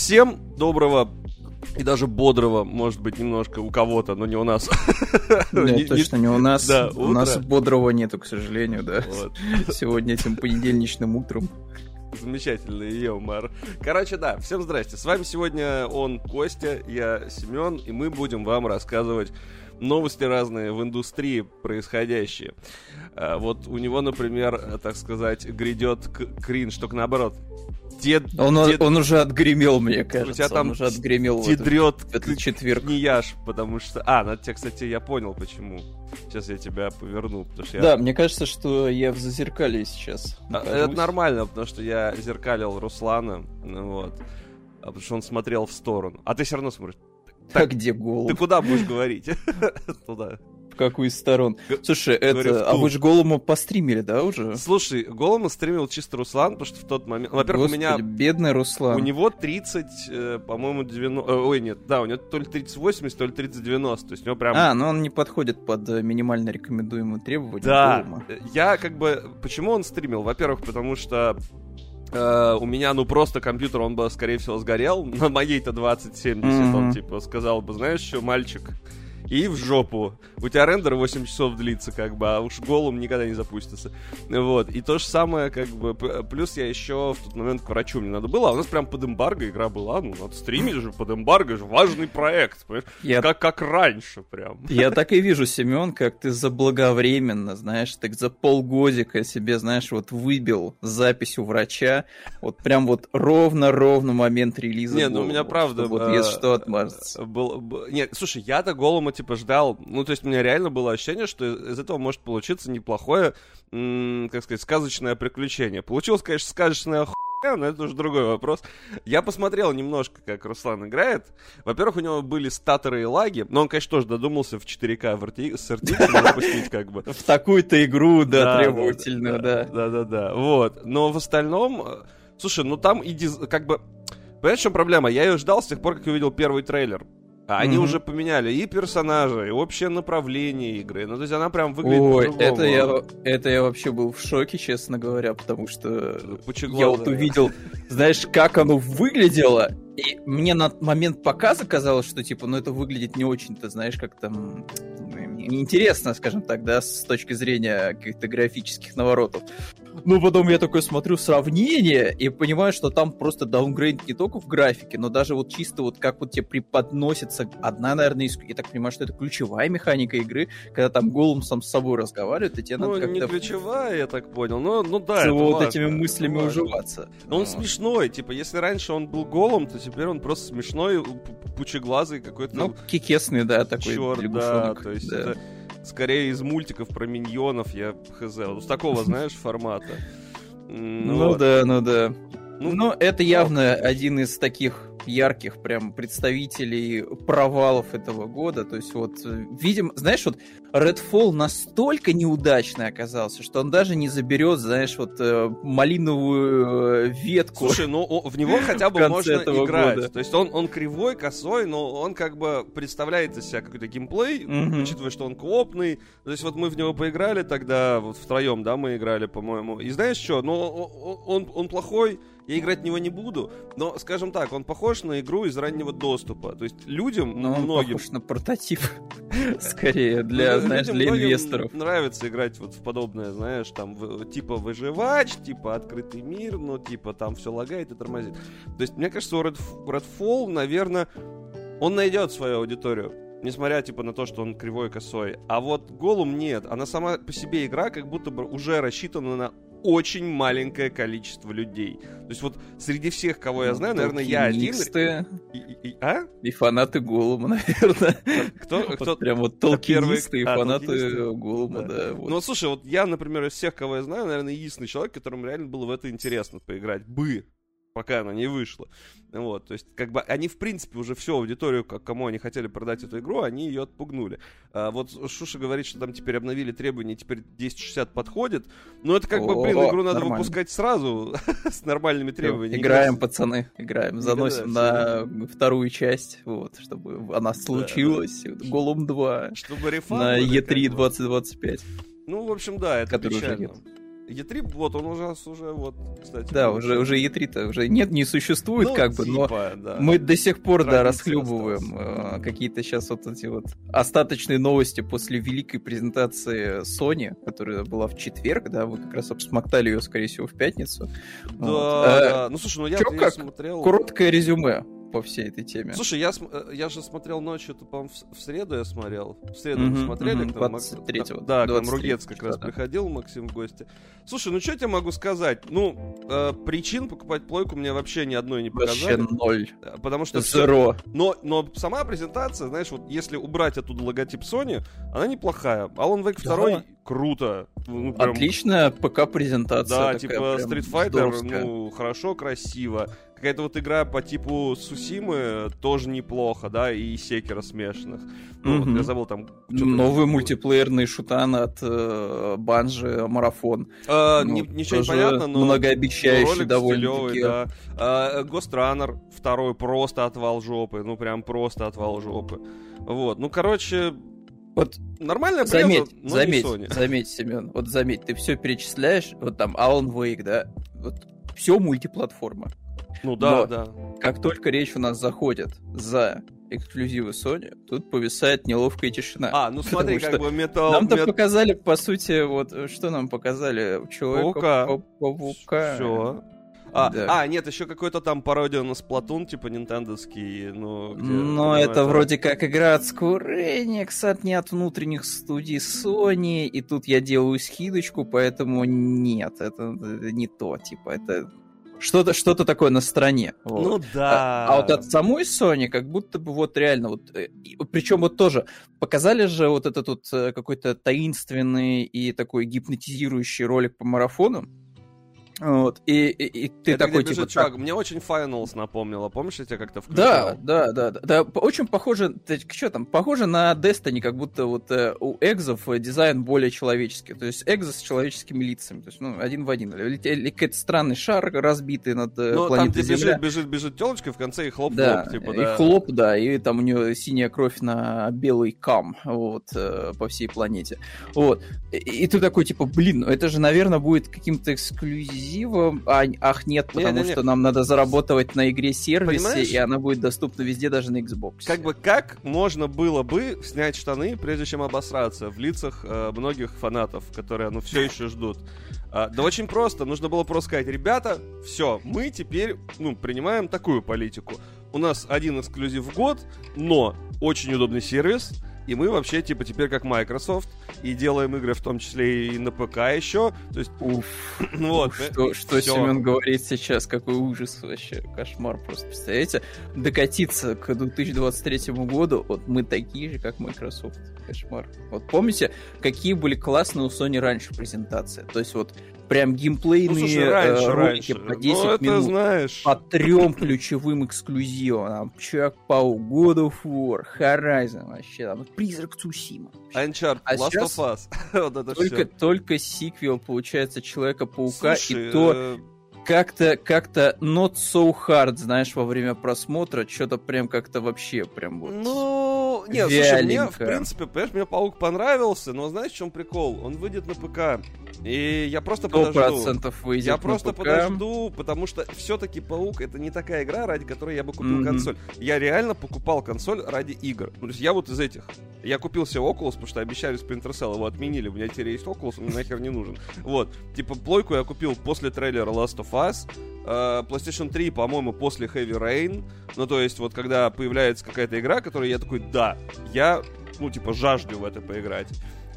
Всем доброго и даже бодрого, может быть, немножко у кого-то, но не у нас. Нет, точно не у нас. Да, у нас бодрого нету, к сожалению, да. Сегодня этим понедельничным утром. Замечательный юмор. Короче, да, всем здрасте. С вами сегодня он, Костя, я Семен, и мы будем вам рассказывать новости разные в индустрии происходящие. А, вот у него, например, так сказать, грядет кринж, только наоборот. Дед, он, дед... он уже отгремел, мне кажется. У тебя там он уже отгремел тедрет в этот, четверг. Книяж, потому что... А, на тебя, кстати, я понял, почему. Сейчас я тебя поверну, потому что я... Да, мне кажется, что я в зазеркале сейчас. А, это нормально, потому что я зеркалил Руслана, ну вот. А потому что он смотрел в сторону. А ты все равно смотришь. Так, где голым? Ты куда будешь говорить? Туда какую из сторон. Слушай, это, а вы же Голому постримили, да, уже? Слушай, Голому стримил чисто Руслан, потому что в тот момент... Во-первых, у меня... бедный Руслан. У него 30, э, по-моему, 90... Э, ой, нет, да, у него то ли 30-80, то ли 30-90, то есть у него прям... А, ну он не подходит под э, минимально рекомендуемые требования Да, я как бы... Почему он стримил? Во-первых, потому что Uh, у меня, ну, просто компьютер, он бы, скорее всего, сгорел. На моей-то 2070 mm-hmm. он, типа, сказал бы, знаешь что, мальчик, и в жопу. У тебя рендер 8 часов длится, как бы, а уж голым никогда не запустится. Вот. И то же самое, как бы, плюс я еще в тот момент к врачу мне надо было, а у нас прям под эмбарго игра была, ну, надо стримить же под эмбарго, же важный проект, понимаешь? Я... Как, как раньше прям. Я так и вижу, Семен, как ты заблаговременно, знаешь, так за полгодика себе, знаешь, вот выбил запись у врача, вот прям вот ровно-ровно момент релиза. Не, ну у меня правда... Вот если что, отмажется. Был, был, нет, слушай, я-то голому типа, ждал... Ну, то есть у меня реально было ощущение, что из этого может получиться неплохое, как сказать, сказочное приключение. Получилось, конечно, сказочное охуя, но это уже другой вопрос. Я посмотрел немножко, как Руслан играет. Во-первых, у него были статоры и лаги, но он, конечно, тоже додумался в 4К в RT, с RT запустить, как бы. В такую-то игру, да, требовательную, да. Да-да-да, вот. Но в остальном... Э, слушай, ну там и как бы... Понимаешь, в чем проблема? Я ее ждал с тех пор, как увидел первый трейлер. А они mm-hmm. уже поменяли и персонажа, и общее направление игры. Ну, то есть она прям выглядит Ой, это я, это я вообще был в шоке, честно говоря, потому что Пучеглазая. я вот увидел, знаешь, как оно выглядело, и мне на момент показа казалось, что, типа, ну, это выглядит не очень-то, знаешь, как там интересно, скажем так, да, с точки зрения каких-то графических наворотов. Ну, потом я такой смотрю сравнение и понимаю, что там просто даунгрейд не только в графике, но даже вот чисто вот как вот тебе преподносится одна, наверное, из... я так понимаю, что это ключевая механика игры, когда там голым сам с собой разговаривает, и тебе ну, надо как-то... не ключевая, я так понял, но, ну да, это вот важно, этими мыслями важно. уживаться. Но он смешной, типа, если раньше он был голым, то теперь он просто смешной, пучеглазый какой-то... Ну, кикесный, да, такой Черт, да, то есть да. это скорее из мультиков про миньонов, я хз. Вот с такого, знаешь, формата. Ну, ну да, ну да. Ну, Но это явно один из таких ярких прям представителей провалов этого года. То есть вот, видим, знаешь, вот Redfall настолько неудачный оказался, что он даже не заберет, знаешь, вот э, малиновую э, ветку. Слушай, ну в него хотя бы можно играть. Года. То есть он, он кривой, косой, но он как бы представляет из себя какой-то геймплей, mm-hmm. учитывая, что он коопный. То есть вот мы в него поиграли тогда, вот втроем, да, мы играли, по-моему. И знаешь что, ну он, он плохой, я играть в него не буду, но, скажем так, он похож на игру из раннего доступа. То есть людям, но многим... Он похож на прототип, скорее, для, ну, знаешь, для инвесторов. нравится играть вот в подобное, знаешь, там, типа выживач, типа открытый мир, но типа там все лагает и тормозит. То есть, мне кажется, у Redfall, наверное, он найдет свою аудиторию. Несмотря, типа, на то, что он кривой и косой. А вот Голум нет. Она сама по себе игра как будто бы уже рассчитана на очень маленькое количество людей. То есть вот среди всех, кого я ну, знаю, наверное, я один. И, и, а? и фанаты Голума, наверное. Кто? кто? Вот прям вот толкинисты и а, фанаты толкинисты? Голума, да. да вот. Ну, слушай, вот я, например, из всех, кого я знаю, наверное, единственный человек, которому реально было в это интересно поиграть. Бы пока она не вышла. Вот, то есть, как бы, они, в принципе, уже всю аудиторию, как, кому они хотели продать эту игру, они ее отпугнули. А, вот Шуша говорит, что там теперь обновили требования, теперь 1060 подходит. Но это как О, бы, блин, игру надо нормально. выпускать сразу с нормальными требованиями. Играем, пацаны, играем. Заносим на вторую часть, вот, чтобы она случилась. Да, да. Голум 2. Чтобы рефан На E3 2025. Ну, в общем, да, это печально. E3, вот он уже, уже вот, кстати. Да, уже, уже E3-то уже нет, не существует, ну, как типа, бы, но да. мы до сих пор, Традиция да, расхлебываем э, какие-то сейчас вот эти вот остаточные новости после великой презентации Sony, которая была в четверг, да, вы как раз обсмоктали ее, скорее всего, в пятницу. Да, вот. да. Э, ну, слушай, ну я, я как? смотрел... Короткое резюме по всей этой теме. Слушай, я, э, я же смотрел ночью, это, по-моему, в, в среду я смотрел. В среду mm-hmm, смотрели, mm-hmm, когда 23 Макс... Да, когда Мругец как раз да. приходил, Максим, в гости. Слушай, ну что я тебе могу сказать? Ну, э, причин покупать плойку мне вообще ни одной не показали. Вообще ноль. Э, потому что... Зеро. Все... Но, но сама презентация, знаешь, вот если убрать оттуда логотип Sony, она неплохая. Alan Wake 2 да. Круто. Ну, прям... Отличная ПК-презентация. Да, типа Street Fighter, ну, хорошо, красиво какая-то вот игра по типу Сусимы тоже неплохо, да, и Секера смешанных. Ну, mm-hmm. вот я забыл там... Новый мультиплеерный шутан от э, Банжи Марафон. А, ну, не, ничего не понятно, но... Многообещающий довольно-таки. Да. А, Ghost Runner второй просто отвал жопы, ну прям просто отвал жопы. Вот, ну короче, вот нормальная заметь, преза, заметь, заметь, заметь, Семен, вот заметь, ты все перечисляешь, вот там Alan Wake, да, вот все мультиплатформа. Ну да, Но да. Как только речь у нас заходит за эксклюзивы Sony, тут повисает неловкая тишина. А, ну смотри, как бы металл... Нам-то мет... показали, по сути, вот, что нам показали? Человека... Паука. Все. А, да. а, нет, еще какой-то там пародия на Splatoon, типа нинтендовский, ну... Где, Но это, это вроде как игра от Square Enix, от не от внутренних студий Sony, и тут я делаю скидочку, поэтому нет, это, это не то, типа, это что-то что-то такое на стороне. Вот. Ну да. А, а вот от самой Sony как будто бы вот реально вот, э, причем вот тоже показали же вот этот вот э, какой-то таинственный и такой гипнотизирующий ролик по марафону. Вот, и, и, и ты Это такой, типа... Чувак, мне очень Finals напомнило, помнишь, я тебя как-то включал? Да, да, да, да, да, очень похоже, ты, что там, похоже на Destiny, как будто вот э, у экзов дизайн более человеческий, то есть экзо с человеческими лицами, то есть, ну, один в один, или, или какой-то странный шар разбитый над э, ну, планетой там, где Земля. бежит, бежит, бежит телочка, в конце и хлоп, да, типа, да. и хлоп, да, и там у нее синяя кровь на белый кам, вот, э, по всей планете, вот, и, и ты такой, типа, блин, ну это же, наверное, будет каким-то эксклюзивом, а ах нет, потому не, не, не. что нам надо заработать на игре сервисе, Понимаешь? и она будет доступна везде, даже на Xbox. Как бы как можно было бы снять штаны, прежде чем обосраться в лицах э, многих фанатов, которые ну все еще ждут. А, да очень просто, нужно было просто сказать, ребята, все, мы теперь ну принимаем такую политику. У нас один эксклюзив в год, но очень удобный сервис и мы вообще, типа, теперь как Microsoft, и делаем игры в том числе и на ПК еще. То есть, уф, вот. Уф, что, что Семен говорит сейчас, какой ужас вообще, кошмар просто. Представляете, докатиться к 2023 году, вот мы такие же, как Microsoft. Кошмар. Вот помните, какие были классные у Sony раньше презентации? То есть вот прям геймплейные ну, слушай, раньше, э, ролики раньше. по 10 ну, минут знаешь. по трем ключевым эксклюзивам. Человек-паук, God of War, Horizon, вообще там, Призрак Цусима. Uncharted, а Last of Us. вот это только, все. только сиквел, получается, Человека-паука, и то э, как-то, как-то not so hard, знаешь, во время просмотра, что-то прям как-то вообще прям вот... Ну, нет, слушай, мне, в принципе, понимаешь, мне Паук понравился, но знаешь, в чем прикол? Он выйдет на ПК, и я просто подожду. выйдет Я просто ПК. подожду, потому что все-таки Паук это не такая игра, ради которой я бы купил mm-hmm. консоль. Я реально покупал консоль ради игр. Ну, то есть я вот из этих. Я купил себе Oculus, потому что обещали Splinter Cell, его отменили. У меня теперь есть Oculus, он нахер не нужен. Вот. Типа, плойку я купил после трейлера Last of Us. Uh, PlayStation 3, по-моему, после Heavy Rain. Ну, то есть, вот когда появляется какая-то игра, которая я такой, да, я, ну, типа, жажду в это поиграть.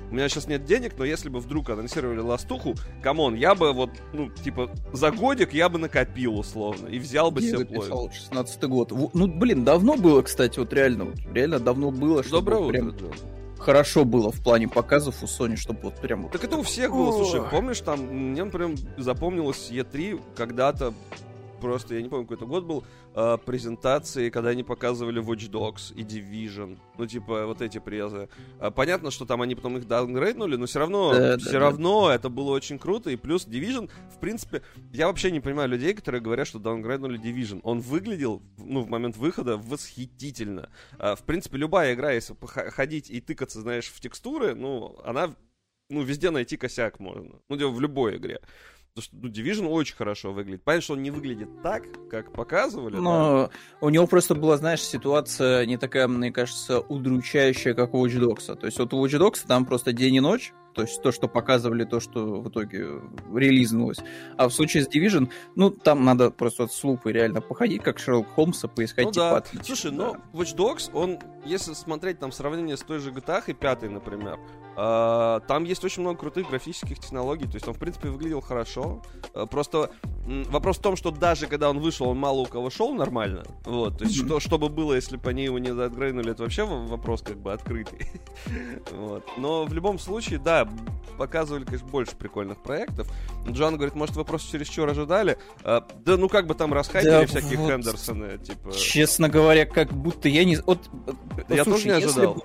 У меня сейчас нет денег, но если бы вдруг анонсировали ластуху, come on, я бы вот, ну, типа, за годик я бы накопил условно и взял бы себе плой. 16 год. Ну, блин, давно было, кстати, вот реально, вот, реально давно было, что Доброе прям... утро, да хорошо было в плане показов у Sony, чтобы вот прям... Так это у всех было, слушай, помнишь, там, мне прям запомнилось E3 когда-то просто, я не помню, какой это год был, э, презентации, когда они показывали Watch Dogs и Division. Ну, типа, вот эти презы. Э, понятно, что там они потом их даунгрейднули, но все равно, да, все да, равно да. это было очень круто. И плюс Division, в принципе, я вообще не понимаю людей, которые говорят, что даунгрейднули Division. Он выглядел, ну, в момент выхода восхитительно. Э, в принципе, любая игра, если ходить и тыкаться, знаешь, в текстуры, ну, она ну, везде найти косяк можно. Ну, в любой игре. Потому что ну, Division очень хорошо выглядит. Понятно, что он не выглядит так, как показывали. Но да? у него просто была, знаешь, ситуация не такая, мне кажется, удручающая, как у Watch Dogs. То есть вот у Watch Dogs там просто день и ночь, то есть то, что показывали, то, что в итоге релизнулось. А в случае с Division, ну, там надо просто с лупой реально походить, как Шерлок Холмса, поискать ну, типа да. отличия. Слушай, да. но Watch Dogs, он, если смотреть там сравнение с той же GTA и пятой, например, там есть очень много крутых графических технологий, то есть он, в принципе, выглядел хорошо. Э, просто вопрос в том, что даже когда он вышел, он мало у кого шел нормально. Вот, то есть mm-hmm. что, что бы было, если бы они его не заотгрейнули, это вообще вопрос как бы открытый. вот. Но в любом случае, да, показывали, конечно, больше прикольных проектов. Джон говорит, может, вы просто чересчур ожидали? А, да, ну как бы там расхайпили да, всякие вот, Хендерсоны, типа... Честно говоря, как будто я не... Вот, да я тоже не ожидал.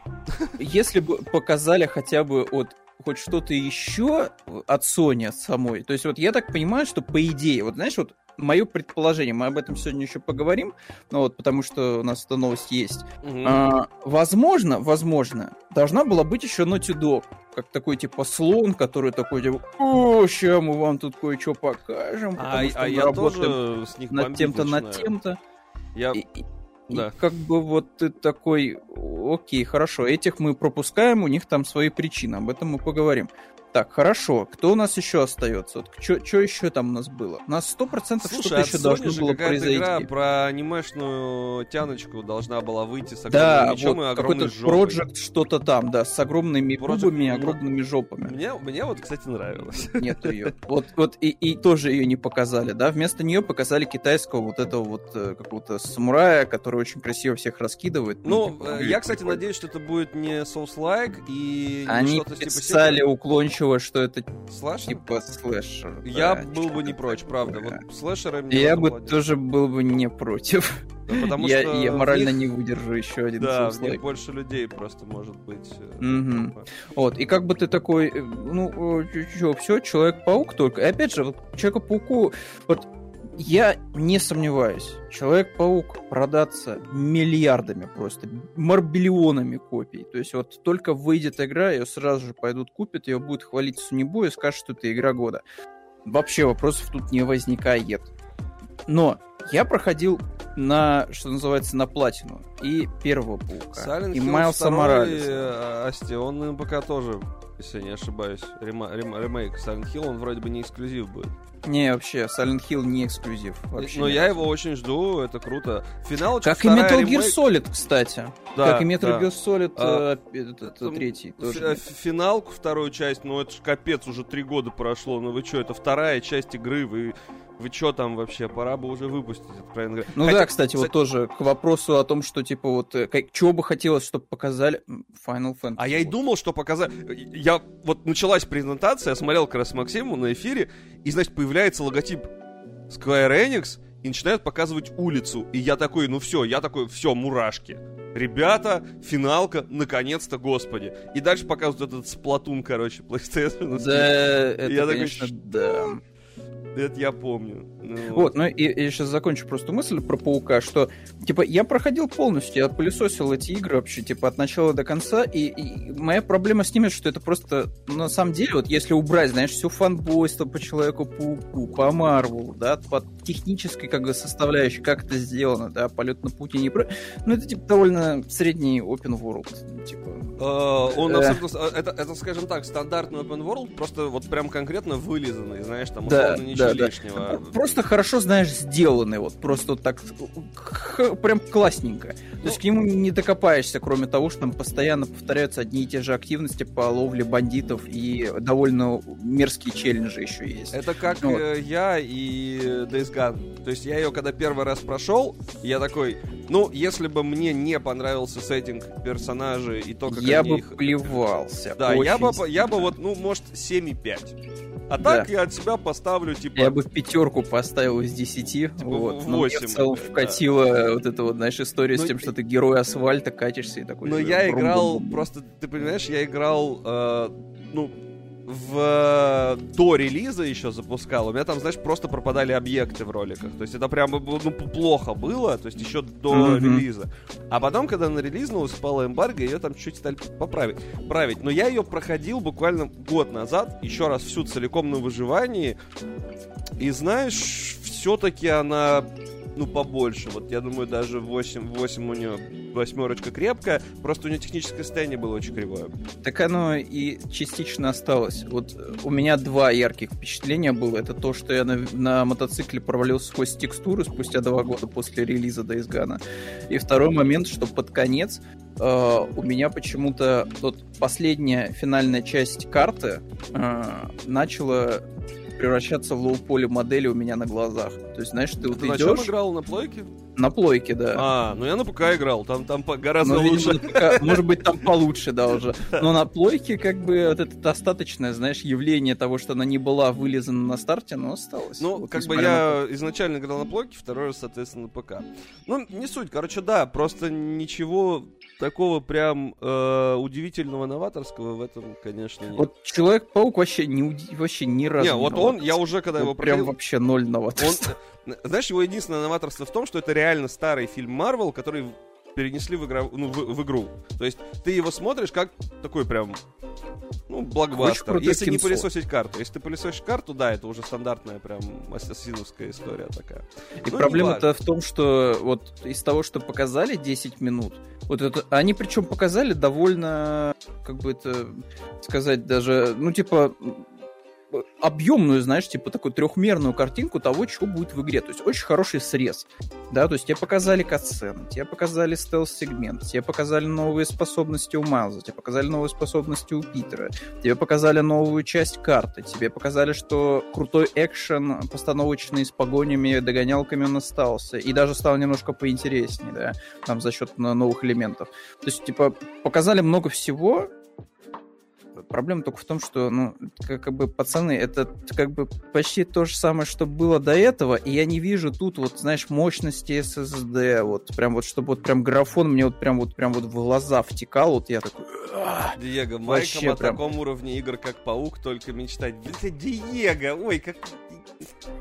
Если бы, если бы показали хотя бы от хоть что-то еще от Sony от самой. То есть вот я так понимаю, что по идее, вот знаешь, вот мое предположение, мы об этом сегодня еще поговорим, ну вот, потому что у нас эта новость есть. Угу. А, возможно, возможно, должна была быть еще Naughty Dog, как такой типа слон, который такой типа, о, сейчас мы вам тут кое-что покажем, а, что а мы я работаем тоже с них над тем-то, над тем-то. Я... И, да. И как бы вот ты такой, окей, хорошо, этих мы пропускаем, у них там свои причины, об этом мы поговорим. Так, хорошо. Кто у нас еще остается? Вот, что еще там у нас было? У нас сто процентов что-то еще должно было произойти. игра про анимешную тяночку должна была выйти с огромным да, мечом вот и огромной жопой. Project что-то там, да, с огромными Project... губами и огромными жопами. Мне, мне вот, кстати, нравилось. Нет ее. Вот, вот и, и тоже ее не показали, да? Вместо нее показали китайского вот этого вот э, какого-то самурая, который очень красиво всех раскидывает. Ну, ну я, кстати, надеюсь, что это будет не Souls-like и Они что-то типа... писали уклончиво озвучивая, что это слэшер? типа слэшер. Я да, был бы не прочь, правда. Да. Вот слэшеры Я бы молодец. тоже был бы не против. Да, потому я, что я морально них... не выдержу еще один Да, в них больше людей просто может быть. Угу. Вот, и как бы ты такой, э, ну, что, все, Человек-паук только. И опять же, вот Человеку-пауку, вот я не сомневаюсь, Человек-паук продаться миллиардами просто, марбиллионами копий. То есть вот только выйдет игра, ее сразу же пойдут купят, ее будет хвалить Сунибу и скажут, что это игра года. Вообще вопросов тут не возникает. Но я проходил на, что называется, на платину. И первого паука. Silent и Майлса Моралеса. Асти, он пока тоже, если не ошибаюсь, рема- рем- ремейк Silent Hill, он вроде бы не эксклюзив будет. Не, вообще, Silent Hill не эксклюзив. Вообще Но я его очень жду, это круто. Финал Как и Metal Gear Solid, кстати. Да, как и Metal да. Gear Solid а, э, это, это, третий. Тоже. Финалку, вторую часть, ну это ж капец, уже три года прошло. Ну вы что, это вторая часть игры, вы вы что там вообще, пора бы уже выпустить, откровенно говоря. Ну Хотя, да, кстати, кстати, вот тоже к вопросу о том, что, типа, вот, э, как, чего бы хотелось, чтобы показали Final Fantasy. А я и думал, что показали... Я, вот началась презентация, я смотрел как раз Максиму на эфире, и, значит, появляется логотип Square Enix, и начинают показывать улицу. И я такой, ну все, я такой, все, мурашки. Ребята, финалка, наконец-то, господи. И дальше показывают этот сплатун, короче, PlayStation. Да, это, я конечно, такой, да. Это я помню. Ну, вот, ну и я сейчас закончу просто мысль про паука, что типа я проходил полностью, я пылесосил эти игры вообще, типа, от начала до конца, и, и моя проблема с ними, что это просто, ну, на самом деле, вот если убрать, знаешь, все фанбойство по Человеку-пауку, по Марвелу, да, по технической, как бы, составляющей, как это сделано, да, полет на пути не про... Ну, это, типа, довольно средний open world, типа. Uh, он э. абсолютно... Это, это, скажем так, стандартный open world, просто вот прям конкретно вылизанный, знаешь, там условно да, ничего да, лишнего. Да. Просто хорошо, знаешь, сделанный, вот просто вот так прям классненько. То ну, есть к нему не докопаешься, кроме того, что там постоянно повторяются одни и те же активности по ловле бандитов и довольно мерзкие челленджи еще есть. Это как ну, э, я и Days Gone. То есть я ее когда первый раз прошел, я такой, ну, если бы мне не понравился сеттинг персонажей и то, как я бы их... плевался. Да, я бы, я бы вот, ну, может, 7,5. А так да. я от себя поставлю, типа... Я бы пятерку поставил из десяти. Типа вот. 8. Но мне в целом да. вкатила вот эта вот, знаешь, история но... с ну тем, что ты герой асфальта, катишься и такой... Но я играл, просто, ты понимаешь, я играл, э, ну, в до релиза еще запускал, у меня там, знаешь, просто пропадали объекты в роликах. То есть это прям ну, плохо было, то есть еще до mm-hmm. релиза. А потом, когда на релизнулась, спала эмбарго, ее там чуть-чуть стали поправить. Править. Но я ее проходил буквально год назад, еще раз всю целиком на выживании. И знаешь, все-таки она ну, побольше. Вот я думаю, даже 8, 8 у нее восьмерочка крепкая, просто у нее техническое состояние было очень кривое. Так оно и частично осталось. Вот у меня два ярких впечатления было. Это то, что я на, на мотоцикле провалился сквозь текстуры спустя два года после релиза Days Gone. И второй момент, что под конец Uh, у меня почему-то вот последняя финальная часть карты uh, начала превращаться в low-poly модели у меня на глазах. То есть, знаешь, ты а вот ты идешь... на чем играл? На плойке? На плойке, да. А, ну я на ПК играл, там, там гораздо ну, лучше. Видимо, ПК, может быть, там получше, да, уже. Но на плойке, как бы, вот это достаточное, знаешь, явление того, что она не была вылизана на старте, но осталось. Ну, вот, как бы я на... изначально играл на плойке, второй раз, соответственно, на ПК. Ну, не суть, короче, да, просто ничего такого прям э, удивительного новаторского в этом, конечно, нет. Вот Человек-паук вообще, не, вообще ни разу не, не вот он, я уже когда вот его проходил... Прям вообще ноль новаторства. Он, знаешь, его единственное новаторство в том, что это реально старый фильм Марвел, который перенесли в, игра, ну, в, в игру. То есть ты его смотришь как такой прям, ну, блокбастер. Если кинцо. не пылесосить карту. Если ты пылесосишь карту, да, это уже стандартная прям ассасиновская история такая. И ну, проблема-то в том, что вот из того, что показали 10 минут, вот это, они причем показали довольно, как бы это сказать, даже, ну, типа, объемную, знаешь, типа такую трехмерную картинку того, что будет в игре. То есть очень хороший срез. Да, то есть тебе показали катсцены, тебе показали стелс-сегмент, тебе показали новые способности у Майлза, тебе показали новые способности у Питера, тебе показали новую часть карты, тебе показали, что крутой экшен постановочный с погонями, догонялками он остался, и даже стал немножко поинтереснее, да, там за счет новых элементов. То есть, типа, показали много всего, Проблема только в том, что, ну, как, как бы, пацаны, это как бы почти то же самое, что было до этого, и я не вижу тут вот, знаешь, мощности SSD, вот прям вот, чтобы вот прям графон мне вот прям вот прям вот в глаза втекал, вот я такой... Диего, Майкам о прям... таком уровне игр, как Паук, только мечтать. Это Диего, ой, как...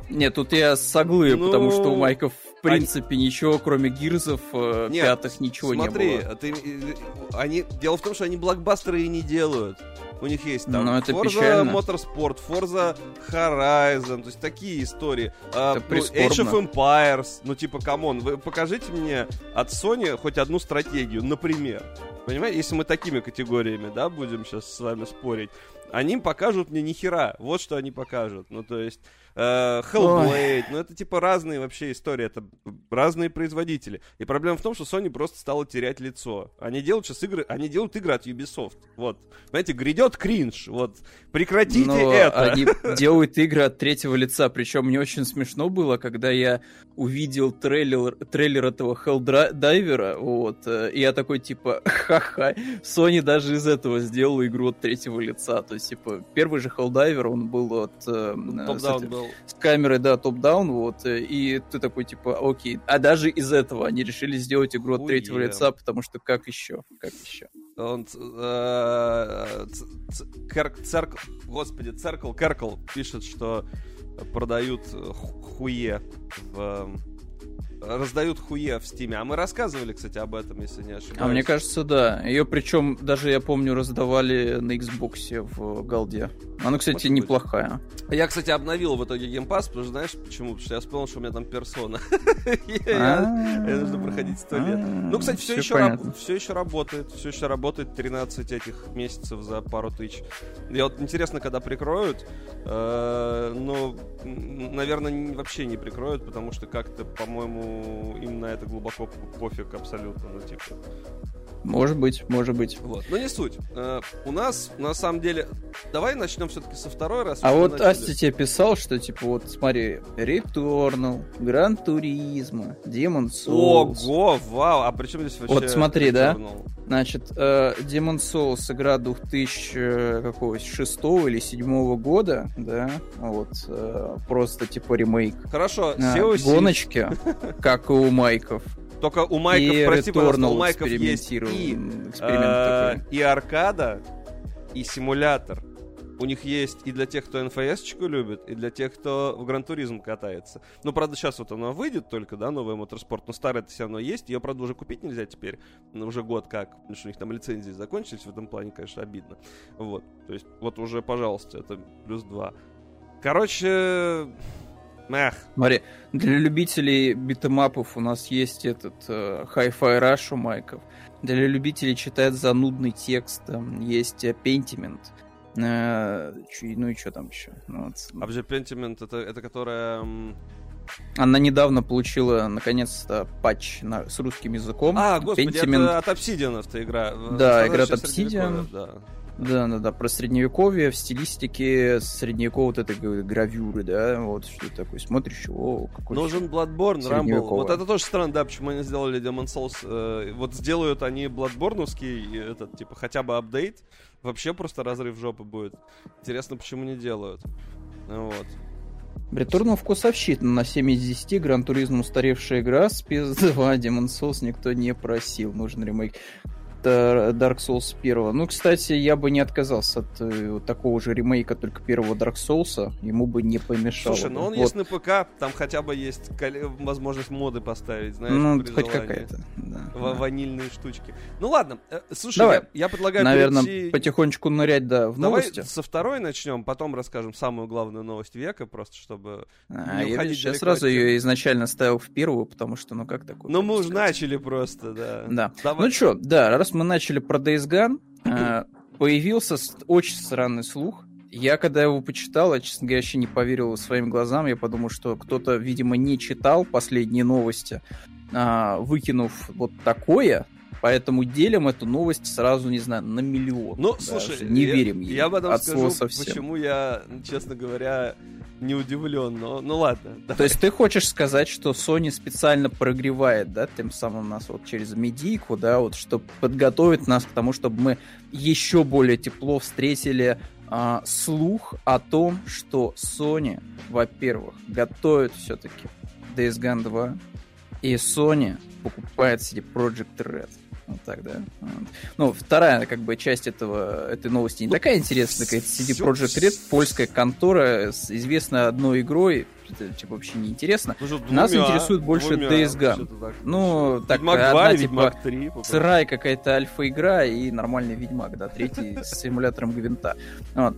Нет, тут я согл, ну... потому что у Майков в принципе они... ничего, кроме Гирзов э, Нет, пятых, ничего смотри, не было. Ты, э, они, дело в том, что они блокбастеры и не делают. У них есть там Но это Forza печально. Motorsport, Forza Horizon, то есть такие истории. А, это ну, Age of Empires, ну типа, come on, вы покажите мне от Sony хоть одну стратегию, например. Понимаете, если мы такими категориями, да, будем сейчас с вами спорить, они покажут мне нихера. Вот что они покажут. Ну, то есть, э, Hellblade, ну это типа разные вообще истории, это разные производители. И проблема в том, что Sony просто стала терять лицо. Они делают сейчас игры, они делают игры от Ubisoft. Вот. Знаете, грядет кринж. Вот. Прекратите Но это. Они делают игры от третьего лица. Причем мне очень смешно было, когда я увидел трейлер, трейлер этого Helldiver, вот, э, и я такой, типа, ха-ха, Sony даже из этого сделала игру от третьего лица. То есть, типа, первый же Helldiver, он был от... Э, топ-даун был с камерой, да, топ-даун, вот, э, и ты такой, типа, окей. А даже из этого они решили сделать игру от третьего лица, потому что как еще? Как еще? Он, э, церк, господи, Церкл, Керкл пишет, что продают хуе в раздают хуе в стиме. А мы рассказывали, кстати, об этом, если не ошибаюсь. А мне кажется, да. Ее причем даже, я помню, раздавали на Xbox в голде. Она, кстати, Может неплохая. Быть. Я, кстати, обновил в итоге геймпас, потому что знаешь почему? Потому что я вспомнил, что у меня там персона. Я нужно проходить сто лет. Ну, кстати, все еще все еще работает. Все еще работает 13 этих месяцев за пару тысяч. Я вот интересно, когда прикроют. Э, но, наверное, вообще не прикроют, потому что как-то, по-моему, им на это глубоко пофиг абсолютно. Ну, типа, может быть, может быть. Вот. Но не суть. Uh, у нас, на самом деле, давай начнем все-таки со второй раз. А вот начали. Асти тебе писал, что, типа, вот, смотри, Returnal, Гран Туризма, Demon Souls. Ого, вау, а при чем здесь вообще Вот смотри, Returnal? да? Значит, uh, Demon Souls игра 2006 или 2007 года, да, вот, uh, просто, типа, ремейк. Хорошо, uh, Гоночки, как и у Майков. Только у Майков, и прости, пожалуйста, у Майков есть и, э, и аркада, и симулятор. у них есть и для тех, кто НФС-чку любит, и для тех, кто в Гран-туризм катается. Ну, правда, сейчас вот она выйдет только, да, новая Моторспорт, но старая это все равно есть. Ее, правда, уже купить нельзя теперь, ну, уже год как, потому что у них там лицензии закончились, в этом плане, конечно, обидно. Вот, то есть, вот уже, пожалуйста, это плюс два. Короче, Эх. Смотри, для любителей битэмапов у нас есть этот э, Hi-Fi Rush у Майков. Для любителей читать занудный текст там есть э, Pentiment. Э, ну и что там еще? Ну, вот. А вообще Pentiment это, это которая... Она недавно получила, наконец-то, патч на, с русским языком. А, господи, Pentiment... это от Obsidian эта игра. Да, игра от Obsidian. Да. Да, да, да, про средневековье в стилистике средневековой вот этой гравюры, да, вот что такое, смотришь, о, какой Нужен Bloodborne, Rumble, вот это тоже странно, да, почему они сделали Demon Souls, э, вот сделают они Bloodborne этот, типа, хотя бы апдейт, вообще просто разрыв жопы будет. Интересно, почему не делают. Вот. Of вкусовщина на 7 из 10, Гран Туризм устаревшая игра, Space 2, Demon Souls никто не просил, нужен ремейк. Dark Souls 1. Ну, кстати, я бы не отказался от э, такого же ремейка, только первого Dark Souls. Ему бы не помешало. Слушай, ну он вот. есть на ПК, там хотя бы есть возможность моды поставить, знаешь, Ну, хоть какая-то. Да, В- да. Ванильные штучки. Ну ладно, э, слушай, Давай. Я, я предлагаю Наверное, перейти... потихонечку нырять, да, в Давай новости. со второй начнем, потом расскажем самую главную новость века, просто чтобы а, не я сейчас сразу ее изначально ставил в первую, потому что, ну как такое? Ну мы уже начали просто, да. Да. Давай. Ну что, да, раз мы начали про Days Gone, э, появился очень странный слух. Я, когда его почитал, я, честно говоря, вообще не поверил своим глазам. Я подумал, что кто-то, видимо, не читал последние новости, а, выкинув вот такое, Поэтому делим эту новость сразу, не знаю, на миллион. Ну, слушай, не я, верим ей. Я потом скажу, совсем. почему я, честно говоря, не удивлен, но ну ладно. Давай. То есть ты хочешь сказать, что Sony специально прогревает, да, тем самым нас вот через медийку, да, вот, чтобы подготовить нас к тому, чтобы мы еще более тепло встретили а, слух о том, что Sony, во-первых, готовит все-таки Days Gone 2, и Sony покупает CD Project Red. Вот так, да. Ну, вторая, как бы, часть этого, этой новости не ну, такая интересная, такая CD Projekt Red, польская контора, известная одной игрой, это, типа, вообще не интересно. Ну, Нас интересует больше двумя, Days Gone. Ну, так, Ведьмак одна, 2 типа, 3, сырая какая-то альфа-игра и нормальный Ведьмак, да, третий с симулятором Гвинта. Вот.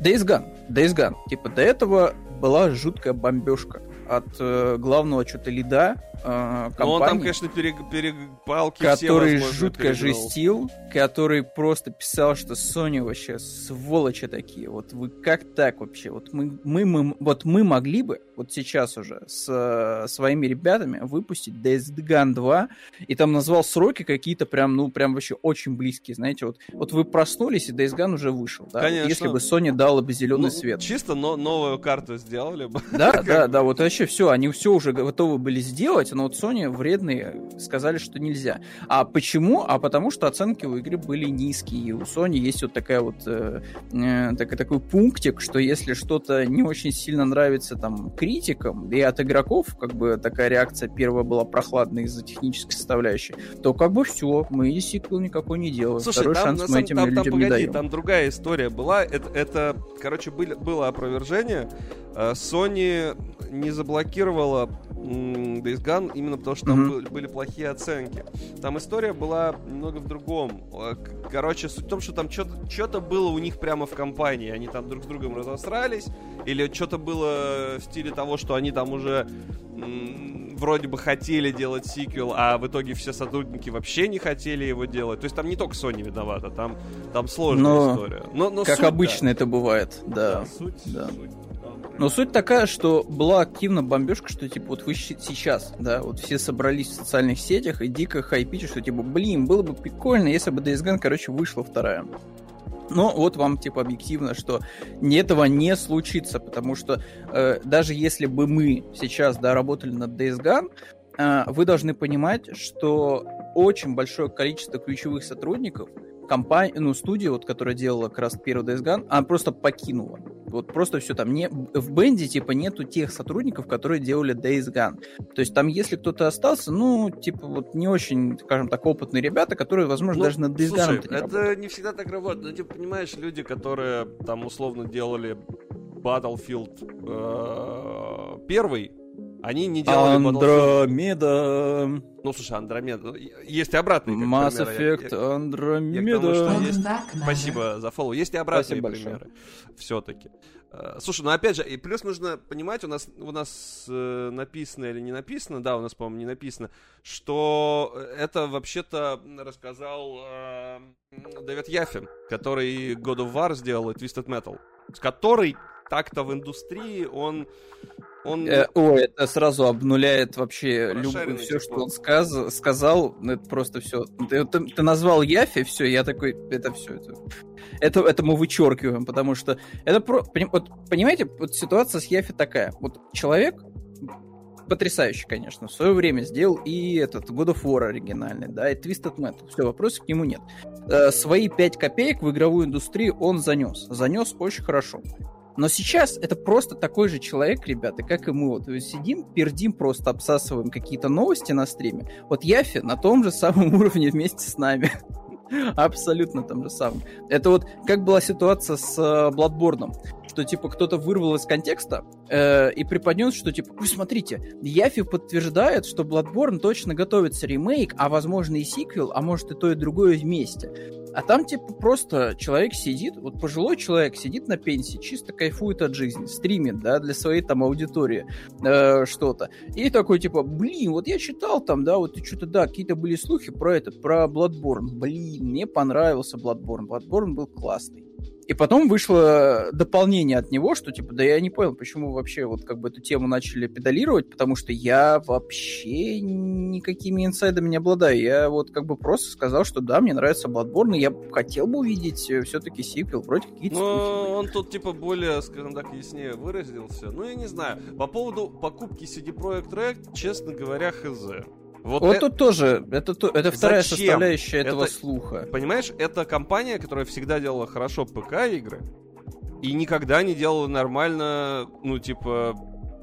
Days Gone, Days Gone. Типа, до этого была жуткая бомбежка от э, главного что-то лида э, компании. Ну, он там, конечно, перег, перепалки Который все, жутко перегнал. жестил, который просто писал, что Sony вообще сволочи такие. Вот вы как так вообще? Вот мы, мы, мы, вот мы могли бы вот сейчас уже с э, своими ребятами выпустить Days Gone 2, и там назвал сроки какие-то прям, ну, прям вообще очень близкие, знаете, вот, вот вы проснулись, и Days Gone уже вышел, да? Конечно. Если бы Sony дала бы зеленый ну, свет. Чисто но, новую карту сделали бы. Да, да, да, вот вообще все, они все уже готовы были сделать, но вот Sony вредные сказали, что нельзя. А почему? А потому что оценки у игры были низкие, и у Sony есть вот такая вот э, э, так, такой пунктик, что если что-то не очень сильно нравится там критикам, и от игроков, как бы такая реакция первая была прохладная из-за технической составляющей, то как бы все, мы сиквел никакой не делаем. Слушай, Второй там, шанс мы этим там, людям там, погоди, не даем. Там другая история была. Это, это короче, были, было опровержение. Э, Sony не заблокировала Days Gone именно потому, что там mm-hmm. были плохие оценки. Там история была немного в другом. Э, короче, суть в том, что там что-то было у них прямо в компании. Они там друг с другом разосрались, или что-то было в стиле того, что они там уже вроде бы хотели делать сиквел, а в итоге все сотрудники вообще не хотели его делать. То есть там не только Sony виновата, там, там сложная но, история. Но, но как суть, обычно да. это бывает, да. да, суть, да. Суть. Но суть такая, что была активна бомбежка, что типа вот вы сейчас, да, вот все собрались в социальных сетях и дико хайпите, что типа, блин, было бы прикольно, если бы Days Gone, короче, вышла вторая. Но вот вам типа объективно, что этого не случится, потому что э, даже если бы мы сейчас да, работали над Days Gone, э, вы должны понимать, что очень большое количество ключевых сотрудников, компания, ну, студия, вот, которая делала как раз первый Days Gone, она просто покинула. Вот просто все там. Не, в бенде, типа, нету тех сотрудников, которые делали Days Gone. То есть там, если кто-то остался, ну, типа, вот не очень, скажем так, опытные ребята, которые, возможно, ну, даже на Days слушай, Gone не это работают. не всегда так работает. Ну, типа, понимаешь, люди, которые там условно делали Battlefield э, первый, они не делали Андромеда. Ну, слушай, Андромеда. Есть и обратные как Mass примеры. Effect, я, Андромеда. Я, есть... Спасибо за фоллоу. Есть и обратные Спасибо примеры. Все-таки. Э, слушай, ну опять же, и плюс нужно понимать, у нас, у нас э, написано или не написано, да, у нас, по-моему, не написано, что это вообще-то рассказал э, Дэвид Яффин, который God of War сделал и Twisted Metal, с которой так-то в индустрии он он... Э, о, это сразу обнуляет вообще любое все, что он сказ... сказал. Это просто все. Ты, ты, ты назвал Яфи, все, я такой, это все. Это, это, это мы вычеркиваем, потому что это про... Вот, понимаете, вот ситуация с Яфи такая. Вот человек потрясающий, конечно, в свое время сделал и этот God of War оригинальный, да, и Twisted Metal. Все, вопросов к нему нет. Э, свои 5 копеек в игровую индустрию он занес. Занес очень хорошо. Но сейчас это просто такой же человек, ребята, как и мы. Вот сидим, пердим, просто обсасываем какие-то новости на стриме. Вот Яфи на том же самом уровне вместе с нами. Абсолютно том же самом. Это вот как была ситуация с э, Bloodborne что типа кто-то вырвал из контекста э, и преподнес, что типа, вы смотрите, Яфи подтверждает, что Bloodborne точно готовится ремейк, а возможно и сиквел, а может и то и другое вместе. А там, типа, просто человек сидит, вот пожилой человек сидит на пенсии, чисто кайфует от жизни, стримит, да, для своей там аудитории э, что-то. И такой, типа, блин, вот я читал там, да, вот что-то, да, какие-то были слухи про этот, про Bloodborne. Блин, мне понравился Bloodborne. Bloodborne был классный. И потом вышло дополнение от него, что типа, да я не понял, почему вообще вот как бы эту тему начали педалировать, потому что я вообще никакими инсайдами не обладаю. Я вот как бы просто сказал, что да, мне нравится Bloodborne, я хотел бы увидеть э, все-таки сиквел, вроде какие-то Ну, он тут типа более, скажем так, яснее выразился. Ну, я не знаю. По поводу покупки CD Projekt Red, честно говоря, хз. Вот, вот э... тут тоже, это, это вторая Зачем? составляющая этого это, слуха. Понимаешь, это компания, которая всегда делала хорошо ПК-игры, и никогда не делала нормально, ну, типа,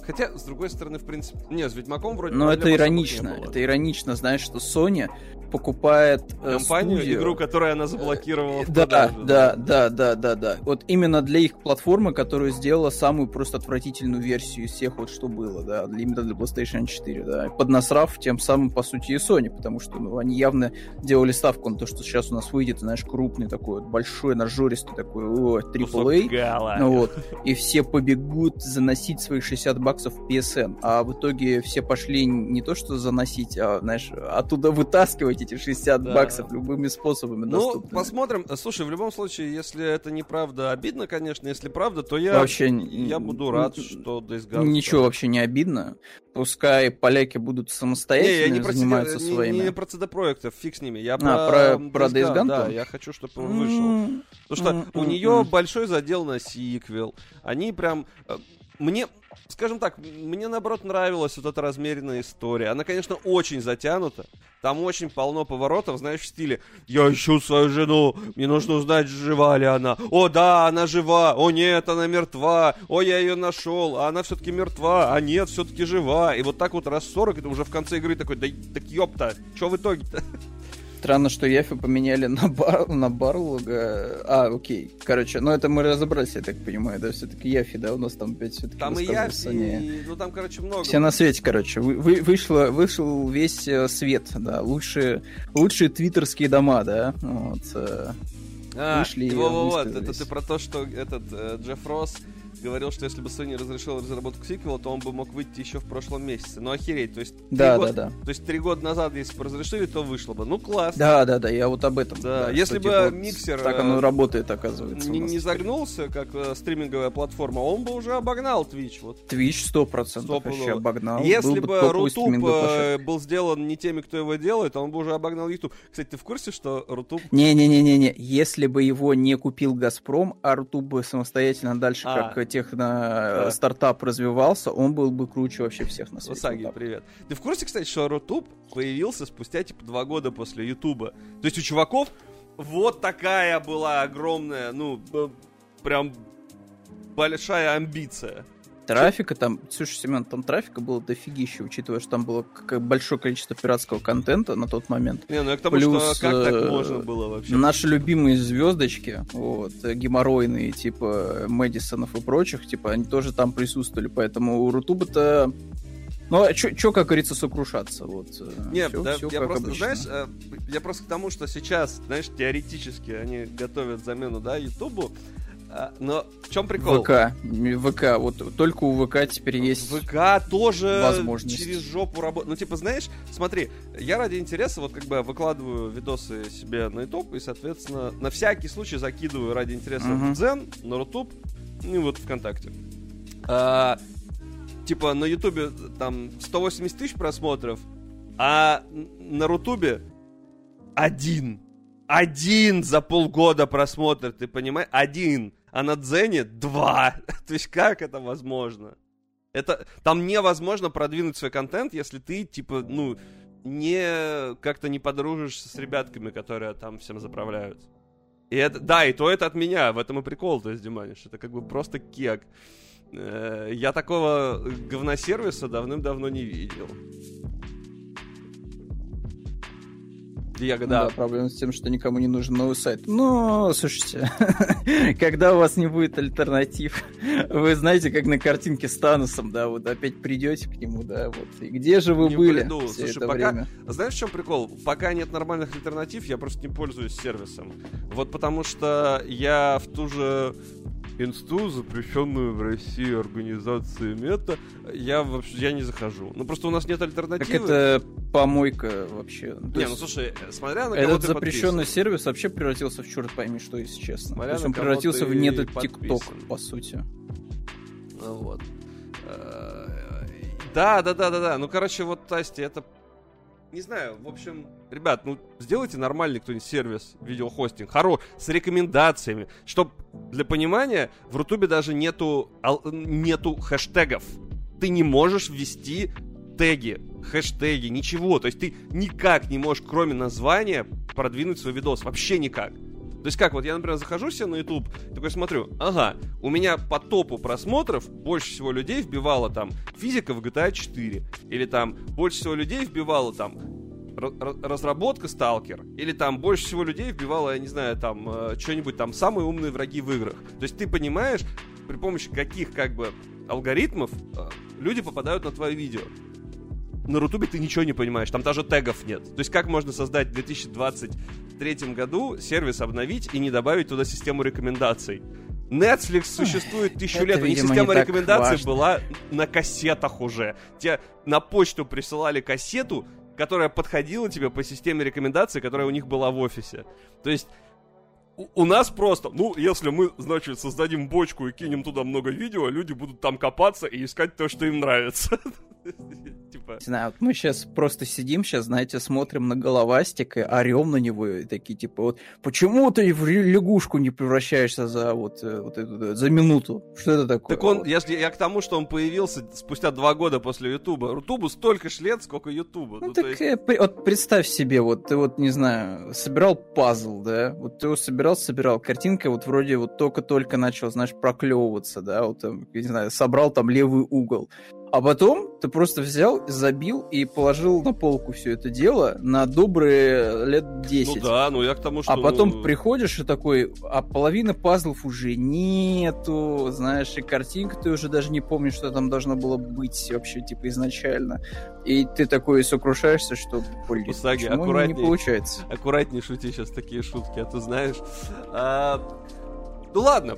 Хотя, с другой стороны, в принципе... Не, с Ведьмаком вроде... Но это иронично. Это иронично, знаешь, что Sony покупает э, компанию, студию. игру, которую она заблокировала. Да, продажу, да, да, да, да, да. Вот именно для их платформы, которую сделала самую просто отвратительную версию из всех вот что было, да, именно для PlayStation 4, да, поднасрав тем самым по сути и Sony, потому что ну, они явно делали ставку на то, что сейчас у нас выйдет, знаешь, крупный такой вот большой нажористый такой о, AAA, ну, вот, и все побегут заносить свои 60 баксов в PSN, а в итоге все пошли не то что заносить, а знаешь, оттуда вытаскивать заработать эти 60 да. баксов любыми способами. Ну, доступными. посмотрим. Слушай, в любом случае, если это неправда, обидно, конечно. Если правда, то я, вообще, я буду рад, что Days Gone... Ничего вообще не обидно. Пускай поляки будут самостоятельно не, я не заниматься про, своими... Не, не про CD-проектов, фиг с ними. Я а, про, про, про Days Gone? Да, я хочу, чтобы он вышел. Потому что у нее большой задел на сиквел. Они прям... Э, мне, скажем так, мне наоборот нравилась вот эта размеренная история. Она, конечно, очень затянута. Там очень полно поворотов, знаешь, в стиле «Я ищу свою жену, мне нужно узнать, жива ли она». «О, да, она жива! О, нет, она мертва! О, я ее нашел, а она все-таки мертва! А нет, все-таки жива!» И вот так вот раз 40, это уже в конце игры такой «Да так ёпта, что в итоге-то?» Странно, что Яфи поменяли на, бар, на Барлога. А, окей. Короче, ну это мы разобрались, я так понимаю, да, все-таки Яфи, да, у нас там опять все-таки Там и Яфи, и... ну там, короче, много. Все на свете, короче. Вы, вы, вышло, вышел весь э, свет, да, лучшие, лучшие твиттерские дома, да, вот. Э, а, вышли. Вот, вот, это ты про то, что этот э, Джефф Росс говорил, что если бы Sony разрешил разработку сиквела, то он бы мог выйти еще в прошлом месяце. Ну, охереть, то есть... Да, год, да, да. То есть три года назад, если бы разрешили, то вышло бы. Ну, класс. Да, да, да, я вот об этом. Да, да если бы типа, миксер... Так оно э, работает, оказывается. Не, не загнулся, как э, стриминговая платформа, он бы уже обогнал Twitch. Вот. Twitch 100%, 100% вообще обогнал. Если был бы Рутуб э, был сделан не теми, кто его делает, он бы уже обогнал YouTube. Кстати, ты в курсе, что Рутуб... Не-не-не-не, если бы его не купил Газпром, а Рутуб бы самостоятельно дальше, а, как техно-стартап развивался, он был бы круче вообще всех на свете. Усаги, привет. Ты в курсе, кстати, что Рутуб появился спустя, типа, два года после Ютуба? То есть у чуваков вот такая была огромная, ну, прям большая амбиция. Трафика там, слушай, Семен, там трафика было дофигища, учитывая, что там было большое количество пиратского контента на тот момент. Не, ну я к тому, Плюс, что как так э, можно было вообще? Наши любимые звездочки, вот, геморройные, типа Мэдисонов и прочих, типа, они тоже там присутствовали, поэтому у Рутуба-то ну, а чё, как говорится, сокрушаться? Вот, э, Нет, всё, да, всё я просто, обычно. знаешь, э, я просто к тому, что сейчас, знаешь, теоретически они готовят замену, да, Ютубу, но в чем прикол? ВК. ВК. Вот только у ВК теперь есть ВК тоже возможность. через жопу работать. Ну, типа, знаешь, смотри, я ради интереса вот как бы выкладываю видосы себе на YouTube и, соответственно, на всякий случай закидываю ради интереса uh-huh. в Дзен, на Рутуб, ну и вот ВКонтакте. А, типа, на Ютубе там 180 тысяч просмотров, а на Рутубе один. Один за полгода просмотр, ты понимаешь? Один а на Дзене два. То есть как это возможно? Это, там невозможно продвинуть свой контент, если ты, типа, ну, не как-то не подружишься с ребятками, которые там всем заправляют. И это, да, и то это от меня, в этом и прикол, то есть, Диманиш, это как бы просто кек. Э, я такого говносервиса давным-давно не видел. Ягода. Да, проблема с тем, что никому не нужен новый сайт. Но, слушайте, когда у вас не будет альтернатив, вы знаете, как на картинке с Таносом, да, вот опять придете к нему, да, вот. И где же вы не были приду. все Слушай, это пока... время? Знаешь, в чем прикол? Пока нет нормальных альтернатив, я просто не пользуюсь сервисом. Вот потому что я в ту же инсту, запрещенную в России организации мета, я вообще я не захожу. Ну просто у нас нет альтернативы. Так это помойка вообще. То не, есть... ну слушай, смотря на Этот запрещенный подписан. сервис вообще превратился в черт пойми что, если честно. Смотря То есть он превратился в недо ТикТок, по сути. Ну вот. Да, да, да, да, да. Ну, короче, вот, Тасти, это не знаю, в общем, ребят, ну сделайте нормальный кто-нибудь сервис видеохостинг, хоро, с рекомендациями, чтобы для понимания в Рутубе даже нету, нету хэштегов. Ты не можешь ввести теги, хэштеги, ничего. То есть ты никак не можешь, кроме названия, продвинуть свой видос. Вообще никак. То есть как, вот я, например, захожу себе на YouTube, такой смотрю, ага, у меня по топу просмотров больше всего людей вбивало там физика в GTA 4, или там больше всего людей вбивало там разработка Сталкер, или там больше всего людей вбивало, я не знаю, там э, что-нибудь там самые умные враги в играх. То есть ты понимаешь, при помощи каких как бы алгоритмов э, люди попадают на твое видео на Рутубе ты ничего не понимаешь, там даже тегов нет. То есть как можно создать в 2023 году сервис обновить и не добавить туда систему рекомендаций? Netflix существует тысячу лет, и система рекомендаций была на кассетах уже. Тебе на почту присылали кассету, которая подходила тебе по системе рекомендаций, которая у них была в офисе. То есть у нас просто, ну, если мы, значит, создадим бочку и кинем туда много видео, люди будут там копаться и искать то, что им нравится. типа... Не знаю, вот мы сейчас просто сидим, сейчас, знаете, смотрим на головастик и орем на него, и такие, типа, вот, почему ты в лягушку не превращаешься за вот, э, вот эту, за минуту? Что это такое? Так он, я, я к тому, что он появился спустя два года после Ютуба. Ютубу столько ж лет, сколько Ютуба. Ну, ну так, есть... э, вот представь себе, вот ты вот, не знаю, собирал пазл, да, вот ты его собирал, собирал, картинка вот вроде вот только-только начал, знаешь, проклевываться, да, вот, там, не знаю, собрал там левый угол. А потом ты просто взял, забил и положил на полку все это дело на добрые лет 10. Ну да, ну я к тому, что... А потом ну... приходишь и такой, а половина пазлов уже нету, знаешь, и картинка ты уже даже не помнишь, что там должно было быть вообще, типа, изначально. И ты такой сокрушаешься, что, блин, Усаги, почему не получается? Аккуратнее шути сейчас такие шутки, а то знаешь... А... Ну ладно,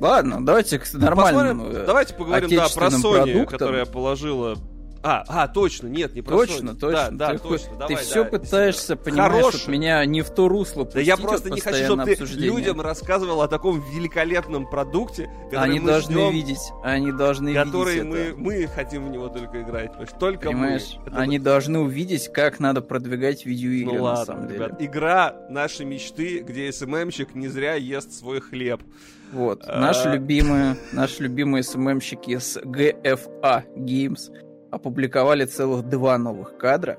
Ладно, давайте к нормальному Посмотрим, Давайте поговорим, да, про Sony, продуктам. которая положила А, а, точно, нет, не про Точно, Sony. точно. Да, да, ты, точно. ты Давай, все да, пытаешься, понимаешь, Хороший. вот меня не в то русло Да я просто не хочу, чтобы ты обсуждения. людям рассказывал о таком великолепном продукте, который Они мы должны ждем, видеть, они должны который видеть мы, это. мы хотим в него только играть. Только Понимаешь, мы. Это они должны увидеть, как надо продвигать видеоигры Ну на ладно, самом деле. ребят, игра нашей мечты, где СММщик не зря ест свой хлеб. Вот, А. наши любимые, наши любимые СММщики с GFA Games опубликовали целых два новых кадра.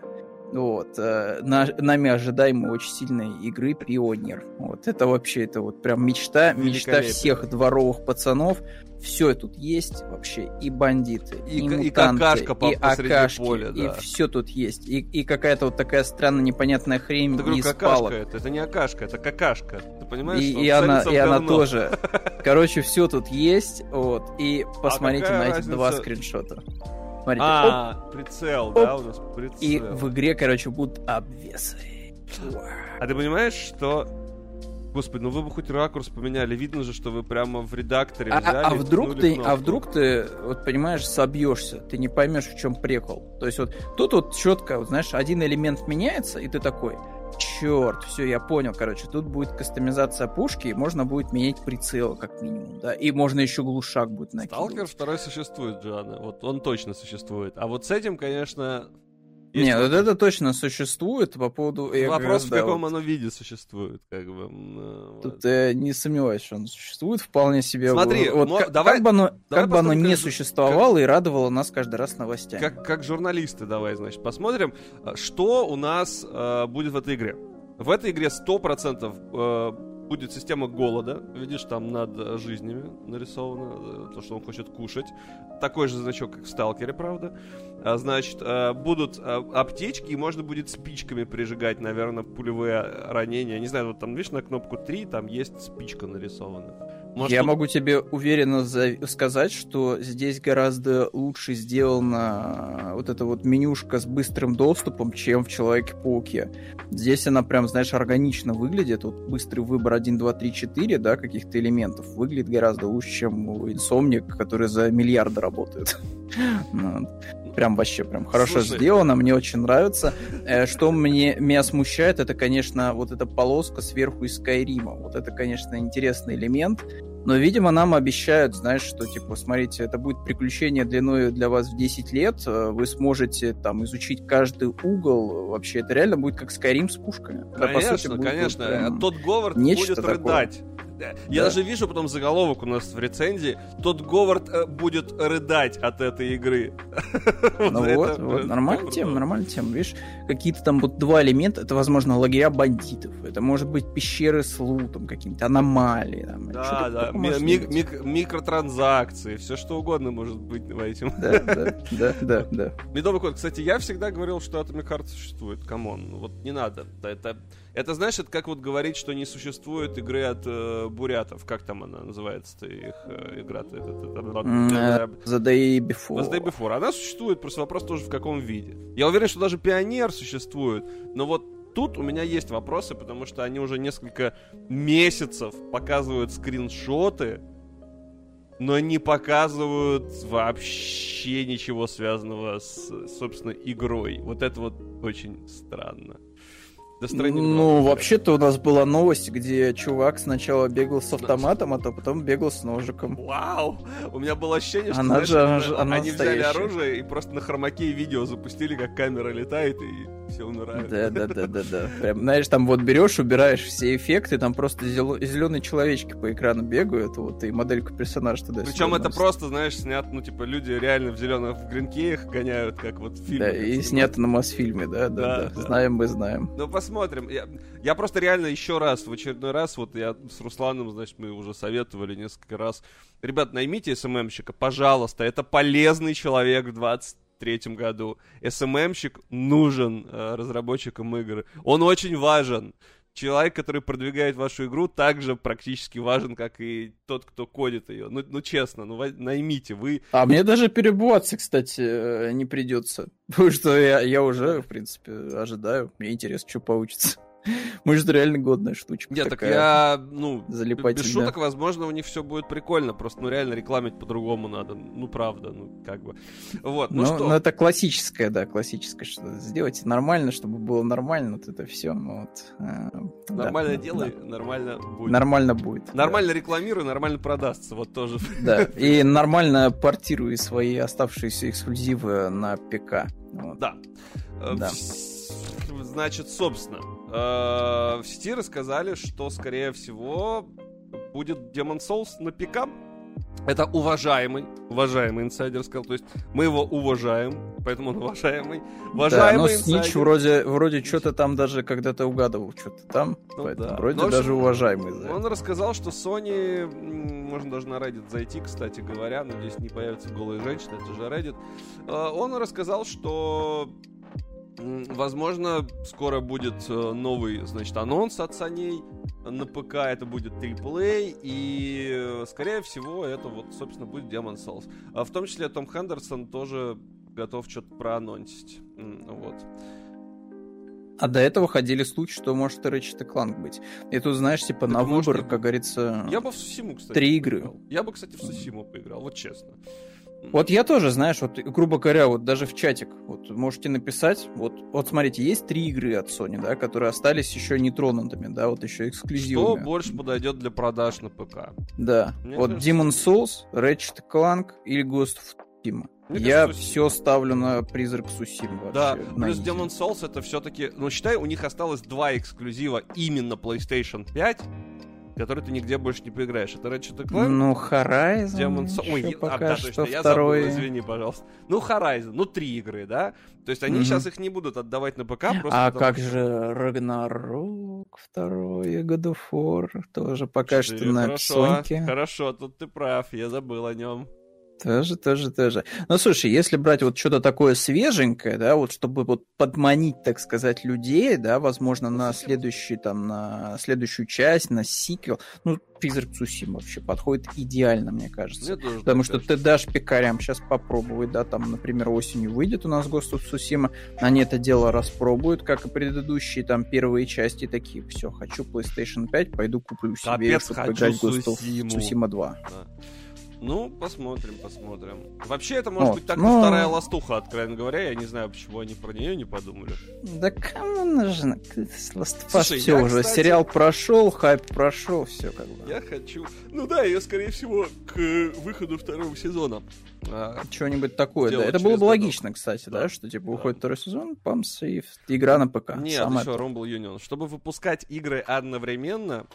Вот, э, на- нами ожидаемой очень сильной игры Пионер. Вот, это вообще, это вот прям мечта, мечта всех дворовых пацанов. Все тут есть вообще, и бандиты, И и, ка- и мутанты, какашка и акашки, поля, и да. все тут есть. И, и какая-то вот такая странно непонятная хрень Я говорю, из какашка палок. это, это не акашка, это какашка. Ты понимаешь, И, что и он она, и она тоже. Короче, все тут есть. Вот. И посмотрите какая на эти разница? два скриншота. Смотрите. оп, А, прицел, да, у нас прицел. и в игре, короче, будут обвесы. А ты понимаешь, что... Господи, ну вы бы хоть ракурс поменяли. Видно же, что вы прямо в редакторе А, взяли а- а и вдруг ты, кнопку. а вдруг ты, вот понимаешь, собьешься, ты не поймешь, в чем прикол. То есть вот тут вот четко, вот, знаешь, один элемент меняется, и ты такой, черт, все, я понял, короче, тут будет кастомизация пушки, и можно будет менять прицел, как минимум, да, и можно еще глушак будет накидывать. Сталкер второй существует, Джоанна. Вот он точно существует. А вот с этим, конечно... есть Нет, вот это точно существует по поводу... я как Вопрос, раз, в да, каком вот оно виде существует, как бы. э, вот. Тут я не сомневаюсь, что оно существует вполне себе. Смотри, вот, мо- как, давай- как бы оно, давай как бы оно не как- существовало и радовало нас каждый раз новостями. Как, как журналисты, давай, значит, посмотрим, э, что у нас э, будет в этой игре. В этой игре 100% э, будет система голода. Видишь, там над жизнями нарисовано, э, то, что он хочет кушать. Такой же значок, как в Сталкере, правда. А, значит, э, будут э, аптечки, и можно будет спичками прижигать, наверное, пулевые ранения. Не знаю, вот там, видишь, на кнопку 3 там есть спичка нарисована. Может, Я тут- могу тебе уверенно за- сказать, что здесь гораздо лучше сделана вот эта вот менюшка с быстрым доступом, чем в Человеке-пауке. Здесь она прям, знаешь, органично выглядит. Вот быстрый выбор 1, 2, 3, 4, да, каких-то элементов, выглядит гораздо лучше, чем у Insomniac, который за миллиарды работает. Прям вообще прям хорошо Слушай. сделано, мне очень нравится. Э, Что мне, меня смущает, это, конечно, вот эта полоска сверху из Скайрима. Вот это, конечно, интересный элемент. Но, видимо, нам обещают, знаешь, что, типа, смотрите, это будет приключение длиной для вас в 10 лет, э, вы сможете там изучить каждый угол, вообще это реально будет как Skyrim с пушками. Это, по Конечно, сути, будет вот конечно. прям- Тот Говард будет такое. Я Да. даже вижу потом заголовок у нас в рецензии. Тодд Говард э, будет рыдать от этой игры. Ну Это вот, прям вот, нормальная тема, нормальная тема. Видишь, какие-то там вот два элемента, это, возможно, лагеря бандитов, это может быть пещеры с лутом, какие-то аномалии. Там, Да, да, такое ми- может ми- быть. мик- микротранзакции, все что угодно может быть в этим. Да, да, да, да, да. Медовый код. Кстати, я всегда говорил, что Atomic Heart существует. Come on, вот не надо. Это, это знаешь, это как вот говорить, что не существует игры от э, бурятов. Как там она называется-то, их э, игра-то? Это- это- это- М, э, The Day Before. Was Day Before. Она существует, просто вопрос тоже в каком виде. Я уверен, что даже Пионер существует, но вот тут у меня есть вопросы, потому что они уже несколько месяцев показывают скриншоты, но не показывают вообще ничего связанного с, собственно, игрой. Вот это вот очень странно. Ну, вообще-то у нас была новость, где чувак сначала бегал с автоматом, а то потом бегал с ножиком. Вау! У меня было ощущение, что Она знаешь, же- она она они взяли настоящая. оружие и просто на хромаке видео запустили, как камера летает и все умирают. Да, да, да, да, да. Прям, знаешь, там вот берешь, убираешь все эффекты, там просто зеленые человечки по экрану бегают, вот, и модельку персонажа туда Причем это просто, знаешь, снят, ну, типа, люди реально в зеленых в гринкеях гоняют, как вот в фильме. Да, и снимают. снято на Мосфильме, да, да, Да. Знаем, мы знаем. Ну, посмотрим. Я, я просто реально еще раз, в очередной раз, вот я с Русланом, значит, мы уже советовали несколько раз. Ребят, наймите СММщика, пожалуйста. Это полезный человек в 23 году. СММщик нужен э, разработчикам игр. Он очень важен. Человек, который продвигает вашу игру, также практически важен, как и тот, кто кодит ее. Ну, ну честно, ну наймите. Вы А мне даже перебываться, кстати, э, не придется. Потому что я, я уже, в принципе, ожидаю. Мне интересно, что получится. Может, реально годная штучка. Нет, так я, ну, без шуток, возможно, у них все будет прикольно. Просто, ну, реально рекламить по-другому надо. Ну, правда, ну, как бы. Вот, ну, ну что? Ну, это классическое, да, классическое, что сделайте нормально, чтобы было нормально, вот это все. Ну, вот, э, нормально да, делай, да. нормально будет. Нормально будет. Нормально да. рекламируй, нормально продастся, вот тоже. Да, и нормально портируй свои оставшиеся эксклюзивы на ПК. Вот. Да. Да. Значит, собственно, Э, в сети рассказали, что, скорее всего, будет Demon Souls на ПК. Это уважаемый, уважаемый инсайдер сказал. То есть мы его уважаем, поэтому он уважаемый. Уважаемый да, но Снич вроде, вроде что-то там даже когда-то угадывал, что-то там. Ну, поэтому да. вроде но, даже уважаемый. Да. Он рассказал, что Sony, можно даже на Reddit зайти, кстати говоря, надеюсь, не появятся голые женщины, это же Reddit. Э, он рассказал, что Возможно, скоро будет э, новый, значит, анонс от Саней на ПК. Это будет AAA. И, э, скорее всего, это вот, собственно, будет Demon Souls. А в том числе Том Хендерсон тоже готов что-то проанонсить. Вот. А до этого ходили слухи, что может и Ratchet Clank быть. И тут, знаешь, типа так на выбор, как говорится... Я бы в Сусиму, кстати, Три игры. Поиграл. Я бы, кстати, в Сусиму поиграл, вот честно. Вот я тоже, знаешь, вот, грубо говоря, вот даже в чатик, вот можете написать, вот, вот смотрите, есть три игры от Sony, да, которые остались еще не тронутыми, да, вот еще эксклюзивными. Что больше подойдет для продаж на ПК? Да, Мне вот кажется... Demon Souls, Ratchet Clank или Ghost of Tsushima. Мне я кажется, все ставлю на Призрак Сусим. Да, плюс Demon Souls это все-таки, ну считай, у них осталось два эксклюзива именно PlayStation 5, который ты нигде больше не поиграешь. Это Ratchet Clank? Ну, Horizon Demon Soul. Ой, пока а, да, что точно, я второй... забыл, извини, пожалуйста. Ну, Horizon, ну, три игры, да? То есть они mm-hmm. сейчас их не будут отдавать на ПК просто А как что... же Ragnarok второй, God of War тоже пока что, что на хорошо, Соньке. Хорошо, тут ты прав, я забыл о нем. Тоже, тоже, тоже. Ну, слушай, если брать вот что-то такое свеженькое, да, вот чтобы вот подманить, так сказать, людей, да, возможно, на следующий, там, на следующую часть, на сиквел, ну, Призрак Цусима вообще подходит идеально, мне кажется. Мне тоже Потому что кажется. ты дашь пекарям сейчас попробовать, да, там, например, осенью выйдет у нас Ghost of Tsushima, они это дело распробуют, как и предыдущие, там, первые части, такие, все, хочу PlayStation 5, пойду куплю себе, Капец, чтобы поиграть Ghost of Tsushima 2. Да. Ну, посмотрим, посмотрим. Вообще, это может вот, быть так ну... вторая ластуха, откровенно говоря. Я не знаю, почему они про нее не подумали. Да кому нужно? Ластфас все уже. Кстати... Сериал прошел, хайп прошел, все как бы. Я хочу. Ну да, ее, скорее всего, к выходу второго сезона. А, Что-нибудь такое, да. Это было бы логично, кстати, да, да что типа да. уходит второй сезон, памс и игра на ПК. Нет, Сам еще Rumble Union. Чтобы выпускать игры одновременно,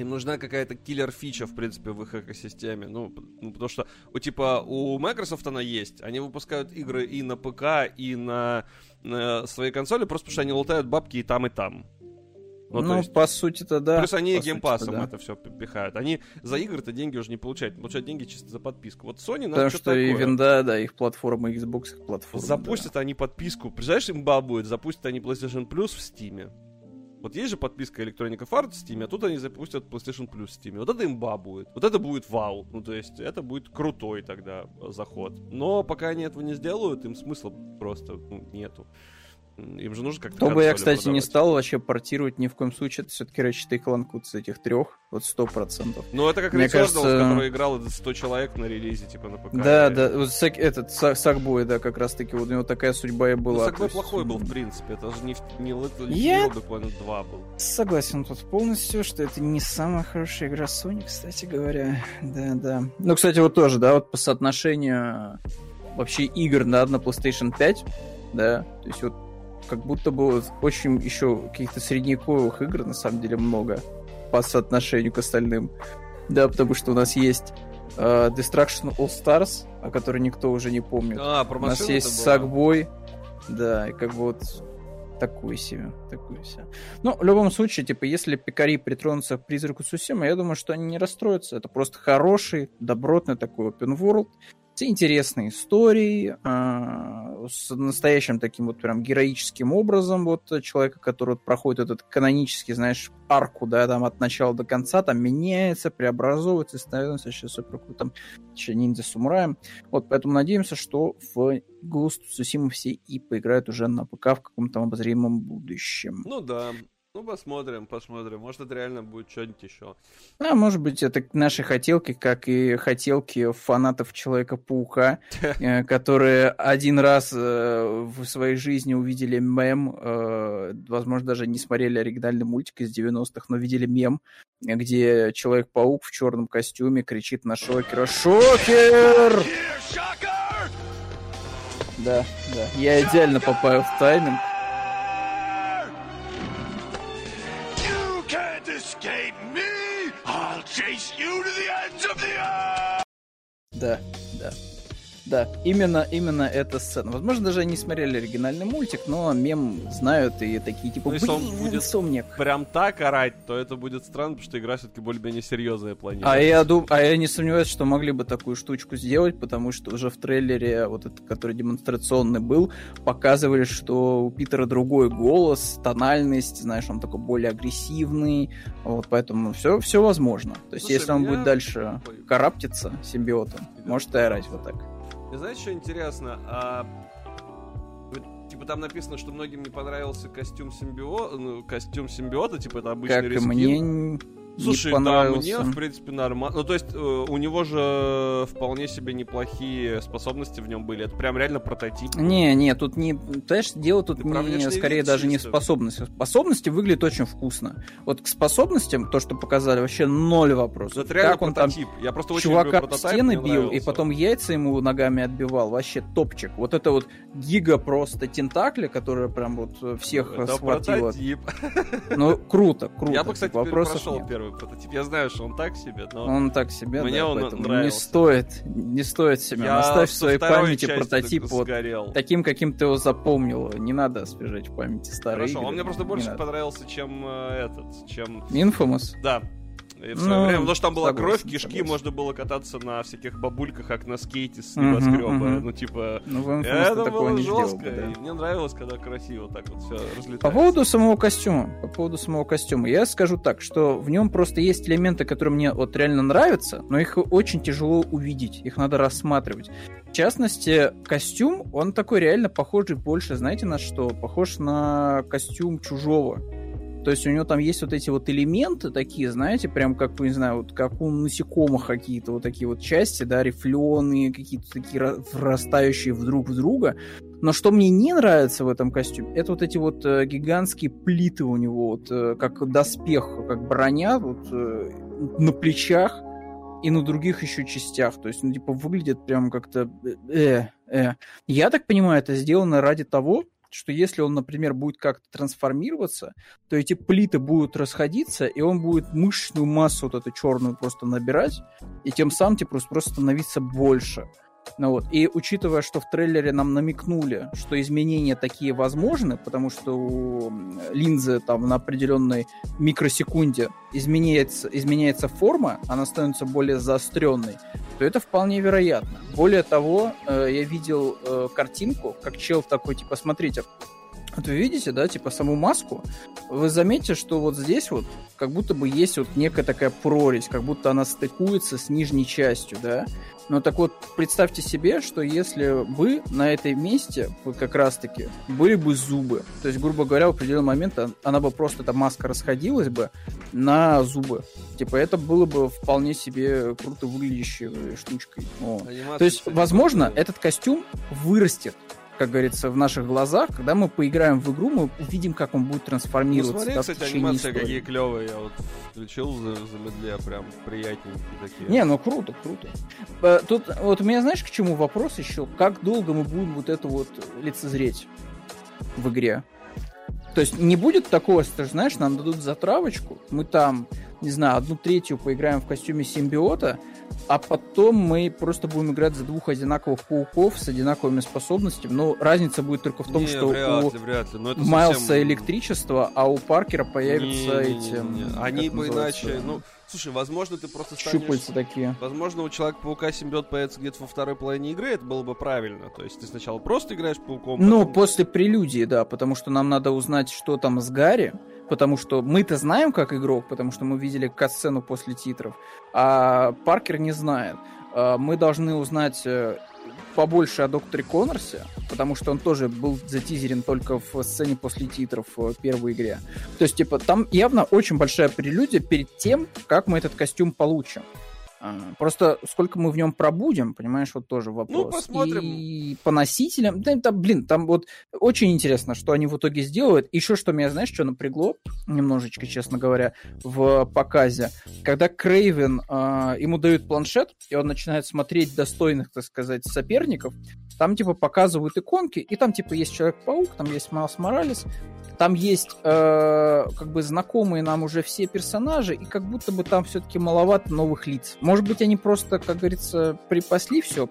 им нужна какая-то киллер-фича, в принципе, в их экосистеме. Ну, ну, потому что, у, типа, у Microsoft она есть. Они выпускают игры и на ПК, и на, на своей консоли, просто потому что они лутают бабки и там, и там. Ну, ну есть, по сути-то да. Плюс они геймпасом да. это все пихают. Они за игры-то деньги уже не получают. Получают деньги чисто за подписку. Вот Sony надо Потому что, что и винда, да, их платформа, Xbox их платформа. Запустят да. они подписку. Представляешь, имба будет, запустят они PlayStation Plus в Steam. Вот есть же подписка Electronic Arts в Steam, а тут они запустят PlayStation Plus в Steam. Вот это имба будет. Вот это будет вау. Ну, то есть, это будет крутой тогда заход. Но пока они этого не сделают, им смысла просто ну, нету. Им же нужно как-то... Кто бы я, кстати, продавать. не стал вообще портировать ни в коем случае, это все-таки Ratchet Clank с этих трех, вот сто процентов. Ну, это как Returnal, кажется... который играл 100 человек на релизе, типа на ПК. Да, да, вот этот Сакбой, да, как раз-таки, вот у него такая судьба и была. Ну, Сакбой есть... плохой был, в принципе, это же не, не, не я... Planet 2 был. Согласен тут полностью, что это не самая хорошая игра Sony, кстати говоря. Да, да. Ну, кстати, вот тоже, да, вот по соотношению вообще игр на, на PlayStation 5, да, то есть вот как будто бы очень еще каких-то средневековых игр на самом деле много по соотношению к остальным. Да, потому что у нас есть uh, Destruction All Stars, о которой никто уже не помнит. А, про у нас есть Сагбой. Да, и как бы вот такой себе, такой себе. Ну, в любом случае, типа, если пикари притронутся к призраку Сусима, я думаю, что они не расстроятся. Это просто хороший, добротный такой open world, с интересной историей, э, с настоящим таким вот прям героическим образом вот человека, который вот проходит этот канонический, знаешь, арку, да, там от начала до конца, там меняется, преобразовывается становится сейчас супер еще ниндзя-самураем. Вот, поэтому надеемся, что в Ghost Tsushima все и поиграют уже на ПК в каком-то обозримом будущем. Ну да. Ну, посмотрим, посмотрим. Может, это реально будет что-нибудь еще. А может быть, это наши хотелки, как и хотелки фанатов Человека-паука, э, которые один раз э, в своей жизни увидели мем, э, возможно, даже не смотрели оригинальный мультик из 90-х, но видели мем, где Человек-паук в черном костюме кричит на Шокера «Шокер!» Да, да. Я идеально попаю в тайминг. Да, да. Да, именно, именно эта сцена. Возможно, даже они смотрели оригинальный мультик, но мем знают и такие, типа, ну, если он будет инсомник. прям так орать, то это будет странно, потому что игра все-таки более-менее серьезная планета. А я, дум... а я не сомневаюсь, что могли бы такую штучку сделать, потому что уже в трейлере, вот этот, который демонстрационный был, показывали, что у Питера другой голос, тональность, знаешь, он такой более агрессивный, вот, поэтому все, все возможно. То есть, Слушай, если он меня... будет дальше караптиться симбиотом, может и орать вот так. И знаете, что интересно? А, типа там написано, что многим не понравился костюм симбиота, ну, костюм симбиота, типа это обычный как рискин. мне Слушай, да, мне, в принципе, нормально. Ну, то есть, э, у него же вполне себе неплохие способности в нем были. Это прям реально прототип. Не, не, тут не... Понимаешь, дело тут не, скорее даже не в способности. Способности выглядят очень вкусно. Вот к способностям, то, что показали, вообще ноль вопросов. Это реально как он прототип. там Я просто очень чувака в стены бил, и потом яйца ему ногами отбивал. Вообще топчик. Вот это вот гига просто тентакли, которые прям вот всех это схватило. Прототип. Ну, круто, круто. Я бы, кстати, прошел первый первый прототип. Я знаю, что он так себе, но... Он так себе, Мне да, он нравился. Не стоит, не стоит себя. Я Оставь в своей памяти прототип вот таким, каким ты его запомнил. Не надо освежать в памяти старые Хорошо, игры. он мне просто больше понравился, чем э, этот, чем... Infamous? Да, и в ну, время, потому что там была согласен, кровь, кишки, согласен. можно было кататься на всяких бабульках, как на скейте с небоскреба. Uh-huh, uh-huh. Ну, типа, ну, это было жестко. Делал, да. И мне нравилось, когда красиво так вот все разлетается. По поводу самого костюма, по поводу самого костюма, я скажу так, что в нем просто есть элементы, которые мне вот реально нравятся, но их очень тяжело увидеть, их надо рассматривать. В частности, костюм, он такой реально похожий больше, знаете, на что? Похож на костюм чужого. То есть у него там есть вот эти вот элементы такие, знаете, прям как, не знаю, вот как у насекомых какие-то вот такие вот части, да, рифленые, какие-то такие врастающие вдруг в друга. Но что мне не нравится в этом костюме, это вот эти вот э, гигантские плиты у него, вот э, как доспех, как броня, вот э, на плечах и на других еще частях. То есть, ну, типа, выглядит прям как-то... Э, э. Я так понимаю, это сделано ради того, что если он, например, будет как-то трансформироваться, то эти плиты будут расходиться, и он будет мышечную массу вот эту черную просто набирать, и тем самым тебе просто, просто становиться больше. Ну вот. И учитывая, что в трейлере нам намекнули, что изменения такие возможны, потому что у линзы там на определенной микросекунде изменяется, изменяется форма, она становится более заостренной, то это вполне вероятно. Более того, э, я видел э, картинку, как чел такой, типа, смотрите, вот вы видите, да, типа саму маску, вы заметите, что вот здесь вот как будто бы есть вот некая такая прорезь, как будто она стыкуется с нижней частью, да. Но так вот, представьте себе, что если вы на этой месте, вот как раз-таки, были бы зубы, то есть, грубо говоря, в определенный момент она бы просто, эта маска расходилась бы на зубы. Типа, это было бы вполне себе круто выглядящей штучкой. О. То есть, возможно, этот костюм вырастет как говорится, в наших глазах, когда мы поиграем в игру, мы увидим, как он будет трансформироваться. Ну, смотри, да, кстати, анимация какие клевые. Я вот включил за, замедля, прям приятненькие такие. Не, ну круто, круто. Э, тут вот у меня, знаешь, к чему вопрос еще? Как долго мы будем вот это вот лицезреть в игре? То есть не будет такого, что, знаешь, нам дадут затравочку, мы там, не знаю, одну третью поиграем в костюме симбиота, а потом мы просто будем играть за двух одинаковых пауков с одинаковыми способностями. Но разница будет только в том, не, что вряд у ли, вряд ли. Но это Майлса совсем... электричество, а у Паркера появятся не, эти... Не, не. Они бы иначе... Ну, Слушай, возможно, ты просто станешь... Щупальца такие. Возможно, у Человека-паука симбиот появится где-то во второй половине игры, это было бы правильно. То есть ты сначала просто играешь пауком, Ну, потом... после прелюдии, да, потому что нам надо узнать, что там с Гарри, потому что мы-то знаем как игрок, потому что мы видели катсцену после титров, а Паркер не знает. А, мы должны узнать, э, побольше о докторе Коннорсе, потому что он тоже был затизерен только в сцене после титров в первой игре. То есть, типа, там явно очень большая прелюдия перед тем, как мы этот костюм получим. Просто сколько мы в нем пробудем, понимаешь, вот тоже вопрос. Ну, посмотрим. И по носителям, да, там, блин, там вот очень интересно, что они в итоге сделают. Еще что меня, знаешь, что напрягло, немножечко, честно говоря, в показе, когда Крейвен, э, ему дают планшет, и он начинает смотреть достойных, так сказать, соперников, там, типа, показывают иконки, и там, типа, есть Человек-паук, там есть Майлз Моралес, там есть э, как бы знакомые нам уже все персонажи, и как будто бы там все-таки маловато новых лиц. Может быть, они просто, как говорится, припасли все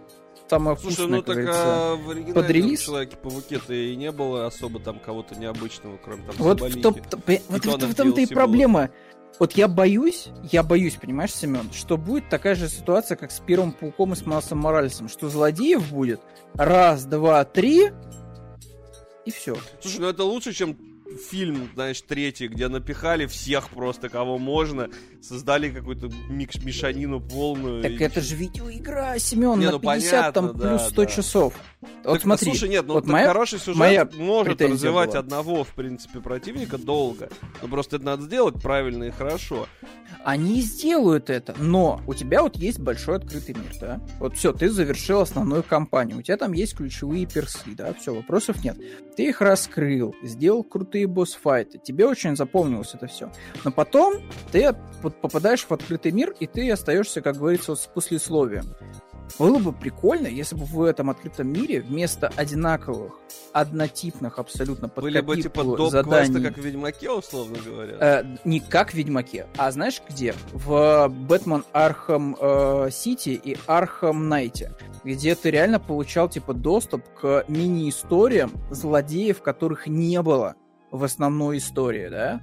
самое Слушай, вкусное, ну так а в оригинальном. Человеке-пауке-то и не было особо там кого-то необычного, кроме там Вот в, том, то, вот в, в том-то и проблема. Вот я боюсь, я боюсь, понимаешь, Семен, что будет такая же ситуация, как с Первым Пауком и с Майлсом Моралесом, что злодеев будет раз, два, три, и все. Слушай, ну это лучше, чем фильм, знаешь, третий, где напихали всех просто, кого можно, создали какую-то микс мешанину полную. Так и... это же видеоигра, Семен, не, на ну, 50 понятно, там да, плюс 100 да. часов. Вот так, смотри. Слушай, нет, ну вот моя, хороший сюжет моя может развивать была. одного, в принципе, противника долго. Но просто это надо сделать правильно и хорошо. Они сделают это, но у тебя вот есть большой открытый мир, да? Вот все, ты завершил основную кампанию, у тебя там есть ключевые персы, да, все, вопросов нет. Ты их раскрыл, сделал крутые босс-файты, тебе очень запомнилось это все. Но потом ты попадаешь в открытый мир, и ты остаешься, как говорится, с послесловием. Было бы прикольно, если бы в этом открытом мире вместо одинаковых, однотипных абсолютно под Были бы типа доп. заданий... как в Ведьмаке, условно говоря. Э, не как в Ведьмаке, а знаешь где? В Бэтмен Архам э, Сити и Архам Найте, где ты реально получал типа доступ к мини-историям злодеев, которых не было в основной истории, да?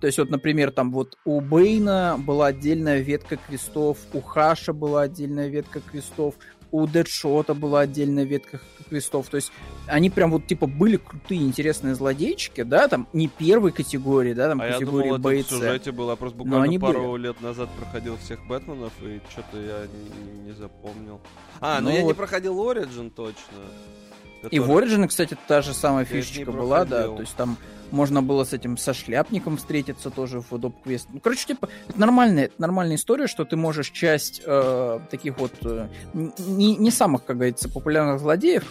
То есть вот, например, там вот у Бейна была отдельная ветка квестов, у Хаша была отдельная ветка квестов, у Дэдшота была отдельная ветка квестов. То есть они прям вот типа были крутые, интересные злодейчики, да, там не первой категории, да, там а категории я думал, это в сюжете было, я просто буквально они пару были. лет назад проходил всех Бэтменов, и что-то я не, не запомнил. А, ну, ну я вот... не проходил Origin точно. Который... И в Origin, кстати, та же самая фишечка была, да, то есть там можно было с этим со шляпником встретиться тоже в Adobe Quest. Ну, короче, типа, это нормальная, это нормальная история, что ты можешь часть э, таких вот э, не, не самых, как говорится, популярных злодеев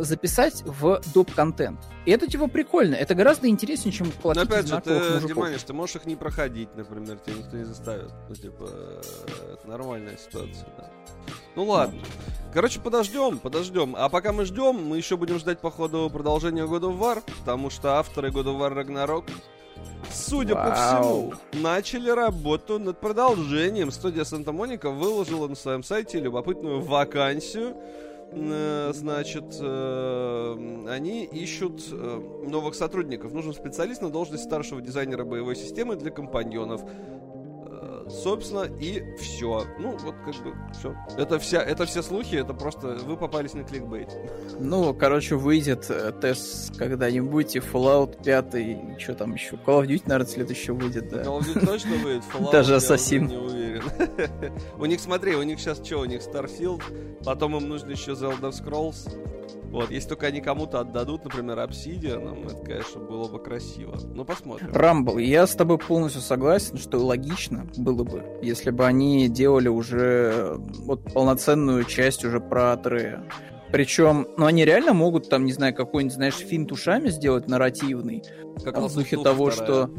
записать в доп-контент. И это типа прикольно. Это гораздо интереснее, чем платить Но опять же, ты, Диманиш, ты можешь их не проходить, например, тебя никто не заставит. Ну, типа, э, это нормальная ситуация, да. Ну ладно. Короче, подождем, подождем. А пока мы ждем, мы еще будем ждать, походу, продолжения God of War, потому что авторы God of War Ragnarok, судя Вау. по всему, начали работу над продолжением. Студия Санта-Моника выложила на своем сайте любопытную вакансию. Э, значит, э, они ищут э, новых сотрудников. Нужен специалист на должность старшего дизайнера боевой системы для компаньонов. Собственно, и все. Ну, вот как бы все. Это, вся, это все слухи, это просто вы попались на кликбейт. Ну, короче, выйдет э, тест когда-нибудь, и Fallout 5, что там еще? Call of Duty, наверное, следующий выйдет, да. Call of Duty точно выйдет, Fallout Даже Ассасин. не уверен. у них, смотри, у них сейчас что, у них Starfield, потом им нужно еще The Elder Scrolls, вот, если только они кому-то отдадут, например, Obsidian, это, конечно, было бы красиво. Ну, посмотрим. Рамбл, я с тобой полностью согласен, что логично было бы, если бы они делали уже вот полноценную часть уже про Атрея. Причем, ну, они реально могут там, не знаю, какой-нибудь, знаешь, финт ушами сделать нарративный. Как в духе того, вторая. что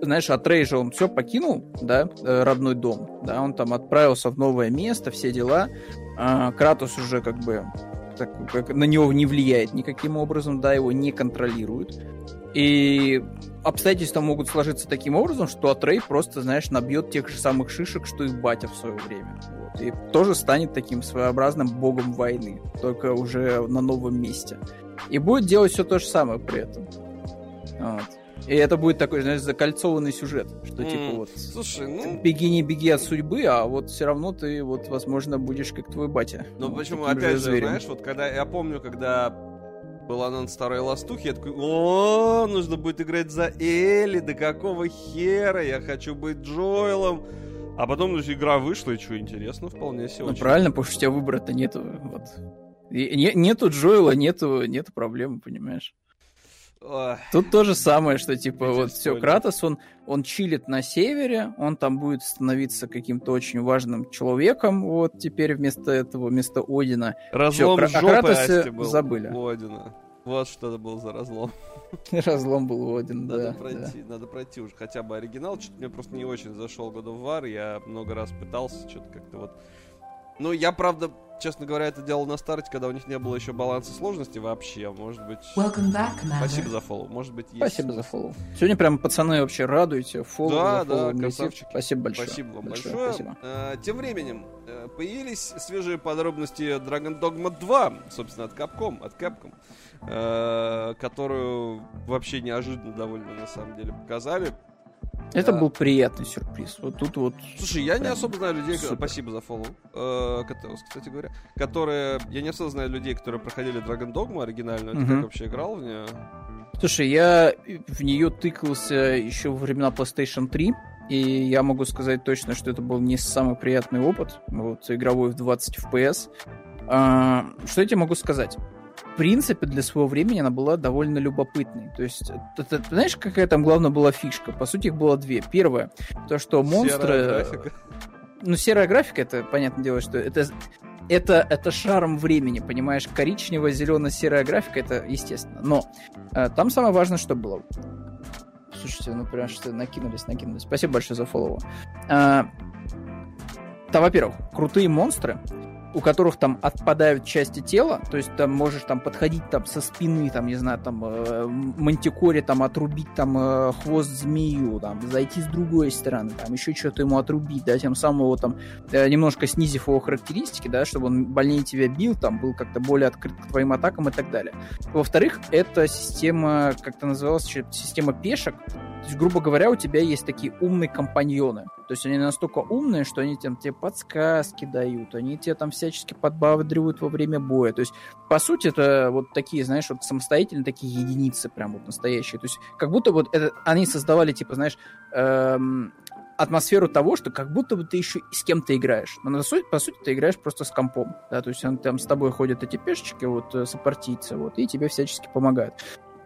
знаешь, Атрей же он все покинул, да, э, родной дом, да, он там отправился в новое место, все дела. А Кратос уже как бы так, как, на него не влияет никаким образом, да, его не контролирует. И обстоятельства могут сложиться таким образом, что Атрей просто, знаешь, набьет тех же самых шишек, что и батя в свое время. Вот. И тоже станет таким своеобразным богом войны, только уже на новом месте. И будет делать все то же самое при этом. Вот. И это будет такой, знаешь, закольцованный сюжет, что mm, типа вот слушай, ну... беги не беги от судьбы, а вот все равно ты вот, возможно, будешь как твой батя. Ну вот, почему, опять же, зверем. знаешь, вот когда, я помню, когда был анонс старой ластухи, я такой, о, нужно будет играть за Элли, да какого хера, я хочу быть Джоэлом. А потом ну, игра вышла, и что, интересно вполне себе. Ну, правильно, потому что у тебя выбора-то нету. Вот. И, не, нету Джоэла, нету, нету проблемы, понимаешь? Тут то же самое, что типа Эти вот все, Кратос, он, он чилит на севере, он там будет становиться каким-то очень важным человеком, вот теперь вместо этого, вместо Одина. Разлом все, жопы Кратосе был забыли. У Одина. Вот что это был за разлом. Разлом был у Один, надо да. Пройти, да. Надо пройти уже хотя бы оригинал. Что-то мне просто не очень зашел God of War. Я много раз пытался, что-то как-то вот... Ну, я, правда, честно говоря, это делал на старте, когда у них не было еще баланса сложности вообще. Может быть... Back, Спасибо за фоллоу. Может быть, есть... Спасибо за фоллоу. Сегодня прям пацаны вообще радуете. Фоллоу да, да, красавчики. Спасибо большое. Спасибо вам большое. большое. Спасибо. А, тем временем э, появились свежие подробности Dragon Dogma 2, собственно, от Capcom, от Capcom, э, которую вообще неожиданно довольно на самом деле показали. Это да. был приятный сюрприз. Вот тут вот. Слушай, я не особо знаю людей, супер. спасибо за фоллоу, э, кстати говоря, которые, я не особо знаю людей, которые проходили Dragon Dogma оригинальную. Ты как вообще играл в нее? Слушай, я в нее тыкался еще во времена PlayStation 3. И я могу сказать точно, что это был не самый приятный опыт, вот, игровой в 20 FPS. А, что я тебе могу сказать? В принципе, для своего времени она была довольно любопытной. То есть, ты, ты, ты знаешь, какая там главная была фишка? По сути, их было две. Первое, то, что монстры... Серая графика. Ну, серая графика, это, понятное дело, что это это, это шарм времени, понимаешь? Коричнево-зелено-серая графика, это естественно. Но э, там самое важное, что было. Слушайте, ну прям что накинулись, накинулись. Спасибо большое за фоллоу. Э, там, во-первых, крутые монстры, у которых там отпадают части тела, то есть там можешь там подходить там со спины, там, не знаю, там э, мантикоре там отрубить там э, хвост змею, там, зайти с другой стороны, там еще что-то ему отрубить, да, тем самым его там э, немножко снизив его характеристики, да, чтобы он больнее тебя бил, там, был как-то более открыт к твоим атакам и так далее. Во-вторых, это система, как то называлась, система пешек, то есть, грубо говоря, у тебя есть такие умные компаньоны. То есть они настолько умные, что они там тебе подсказки дают, они тебе там всячески подбадривают во время боя. То есть, по сути, это вот такие, знаешь, вот самостоятельные такие единицы прям вот настоящие. То есть, как будто вот это, они создавали, типа, знаешь, эм, атмосферу того, что как будто бы ты еще с кем-то играешь. Но на суть, по сути ты играешь просто с компом. Да, то есть он, там с тобой ходят эти пешечки, вот, э, сопартийцы, вот, и тебе всячески помогают.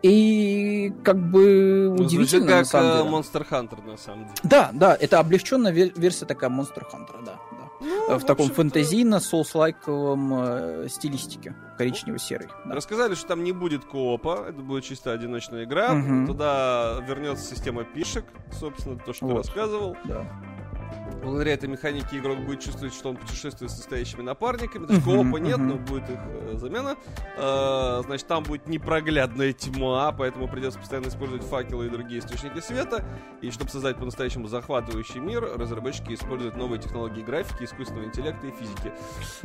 И как бы ну, удивительно, как на самом э, деле. Monster Hunter, на самом деле. Да, да, это облегченная версия такая Monster Hunter, да. да. Ну, в, в таком фэнтезийно соус-лайковом э, стилистике, коричнево-серый. Да. Рассказали, что там не будет коопа, это будет чисто одиночная игра. Угу. Туда вернется система пишек, собственно, то, что вот. ты рассказывал. Да благодаря этой механике игрок будет чувствовать, что он путешествует с настоящими напарниками. Есть коопа нет, но будет их э, замена. Э, значит, там будет непроглядная тьма, поэтому придется постоянно использовать факелы и другие источники света. И чтобы создать по-настоящему захватывающий мир, разработчики используют новые технологии графики, искусственного интеллекта и физики.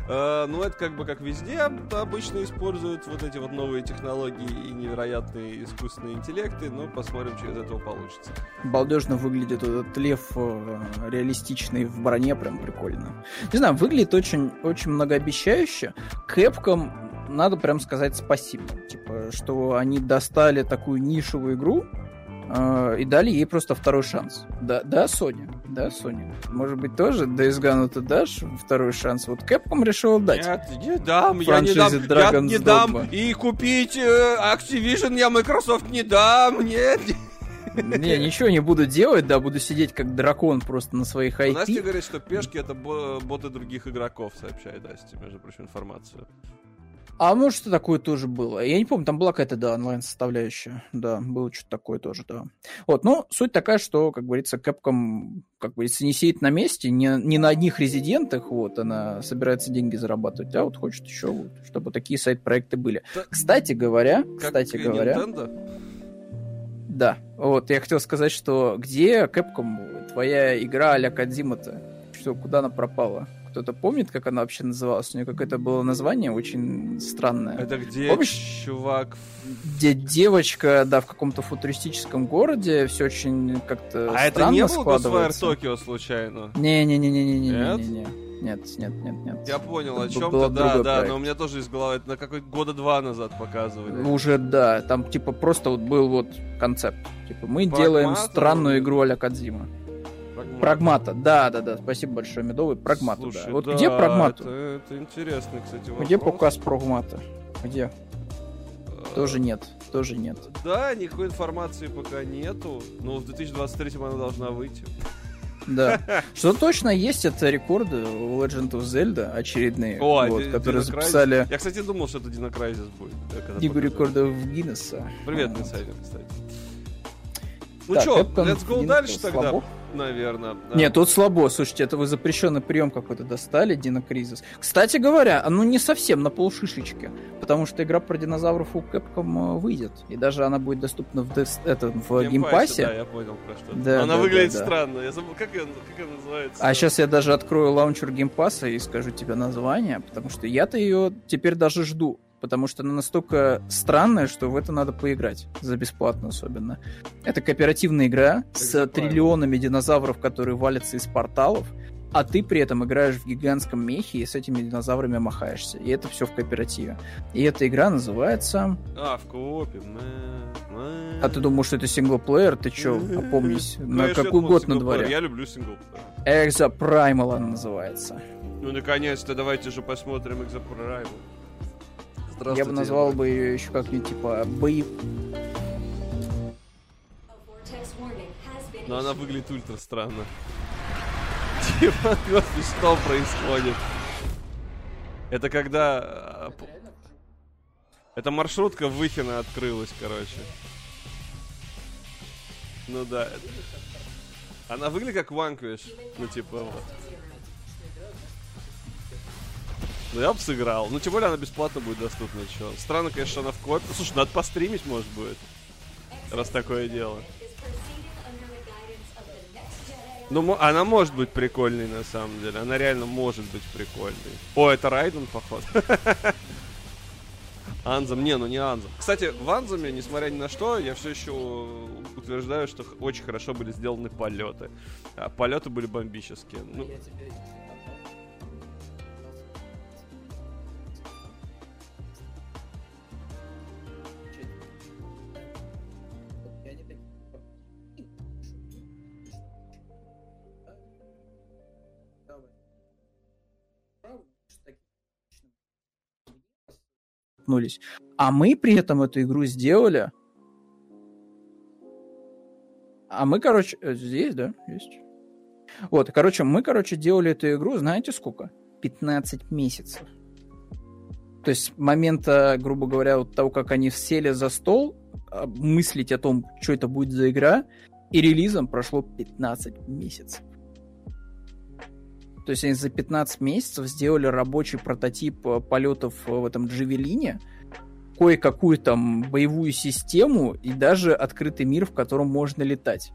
Э, ну, это как бы как везде обычно используют вот эти вот новые технологии и невероятные искусственные интеллекты. Но посмотрим, что из этого получится. Балдежно выглядит этот лев э, реалистично отличный в броне, прям прикольно. Не знаю, выглядит очень, очень многообещающе. Capcom надо прям сказать спасибо. Типа, что они достали такую нишевую игру, э, и дали ей просто второй шанс. Да, да, Sony, да, Sony. Может быть, тоже Days Gone ты дашь второй шанс? Вот Capcom решил дать. Нет, не дам, я не дам, Dragon's я не дам. И купить э, Activision я Microsoft не дам, нет. Не, ничего не буду делать, да, буду сидеть как дракон просто на своих IP. Настя говорит, что пешки это боты других игроков, сообщает Настя, между прочим, информацию. А может, что такое тоже было. Я не помню, там была какая-то, да, онлайн-составляющая. Да, было что-то такое тоже, да. Вот, но суть такая, что, как говорится, Capcom, как говорится, не сидит на месте, не, не на одних резидентах, вот, она собирается деньги зарабатывать, а вот хочет еще, вот, чтобы такие сайт-проекты были. Так, кстати говоря, кстати говоря... Nintendo? Да, вот, я хотел сказать, что где Capcom, твоя игра а-ля Кадзима-то? Что, куда она пропала? Кто-то помнит, как она вообще называлась? У нее какое-то было название очень странное. Это где Помнишь? чувак? Где девочка, да, в каком-то футуристическом городе, все очень как-то А это не был Ghostwire Токио случайно? Не-не-не-не-не-не-не. Нет, нет, нет, нет. Я понял, о чем ты, да, да, проект. но у меня тоже из головы на какой года два назад показывали. Уже, да, там типа просто вот был вот концепт. Типа мы Прагмат, делаем странную игру а-ля Кадзима. Прагмата. Прагмата, да, да, да. Спасибо большое, Медовый. Прагмата, Слушай, да. Вот да, где Прагмату? Это, это интересный, кстати, вопрос. Где показ Прагмата? Где? А, Тоже нет, тоже нет. Да, никакой информации пока нету. Но в 2023 она должна выйти. Да. Что точно есть, это рекорды у Legend of Zelda очередные, О, вот, Ди- которые записали Я, кстати, думал, что это Dino Crisis будет. показали. рекордов Гиннесса. Привет, инсайдер, кстати. Ну Так, Capcom let's go дальше слабо. Наверное. Нет, тут слабо. Слушайте, это вы запрещенный прием какой-то достали, Dino Crisis. Кстати говоря, оно не совсем на полшишечки, потому что игра про динозавров у Capcom э, выйдет. И даже она будет доступна в, дес- это, в геймпассе. Да, я понял про что. Да, Она да, выглядит да, да. странно. Я забыл, как ее, как она называется. А сейчас я даже открою лаунчер геймпасса и скажу тебе название, потому что я-то ее теперь даже жду. Потому что она настолько странная, что в это надо поиграть. За бесплатно особенно. Это кооперативная игра с Exoprimal. триллионами динозавров, которые валятся из порталов, а ты при этом играешь в гигантском мехе и с этими динозаврами махаешься. И это все в кооперативе. И эта игра называется... А, в коопе. А ты думал, что это синглплеер? Ты чё, опомнись. На Конечно, какой год на дворе? Я люблю синглплеер. Экзо Primal она называется. Ну, наконец-то, давайте же посмотрим Exoprimal. Я бы назвал бы ее еще как-нибудь типа бои... Но она выглядит ультра странно. Типа, господи, что происходит? Это когда... а, Это маршрутка в Выхино открылась, короче. Ну да. это- Она выглядит как Ванквиш. Ну типа вот. Ну я бы сыграл. Ну тем более она бесплатно будет доступна. Чё. Странно, конечно, что она в копе. Слушай, надо постримить, может будет. Раз такое дело. Ну, она может быть прикольной, на самом деле. Она реально может быть прикольной. О, это Райден, походу. Анзам, не, ну не Анзам. Кстати, в Анзаме, несмотря ни на что, я все еще утверждаю, что очень хорошо были сделаны полеты. А полеты были бомбические. Ну, Нулись. А мы при этом эту игру сделали. А мы, короче, э, здесь, да, есть. Вот, короче, мы, короче, делали эту игру, знаете сколько? 15 месяцев. То есть с момента, грубо говоря, вот того, как они сели за стол, а, мыслить о том, что это будет за игра, и релизом прошло 15 месяцев. То есть они за 15 месяцев сделали рабочий прототип э, полетов э, в этом Джавелине, кое-какую там боевую систему и даже открытый мир, в котором можно летать.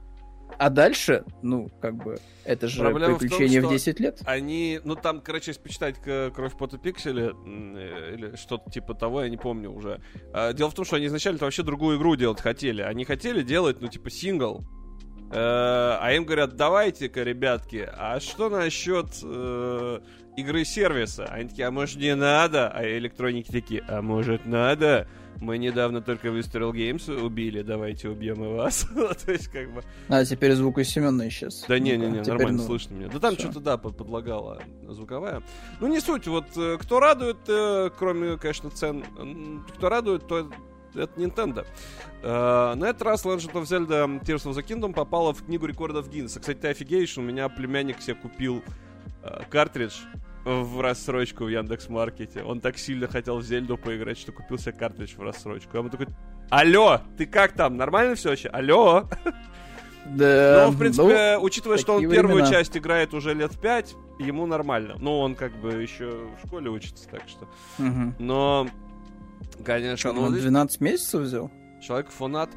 А дальше, ну, как бы, это же Проблема в том, приключение в, что 10 лет. Они, ну там, короче, если почитать к- «Кровь, пот и пиксели» э, или что-то типа того, я не помню уже. А, Дело в том, что они изначально вообще другую игру делать хотели. Они хотели делать, ну, типа, сингл. Э, А им говорят, давайте-ка, ребятки, а что насчет э, игры-сервиса? Они такие, а может не надо? А электроники такие, а может надо? Мы недавно только Выстрел Games убили, давайте убьем и вас. То есть, как бы... А теперь звук из Семена исчез. Да не, не, Ну-ка, не, теперь нормально ну. слышно меня. Да там что-то, да, под- подлагала звуковая. Ну, не суть. Вот э, кто радует, кроме, конечно, цен, кто радует, то это Nintendo. Э, На этот раз Legend of Zelda Tears of the Kingdom попала в книгу рекордов Гиннесса. Кстати, ты офигеешь, у меня племянник себе купил э, картридж в рассрочку в Яндекс Маркете. Он так сильно хотел в Зельду поиграть, что купил себе картридж в рассрочку. Я ему такой, алло, ты как там, нормально все вообще? Алло? Да, Ну, в принципе, учитывая, что он первую времена. часть играет уже лет пять, ему нормально. Ну, он как бы еще в школе учится, так что. ну, мгм. Но, конечно, Что, ну, он вот видишь, 12 месяцев взял? человек фанат.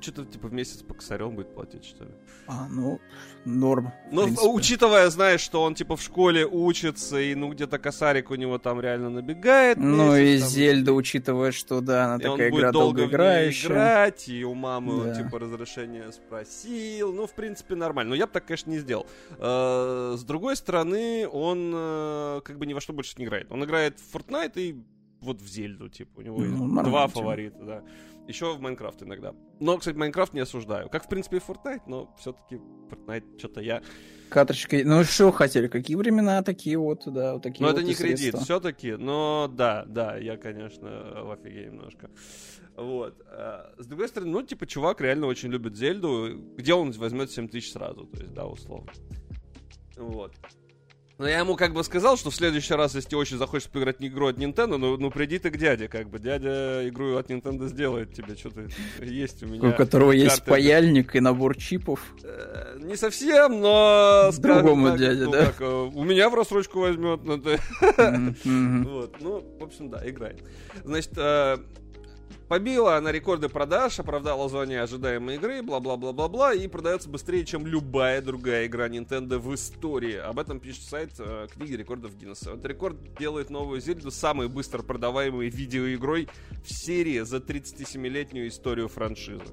что-то типа в месяц по косарем будет платить, что ли. А, ну, норм. Ну, принципе. учитывая, знаешь, что он типа в школе учится, и ну где-то косарик у него там реально набегает. Ну и там, Зельда, учитывая, что да, она И он такая будет игра долго долгоиграющая. играть, и у мамы он, Да. типа, разрешение спросил. Ну, в принципе, нормально. Но я бы так, конечно, не сделал. Э, С другой стороны, он э, как бы ни во что больше не играет. Он играет в Fortnite и вот в Зельду, типа, у него ну, два фаворита, да. Еще в Майнкрафт иногда. Но, кстати, Майнкрафт не осуждаю. Как, в принципе, и Fortnite, но все-таки Fortnite что-то я... Карточкой. Ну, что хотели? Какие времена такие вот, да, вот такие Но вот это не кредит, все-таки. Но да, да, я, конечно, в офиге немножко. Вот. А, с другой стороны, ну, типа, чувак реально очень любит Зельду. Где он возьмет 7 тысяч сразу? То есть, да, условно. Вот. Но я ему как бы сказал, что в следующий раз, если очень захочешь поиграть в игру от Nintendo, ну, ну приди ты к дяде, как бы. Дядя игру от Nintendo сделает тебе, что-то есть у меня. У которого карты, есть паяльник и набор чипов. Э, не совсем, но... Другому так, дяде, ну, да? Как, э, у меня в рассрочку возьмет. Ну, вот, ну, в общем, да, играй. Значит, э, Побила она рекорды продаж, оправдала звание ожидаемой игры, бла-бла-бла-бла-бла, и продается быстрее, чем любая другая игра Nintendo в истории. Об этом пишет сайт э, книги рекордов Гиннесса. Этот рекорд делает новую Зельду самой быстро продаваемой видеоигрой в серии за 37-летнюю историю франшизы.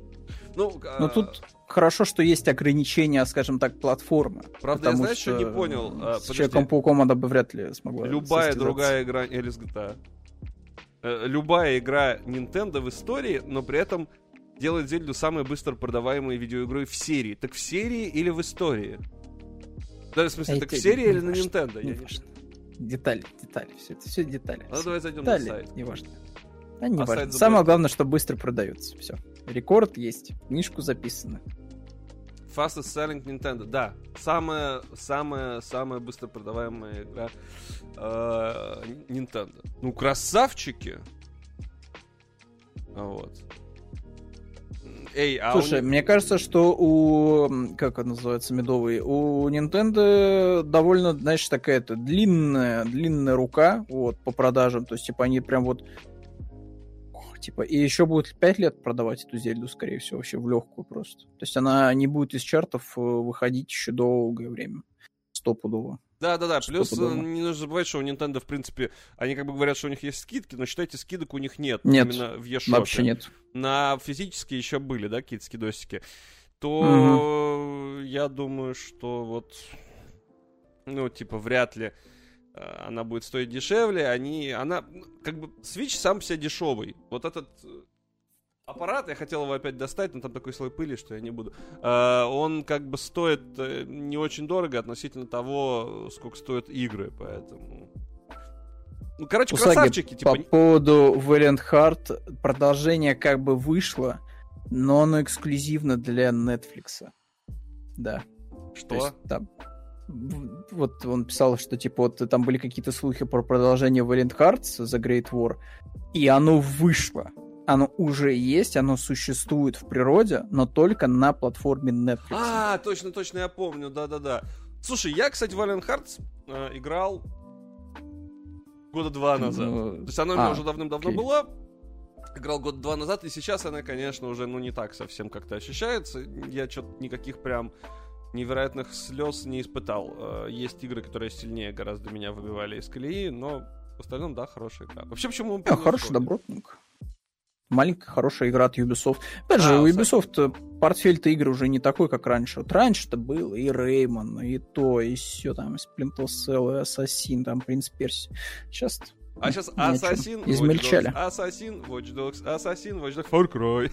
Ну, Но э... тут хорошо, что есть ограничения, скажем так, платформы. Правда, я знаешь, что не понял? С Подожди. Человеком-пауком она бы вряд ли смогла Любая другая игра или с GTA любая игра Nintendo в истории, но при этом делает Зельду самой быстро продаваемой видеоигрой в серии. Так в серии или в истории? Да, в смысле, а так в серии или на Nintendo? Не важно. Детали, детали, все это все детали. Ну, давай зайдем детали, на сайт. Не важно. А не а важно. Самое главное, что быстро продается. Все. Рекорд есть. Книжку записано. Fastest Selling Nintendo, да. Самая, самая, самая быстро продаваемая игра э, Nintendo. Ну, красавчики! Вот. Эй, а Слушай, у... мне кажется, что у... Как это называется, медовый? У Nintendo довольно, знаешь, такая-то длинная, длинная рука вот, по продажам. То есть, типа, они прям вот типа, и еще будет 5 лет продавать эту Зельду, скорее всего, вообще в легкую просто. То есть она не будет из чартов э, выходить еще долгое время. Стопудово. Да, да, да. Плюс э, не нужно забывать, что у Nintendo, в принципе, они как бы говорят, что у них есть скидки, но считайте, скидок у них нет. Нет. Именно в eShop. Вообще нет. На физические еще были, да, какие-то скидосики. То угу. я думаю, что вот, ну, типа, вряд ли она будет стоить дешевле, они, она, как бы, Switch сам по себе дешевый. Вот этот э, аппарат, я хотел его опять достать, но там такой слой пыли, что я не буду. Э, он как бы стоит не очень дорого относительно того, сколько стоят игры, поэтому... Ну, короче, Усаги, красавчики, типа... По поводу Valiant Heart, продолжение как бы вышло, но оно эксклюзивно для Netflix. Да. Что? Есть, там, вот он писал, что типа вот там были какие-то слухи про продолжение Valiant Hearts The Great War, и оно вышло. Оно уже есть, оно существует в природе, но только на платформе Netflix. А, точно, точно, я помню, да-да-да. Слушай, я, кстати, Valiant Hearts э, играл года два назад. Ну, То есть она у меня а, уже давным-давно окей. была. Играл год два назад, и сейчас она, конечно, уже ну не так совсем как-то ощущается. Я что-то никаких прям невероятных слез не испытал. Э, есть игры, которые сильнее гораздо меня выбивали из колеи, но в остальном, да, хорошая игра. Вообще, почему... Да, хороший добротник. Маленькая хорошая игра от Ubisoft. Опять же, а, у Ubisoft портфель-то игр уже не такой, как раньше. Вот раньше-то был и Реймон, и то, и все, там, Splinter Cell, и Assassin, там, Принц Перси. Сейчас а сейчас Ассасин, измельчали. Ассасин, Watch Dogs, Ассасин, Watch Dogs, Far Cry.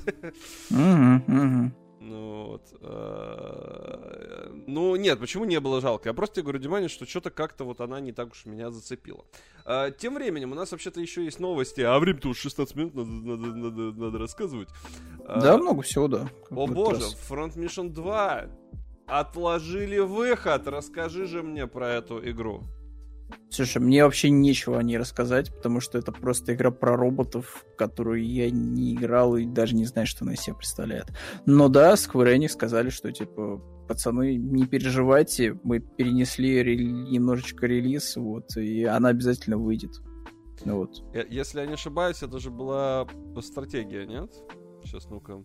Угу, угу. Ну вот. Э, ну нет, почему не было жалко? Я просто тебе говорю, Димане, что что-то как-то вот она не так уж меня зацепила. А, тем временем у нас вообще-то еще есть новости, а время-то уж 16 минут надо, надо, надо, надо рассказывать. Да, а, много всего, да. О боже, раз. Front Mission 2 отложили выход. Расскажи же мне про эту игру. Слушай, мне вообще нечего о ней рассказать, потому что это просто игра про роботов, которую я не играл и даже не знаю, что она из себя представляет. Но да, Square Enix сказали, что типа, пацаны, не переживайте, мы перенесли рели- немножечко релиз, вот, и она обязательно выйдет. Ну, вот. Если я не ошибаюсь, это же была стратегия, нет? Сейчас, ну-ка.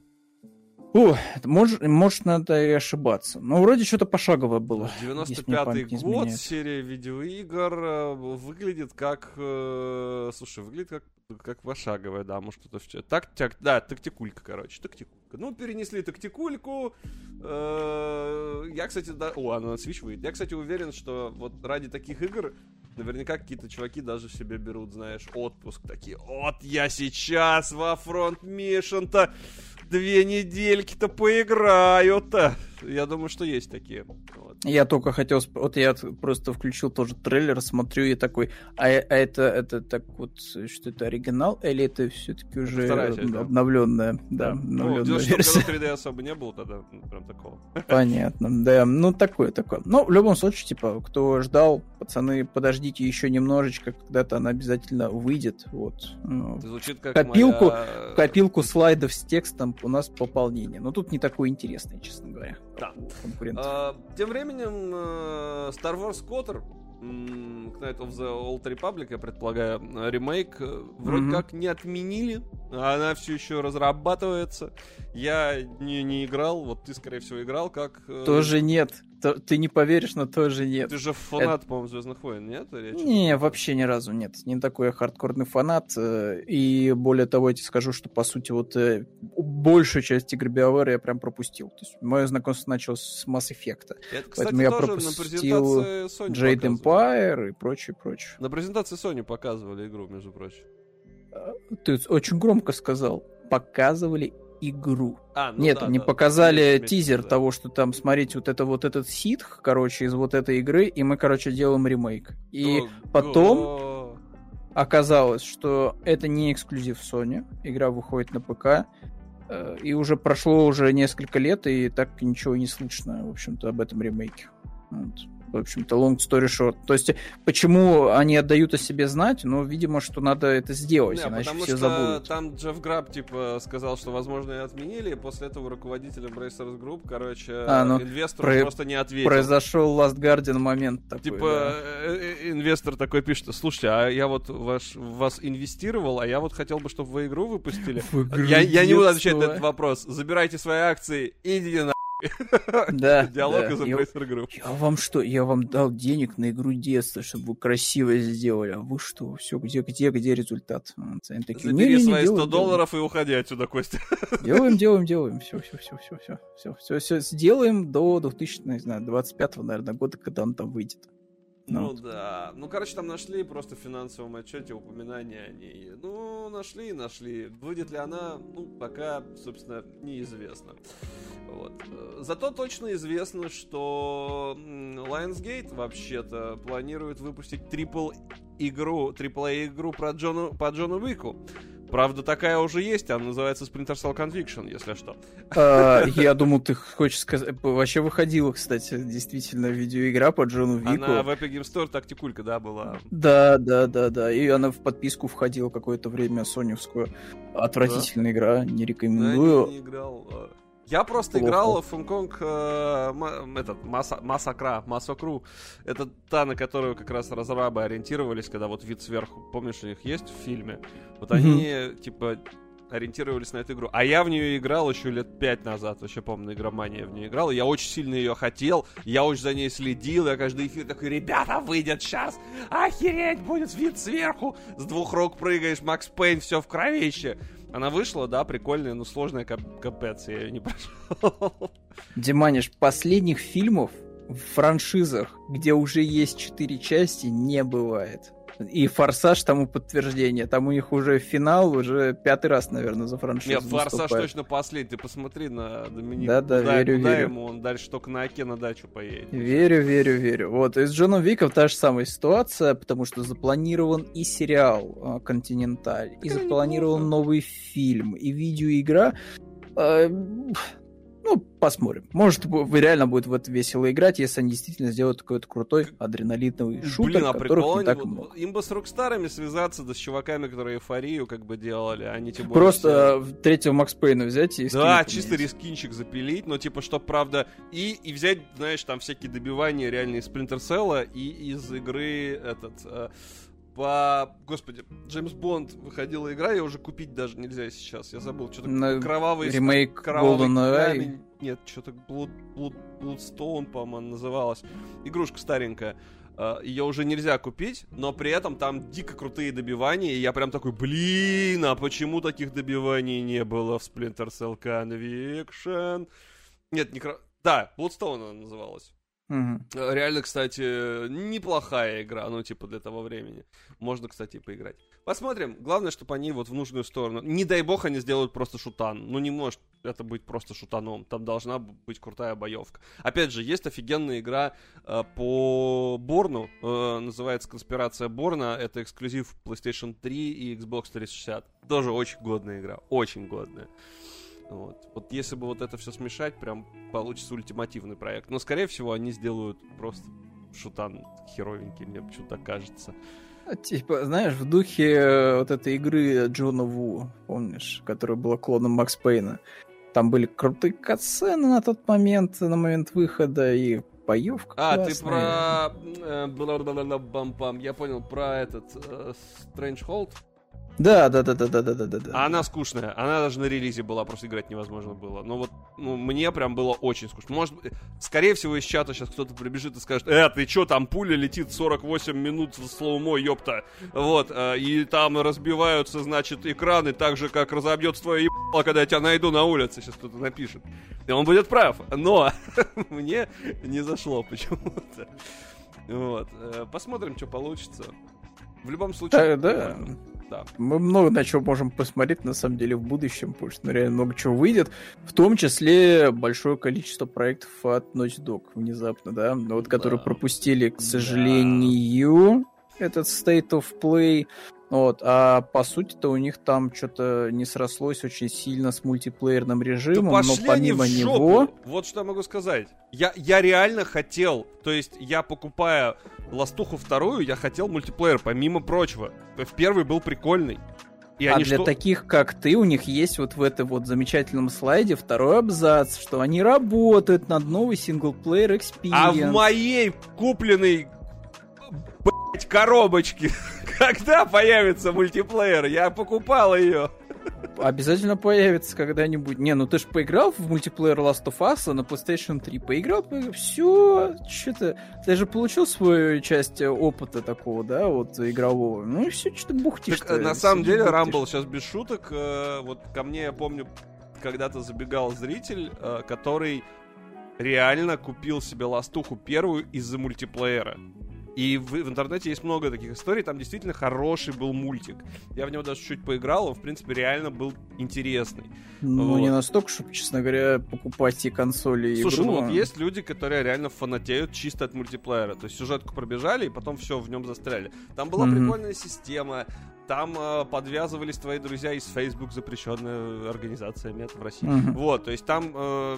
О, может, может, надо и ошибаться. Но вроде что-то пошаговое было. 95-й год, серия видеоигр э, выглядит как... Э, слушай, выглядит как как пошаговая, да, может кто-то в Так, так, да, тактикулька, короче, тактикулька. Ну, перенесли тактикульку. Э, я, кстати, да... О, она на Switch выйдет. Я, кстати, уверен, что вот ради таких игр Наверняка какие-то чуваки даже себе берут, знаешь, отпуск. Такие, вот я сейчас во фронт Мишен-то две недельки-то поиграю-то. Я думаю, что есть такие. Вот. Я только хотел... Вот я просто включил тоже трейлер, смотрю и такой, а, а это, это так вот, что это оригинал или это все-таки уже часть, обновленная? Да, да обновленная ну, версия. 3D особо не было тогда, ну, прям такого. Понятно, да. Ну, такое, такое. Ну, в любом случае, типа, кто ждал, пацаны, подождите еще немножечко, когда-то она обязательно выйдет. Вот. Ну, звучит как копилку, моя... копилку слайдов с текстом у нас пополнение. Но тут не такое интересное, честно говоря. Да. А, тем временем uh, Star Wars Cotter Knight of the Old Republic, я предполагаю, ремейк, э, вроде mm-hmm. как не отменили, она все еще разрабатывается. Я не, не играл, вот ты, скорее всего, играл, как... Э, тоже нет. Ты не поверишь, но тоже нет. Ты же фанат, Это... по-моему, Звездных войн, нет? Речь? Не, вообще ни разу нет. Не такой я хардкорный фанат. Э, и более того, я тебе скажу, что, по сути, вот большую часть игр BioWare я прям пропустил. То есть мое знакомство началось с Mass Effect. Это, кстати, Поэтому я пропустил Jade Empire и прочее, прочее. На презентации Sony показывали игру, между прочим. А, ты очень громко сказал. Показывали игру. А, ну Нет, да, не да, показали да, тизер да. того, что там, смотрите, вот это вот этот ситх, короче, из вот этой игры, и мы, короче, делаем ремейк. И Ого. потом оказалось, что это не эксклюзив Sony, игра выходит на ПК, э, и уже прошло уже несколько лет, и так ничего не слышно, в общем-то, об этом ремейке. Вот в общем-то, long story short. То есть, почему они отдают о себе знать? Ну, видимо, что надо это сделать, Не, иначе все что забудут. там Джефф Граб, типа, сказал, что, возможно, и отменили, и после этого руководитель Embracers Group, короче, а, ну, инвестору про... просто не ответил. Произошел Last Guardian момент такой, Типа, да. Э, э, инвестор такой пишет, слушайте, а я вот ваш, вас инвестировал, а я вот хотел бы, чтобы вы игру выпустили. Я, я не буду отвечать на этот вопрос. Забирайте свои акции, идите на да, Диалог из Embracer Group. Я вам что, я вам дал денег на игру детства, чтобы вы красиво сделали, а вы что, все, где, где, где результат? Они такие, Забери не, не, свои 100 делаем, долларов делаем. и уходи отсюда, Костя. Делаем, делаем, делаем, все, все, все, все, все, все, все, все, сделаем до 2000, не знаю, 25 наверное, года, когда он там выйдет. Ну, ну да. Ну, короче, там нашли просто в финансовом отчете упоминание о ней. Ну, нашли и нашли. Будет ли она, ну, пока, собственно, неизвестно. Вот. Зато точно известно, что Lionsgate вообще-то планирует выпустить трипл игру, AAA игру про Джону, по Джону Уику. Правда, такая уже есть, она называется Splinter Cell Conviction, если что. А, я думал, ты хочешь сказать... Вообще выходила, кстати, действительно видеоигра по Джону Вику. Она в Epic Game Store тактикулька, да, была? Да, да, да, да. И она в подписку входила какое-то время соневскую. Отвратительная да? игра, не рекомендую. Да, я не играл. Я просто Плохо. играл в Хонконг э, этот Маса, Масакра, Масакру. Это та, на которую как раз разрабы ориентировались, когда вот вид сверху, помнишь, у них есть в фильме? Вот mm-hmm. они, типа, ориентировались на эту игру. А я в нее играл еще лет пять назад, вообще помню, игромания в нее играл. Я очень сильно ее хотел, я очень за ней следил, я каждый эфир такой, ребята, выйдет сейчас, охереть, будет вид сверху, с двух рук прыгаешь, Макс Пейн, все в кровище. Она вышла, да, прикольная, но сложная кап- капец, я ее не прошел. Диманиш, последних фильмов в франшизах, где уже есть четыре части, не бывает. И «Форсаж» тому подтверждение. Там у них уже финал, уже пятый раз, наверное, за франшизу Нет, «Форсаж» выступает. точно последний. Ты посмотри на Доминика. Да-да, куда, верю, куда верю. ему, он дальше только на Оке на дачу поедет. Верю, верю, верю. Вот, и с Джоном Виком та же самая ситуация, потому что запланирован и сериал «Континенталь», и запланирован новый фильм, и видеоигра. А, ну, посмотрим. Может, реально будет в это весело играть, если они действительно сделают какой-то крутой адреналиновый шутер, Блин, а которых не так много. Им бы с Рокстарами связаться, да с чуваками, которые эйфорию как бы делали, они тем более... Просто все... третьего Макс Пейна взять и Да, чисто рискинчик запилить, но типа, что правда... И, и взять, знаешь, там всякие добивания реально из Splinter Cell и из игры этот... По... Господи, Джеймс Бонд выходила игра, ее уже купить даже нельзя сейчас. Я забыл, что-то На... кровавый... Ремейк кровавый камень. Нет, что-то Blood, Blood, Bloodstone, по-моему, называлась. Игрушка старенькая. Uh, ее уже нельзя купить, но при этом там дико крутые добивания, и я прям такой, блин, а почему таких добиваний не было в Splinter Cell Conviction? Нет, не... Да, Bloodstone она называлась. Угу. Реально, кстати, неплохая игра, ну, типа, для того времени. Можно, кстати, поиграть. Посмотрим. Главное, чтобы они вот в нужную сторону. Не дай бог они сделают просто шутан. Ну, не может это быть просто шутаном. Там должна быть крутая боевка. Опять же, есть офигенная игра э, по Борну. Э, называется Конспирация Борна. Это эксклюзив PlayStation 3 и Xbox 360. Тоже очень годная игра. Очень годная. Вот. вот если бы вот это все смешать, прям получится ультимативный проект. Но, скорее всего, они сделают просто шутан херовенький, мне почему-то кажется. А, типа, знаешь, в духе э, вот этой игры Джона Ву, помнишь, которая была клоном Макс Пейна. Там были крутые катсцены на тот момент, на момент выхода, и боевка А, классная. ты про... Э, я понял, про этот э, Strange Hold? Да, да, да, да, да, да, да, да. А она скучная. Она даже на релизе была, просто играть невозможно было. Но вот, ну, мне прям было очень скучно. Может, скорее всего, из чата сейчас кто-то прибежит и скажет, э, ты чё, там пуля летит 48 минут в слоумо, ёпта. Вот, э, и там разбиваются, значит, экраны так же, как разобьется твое ебало, когда я тебя найду на улице, сейчас кто-то напишет. И он будет прав. Но мне не зашло почему-то. Вот. Э, посмотрим, что получится. В любом случае... Да, да да. Мы много на чего можем посмотреть, на самом деле, в будущем, потому что ну, реально много чего выйдет, в том числе большое количество проектов от Naughty Dog внезапно, да, вот, да. которые пропустили, к сожалению, да. этот State of Play, вот, а по сути-то у них там что-то не срослось очень сильно с мультиплеерным режимом, да но помимо в жопу. него... Вот что я могу сказать. Я, я реально хотел, то есть я покупая Ластуху вторую, я хотел мультиплеер, помимо прочего. В первый был прикольный. И а для что... таких, как ты, у них есть вот в этом вот замечательном слайде второй абзац, что они работают над новой синглплеер experience. А в моей купленной блять, коробочке когда появится мультиплеер? Я покупал ее. Обязательно появится когда-нибудь. Не, ну ты же поиграл в мультиплеер Last of Us на PlayStation 3. Поиграл, поиграл. Все, что-то. Ты же получил свою часть опыта такого, да, вот игрового. Ну и все, что-то бухтишь. Так, на самом деле, Рамбл сейчас без шуток. Э, вот ко мне, я помню, когда-то забегал зритель, э, который реально купил себе ластуху первую из-за мультиплеера. И в, в интернете есть много таких историй, там действительно хороший был мультик. Я в него даже чуть поиграл, он, в принципе, реально был интересный. Ну, вот. не настолько, чтобы, честно говоря, покупать те консоли и Слушай, игру. ну вот есть люди, которые реально фанатеют чисто от мультиплеера. То есть сюжетку пробежали, и потом все в нем застряли. Там была mm-hmm. прикольная система, там э, подвязывались твои друзья из Facebook, запрещенная организация МЕТ в России. Mm-hmm. Вот, то есть там э,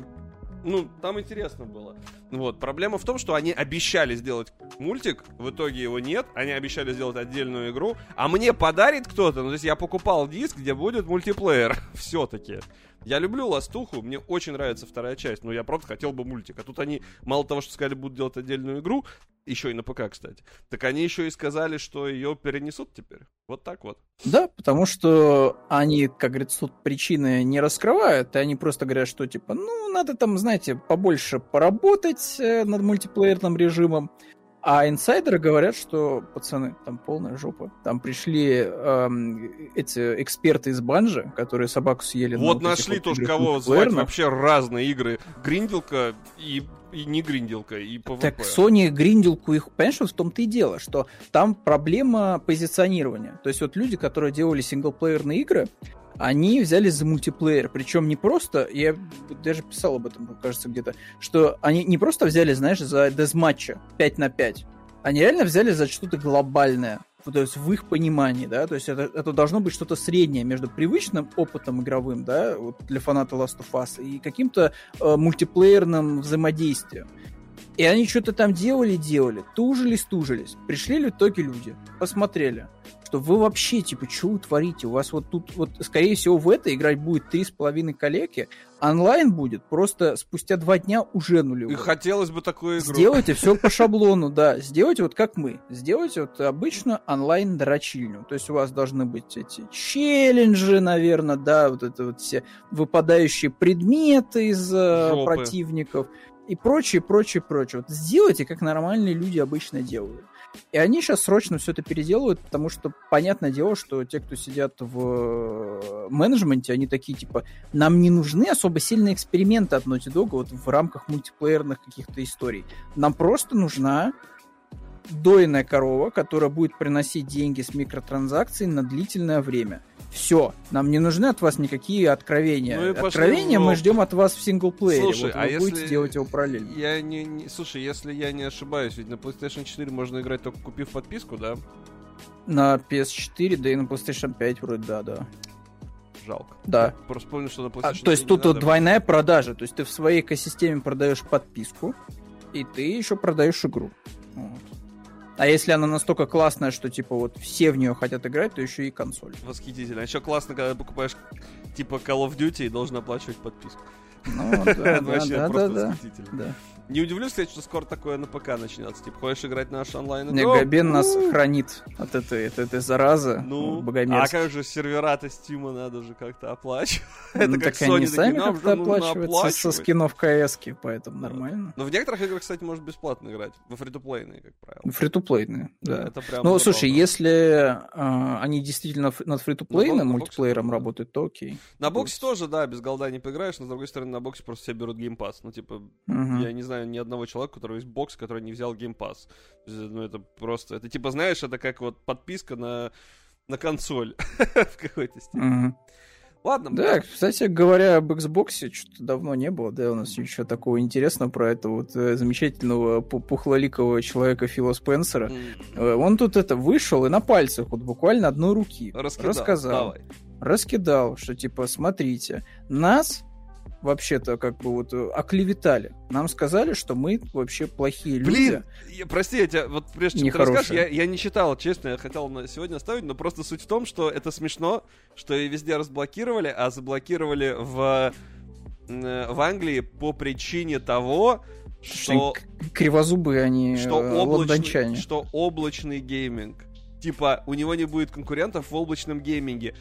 ну, там интересно было. Вот. Проблема в том, что они обещали сделать мультик, в итоге его нет, они обещали сделать отдельную игру, а мне подарит кто-то, ну, то есть я покупал диск, где будет мультиплеер, все-таки. Я люблю Ластуху, мне очень нравится вторая часть, но я просто хотел бы мультик. А тут они, мало того, что сказали, будут делать отдельную игру, еще и на ПК, кстати, так они еще и сказали, что ее перенесут теперь. Вот так вот. Да, потому что они, как говорится, тут причины не раскрывают, и они просто говорят, что типа, ну, надо там, знаете, побольше поработать э, над мультиплеерным режимом, а инсайдеры говорят, что, пацаны, там полная жопа. Там пришли эм, эти эксперты из Банжи, которые собаку съели. Вот нашли вот тоже кого звать. Вообще разные игры. Гринделка и, и не гринделка, и ПВП. Так Sony гринделку их... Понимаешь, в том-то и дело, что там проблема позиционирования. То есть вот люди, которые делали синглплеерные игры, они взялись за мультиплеер. Причем не просто, я даже писал об этом, кажется, где-то, что они не просто взялись, знаешь, за дезматч 5 на 5. Они реально взялись за что-то глобальное. То есть в их понимании, да, то есть это, это должно быть что-то среднее между привычным опытом игровым, да, вот для фаната Last of Us и каким-то э, мультиплеерным взаимодействием. И они что-то там делали, делали, тужились, тужились. Пришли в итоге люди, посмотрели, что вы вообще, типа, что вы творите? У вас вот тут, вот, скорее всего, в это играть будет три с половиной коллеги, онлайн будет просто спустя два дня уже нулевой. И хотелось бы такую игру. Сделайте все по шаблону, да. Сделайте вот как мы. Сделайте вот обычно онлайн-дрочильню. То есть у вас должны быть эти челленджи, наверное, да, вот это вот все выпадающие предметы из э, Жопы. противников и прочее, прочее, прочее. Вот сделайте, как нормальные люди обычно делают. И они сейчас срочно все это переделывают, потому что понятное дело, что те, кто сидят в э, менеджменте, они такие типа, нам не нужны особо сильные эксперименты от Naughty Dog вот в рамках мультиплеерных каких-то историй. Нам просто нужна дойная корова, которая будет приносить деньги с микротранзакций на длительное время. Все, нам не нужны от вас никакие откровения. Ну Откровения мы ждем от вас в синглплеере. Слушай, вот вы а будете если... делать его параллельно. Я не, не... Слушай, если я не ошибаюсь, ведь на PlayStation 4 можно играть только купив подписку, да? На PS4, да и на PlayStation 5 вроде да, да. Жалко. Да. Я просто помню, что на PlayStation а, То есть тут вот двойная продажа. То есть ты в своей экосистеме продаешь подписку, и ты еще продаешь игру. Вот. А если она настолько классная, что типа вот все в нее хотят играть, то еще и консоль. Восхитительно. Еще классно, когда покупаешь типа Call of Duty и должен оплачивать подписку. Ну, да, да, да, да, да. Не удивлюсь, кстати, что скоро такое на ПК начнется. Типа, хочешь играть наш онлайн Не, Габен нас хранит от этой, от этой заразы. Ну, а как же сервера-то Стима надо же как-то оплачивать? Это ну, как они сами как-то оплачивают со скинов кс поэтому нормально. Но в некоторых играх, кстати, может бесплатно играть. Во фри-то-плейные, как правило. Фри-то-плейные, да. Это прям ну, слушай, если а, они действительно над фри-то-плейным мультиплеером работают, то окей. На боксе тоже, да, без голда не поиграешь, но с другой стороны, на боксе просто все берут геймпас. Ну, типа, я не знаю, знаю ни одного человека, у которого есть бокс, который не взял Pass. Ну, это просто... Это типа, знаешь, это как вот подписка на, на консоль в какой-то степени. Ладно. Да, кстати говоря, об Xbox что-то давно не было, да, у нас ничего такого интересного про этого вот э, замечательного пухлоликого человека Фила Спенсера. Mm. Он тут это вышел и на пальцах вот буквально одной руки Раскидал. рассказал. Давай. Раскидал, что типа, смотрите, нас вообще-то как бы вот э, оклеветали. Нам сказали, что мы вообще плохие люди. Блин, прости, я тебя, вот прежде чем ты расскажешь, я, я не читал, честно, я хотел на сегодня оставить, но просто суть в том, что это смешно, что и везде разблокировали, а заблокировали в, э, в Англии по причине того, что... Кривозубые они что э, облачный, что облачный гейминг. Типа, у него не будет конкурентов в облачном гейминге.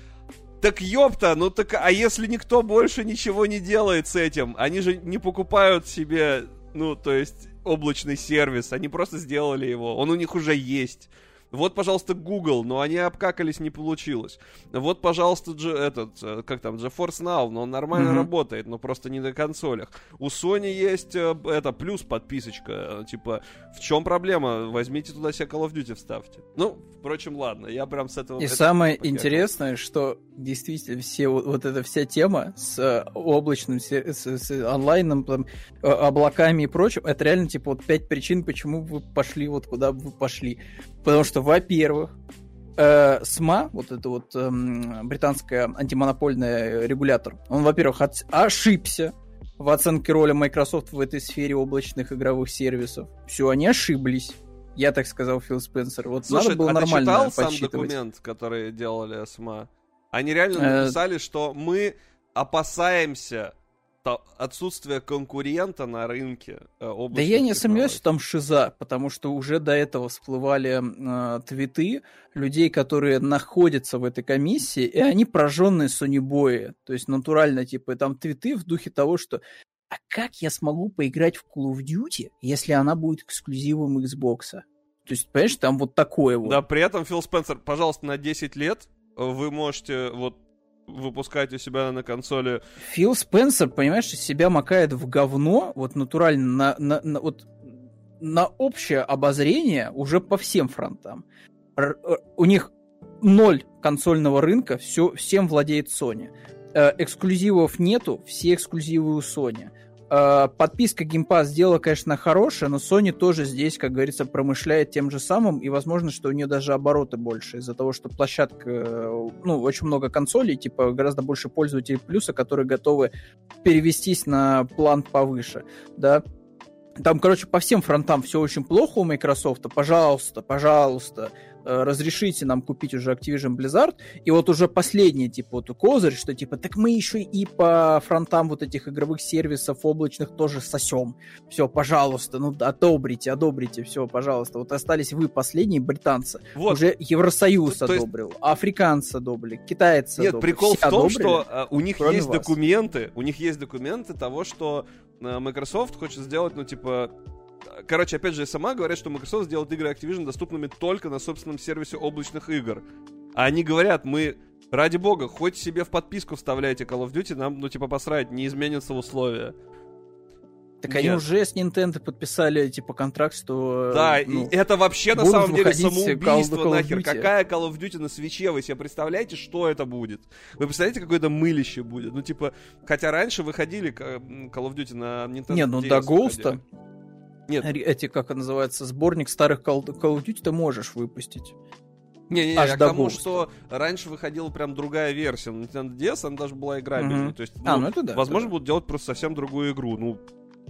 Так ёпта, ну так, а если никто больше ничего не делает с этим? Они же не покупают себе, ну, то есть, облачный сервис, они просто сделали его, он у них уже есть. Вот, пожалуйста, Google, но они обкакались, не получилось. Вот, пожалуйста, G, этот, э, как там, GeForce Now, но он нормально mm-hmm. работает, но просто не на консолях. У Sony есть э, это плюс подписочка, э, типа, в чем проблема? Возьмите туда себе Call of Duty вставьте. Ну, впрочем, ладно, я прям с этого... И самое покакал. интересное, что действительно все вот, вот эта вся тема с облачным, с, с онлайном, там, облаками и прочим, это реально типа вот пять причин, почему вы пошли вот куда вы пошли. Потому что, во-первых, э, СМА, вот это вот э, британская антимонопольный регулятор, он, во-первых, от... ошибся в оценке роли Microsoft в этой сфере облачных игровых сервисов. Все, они ошиблись. Я так сказал Фил Спенсер. Вот Слушай, надо было а нормально ты читал сам документ, который делали СМА? Они реально э, написали, что мы опасаемся отсутствие конкурента на рынке э, Да я не сомневаюсь, что там шиза, потому что уже до этого всплывали э, твиты людей, которые находятся в этой комиссии, и они прожженные сонибои. То есть натурально, типа, там твиты в духе того, что а как я смогу поиграть в Call of Duty, если она будет эксклюзивом Xbox? То есть, понимаешь, там вот такое вот. Да, при этом, Фил Спенсер, пожалуйста, на 10 лет вы можете вот выпускать у себя на консоли. Фил Спенсер, понимаешь, себя макает в говно, вот натурально, на, на, на, вот, на общее обозрение уже по всем фронтам. Р, у них ноль консольного рынка, все, всем владеет Sony. Э, эксклюзивов нету, все эксклюзивы у Sony. Э, подписка Game Pass сделала, конечно, хорошая, но Sony тоже здесь, как говорится, промышляет тем же самым, и возможно, что у нее даже обороты больше из-за того, что площадка, э, ну, очень много консолей, типа гораздо больше пользователей плюса, которые готовы перевестись на план повыше, да. Там, короче, по всем фронтам все очень плохо у Microsoft. Пожалуйста, пожалуйста, разрешите нам купить уже Activision Blizzard, и вот уже последний, типа, вот козырь, что, типа, так мы еще и по фронтам вот этих игровых сервисов облачных тоже сосем. Все, пожалуйста, ну, одобрите, одобрите, все, пожалуйста. Вот остались вы последние британцы. Вот. Уже Евросоюз То одобрил, есть... африканцы одобрили, китайцы Нет, одобрили. прикол в том, одобрили, что а, у них есть вас. документы, у них есть документы того, что э, Microsoft хочет сделать, ну, типа, Короче, опять же, сама говорят, что Microsoft сделает игры Activision доступными только на собственном сервисе облачных игр. А они говорят, мы ради бога, хоть себе в подписку вставляйте Call of Duty, нам, ну, типа, посрать, не изменятся условия. Так Нет. они уже с Nintendo подписали, типа, контракт, что... Да, ну, и это вообще на самом деле самоубийство Call, Call нахер. Какая Call of Duty на свече? Вы себе представляете, что это будет? Вы представляете, какое-то мылище будет? Ну, типа, хотя раньше выходили Call of Duty на Nintendo Не, ну до Ghost нет. Эти, как называется, сборник старых Call, Call of Duty ты можешь выпустить. Не, не, Аж я к тому, что раньше выходила прям другая версия на Nintendo DS, она даже была играбельной. Mm-hmm. То есть, а, ну, а, ну это да. Возможно, это будут делать просто совсем другую игру. Ну,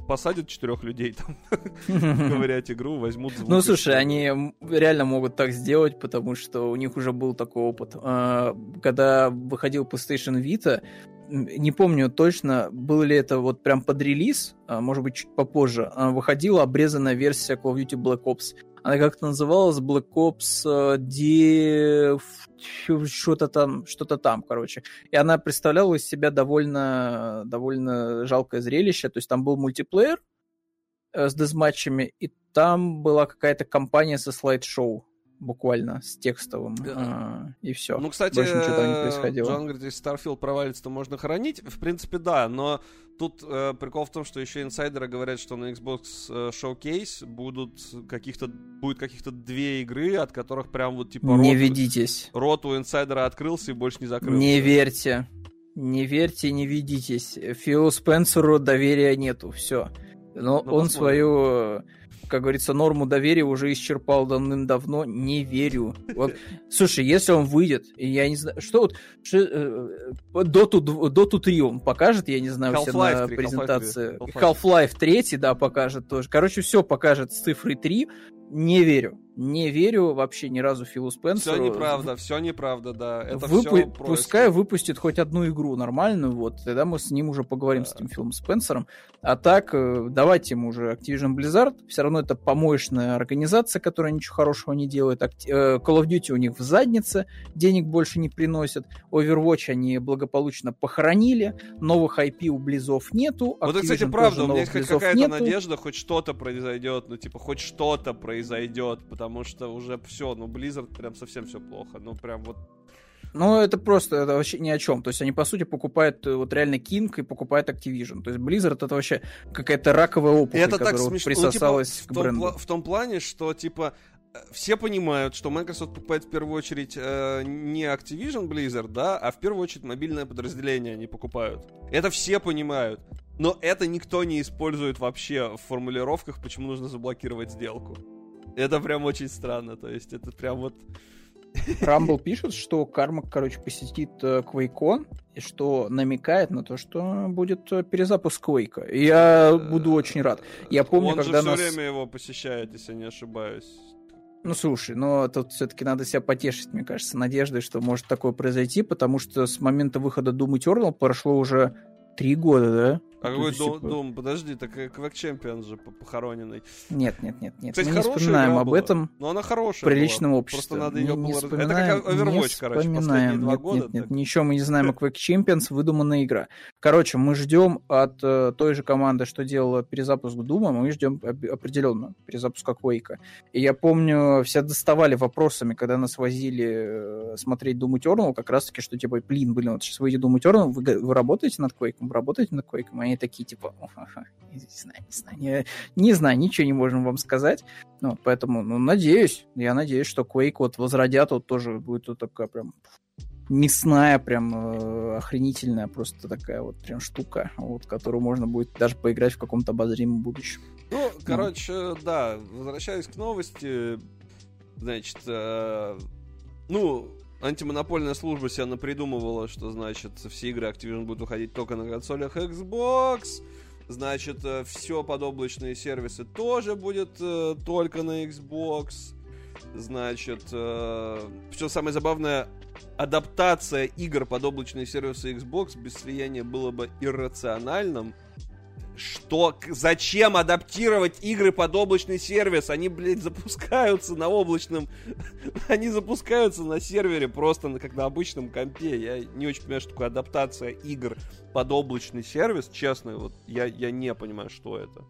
посадят четырех людей там ковырять игру, возьмут звук. Ну, слушай, они реально могут так сделать, потому что у них уже был такой опыт. А, когда выходил PlayStation Vita, не помню точно, был ли это вот прям под релиз, а, может быть, чуть попозже, а, выходила обрезанная версия Call of Duty Black Ops. Она как-то называлась Black Ops D... что-то там, что-то там, короче. И она представляла из себя довольно, довольно жалкое зрелище. То есть там был мультиплеер э, с дезматчами, и там была какая-то компания со слайд-шоу буквально с текстовым, а, и все. Ну, кстати, Больше ничего там не происходило. Джон говорит, если Starfield провалится, то можно хранить. В принципе, да, но тут э, прикол в том, что еще инсайдеры говорят, что на Xbox э, Showcase будут каких-то, будет каких-то две игры, от которых прям вот типа... Не рот, ведитесь. Рот у инсайдера открылся и больше не закрылся. Не верьте. Не верьте, не ведитесь. Филу Спенсеру доверия нету, все. Но ну, он посмотрим. свою как говорится, норму доверия уже исчерпал давным-давно, не верю. Вот, слушай, если он выйдет, я не знаю, что вот, что, э, Dota, Dota 3 он покажет, я не знаю, все на 3, презентации. Half-Life 3, да, покажет тоже. Короче, все покажет с цифрой 3, не верю. Не верю вообще ни разу Филу Спенсеру. Все неправда, все неправда, да. Это Выпу... все Пускай выпустит хоть одну игру нормальную, вот, тогда мы с ним уже поговорим, да. с этим Филом Спенсером. А так, э, давайте ему уже Activision Blizzard. Все равно это помоечная организация, которая ничего хорошего не делает. Э, Call of Duty у них в заднице, денег больше не приносят. Overwatch они благополучно похоронили. Новых IP у Близов нету. Вот это, кстати, правда, у меня есть какая-то надежда, хоть что-то произойдет, ну, типа, хоть что-то произойдет, потому потому что уже все, ну, Blizzard прям совсем все плохо, ну, прям вот ну, это просто это вообще ни о чем. То есть они, по сути, покупают э, вот реально King и покупают Activision. То есть Blizzard это вообще какая-то раковая опухоль, это которая так смешно. присосалась ну, типа, к бренду. В том, в том плане, что, типа, э, все понимают, что Microsoft покупает в первую очередь э, не Activision Blizzard, да, а в первую очередь мобильное подразделение они покупают. Это все понимают. Но это никто не использует вообще в формулировках, почему нужно заблокировать сделку. Это прям очень странно, то есть это прям вот... Рамбл пишет, что Кармак, короче, посетит QuakeCon, э, и что намекает на то, что будет э, перезапуск Quake. Я буду очень рад. Я помню, Он когда же все нас... время его посещает, если не ошибаюсь. Ну, слушай, но тут все-таки надо себя потешить, мне кажется, надеждой, что может такое произойти, потому что с момента выхода Doom Eternal прошло уже три года, да? А какой дом, дом? Подожди, так Квак Чемпион же похороненный. Нет, нет, нет, нет. Кстати, Мы не вспоминаем об этом. Но она хорошая. В приличном была. обществе. Просто надо ее не, было... Не Это как Overwatch, короче, последние два нет, года. Нет, нет, так... ничего мы не знаем о Quake Champions, выдуманная игра. Короче, мы ждем от э, той же команды, что делала перезапуск Дума, мы ждем определенно перезапуска Quake. И я помню, все доставали вопросами, когда нас возили э, смотреть Doom Eternal, как раз таки, что типа, блин, блин, вот сейчас выйдет Doom Eternal, вы, вы работаете над Quake? Вы работаете над Quake? Они такие, типа, не знаю, не знаю, не, не знаю, ничего не можем вам сказать. Ну, поэтому, ну, надеюсь, я надеюсь, что Quake вот возродят, вот тоже будет вот такая прям мясная, прям э, охренительная просто такая вот прям штука, вот, которую можно будет даже поиграть в каком-то обозримом будущем. Ну, ну. короче, да, возвращаясь к новости, значит, э, ну, антимонопольная служба себя напридумывала, что, значит, все игры Activision будут выходить только на консолях Xbox, значит, э, все подоблачные сервисы тоже будет э, только на Xbox, значит, э, что самое забавное, адаптация игр под облачные сервисы Xbox без слияния было бы иррациональным, что, зачем адаптировать игры под облачный сервис? Они, блядь, запускаются на облачном... Они запускаются на сервере просто на, как на обычном компе. Я не очень понимаю, что такое адаптация игр под облачный сервис. Честно, вот я, я не понимаю, что это.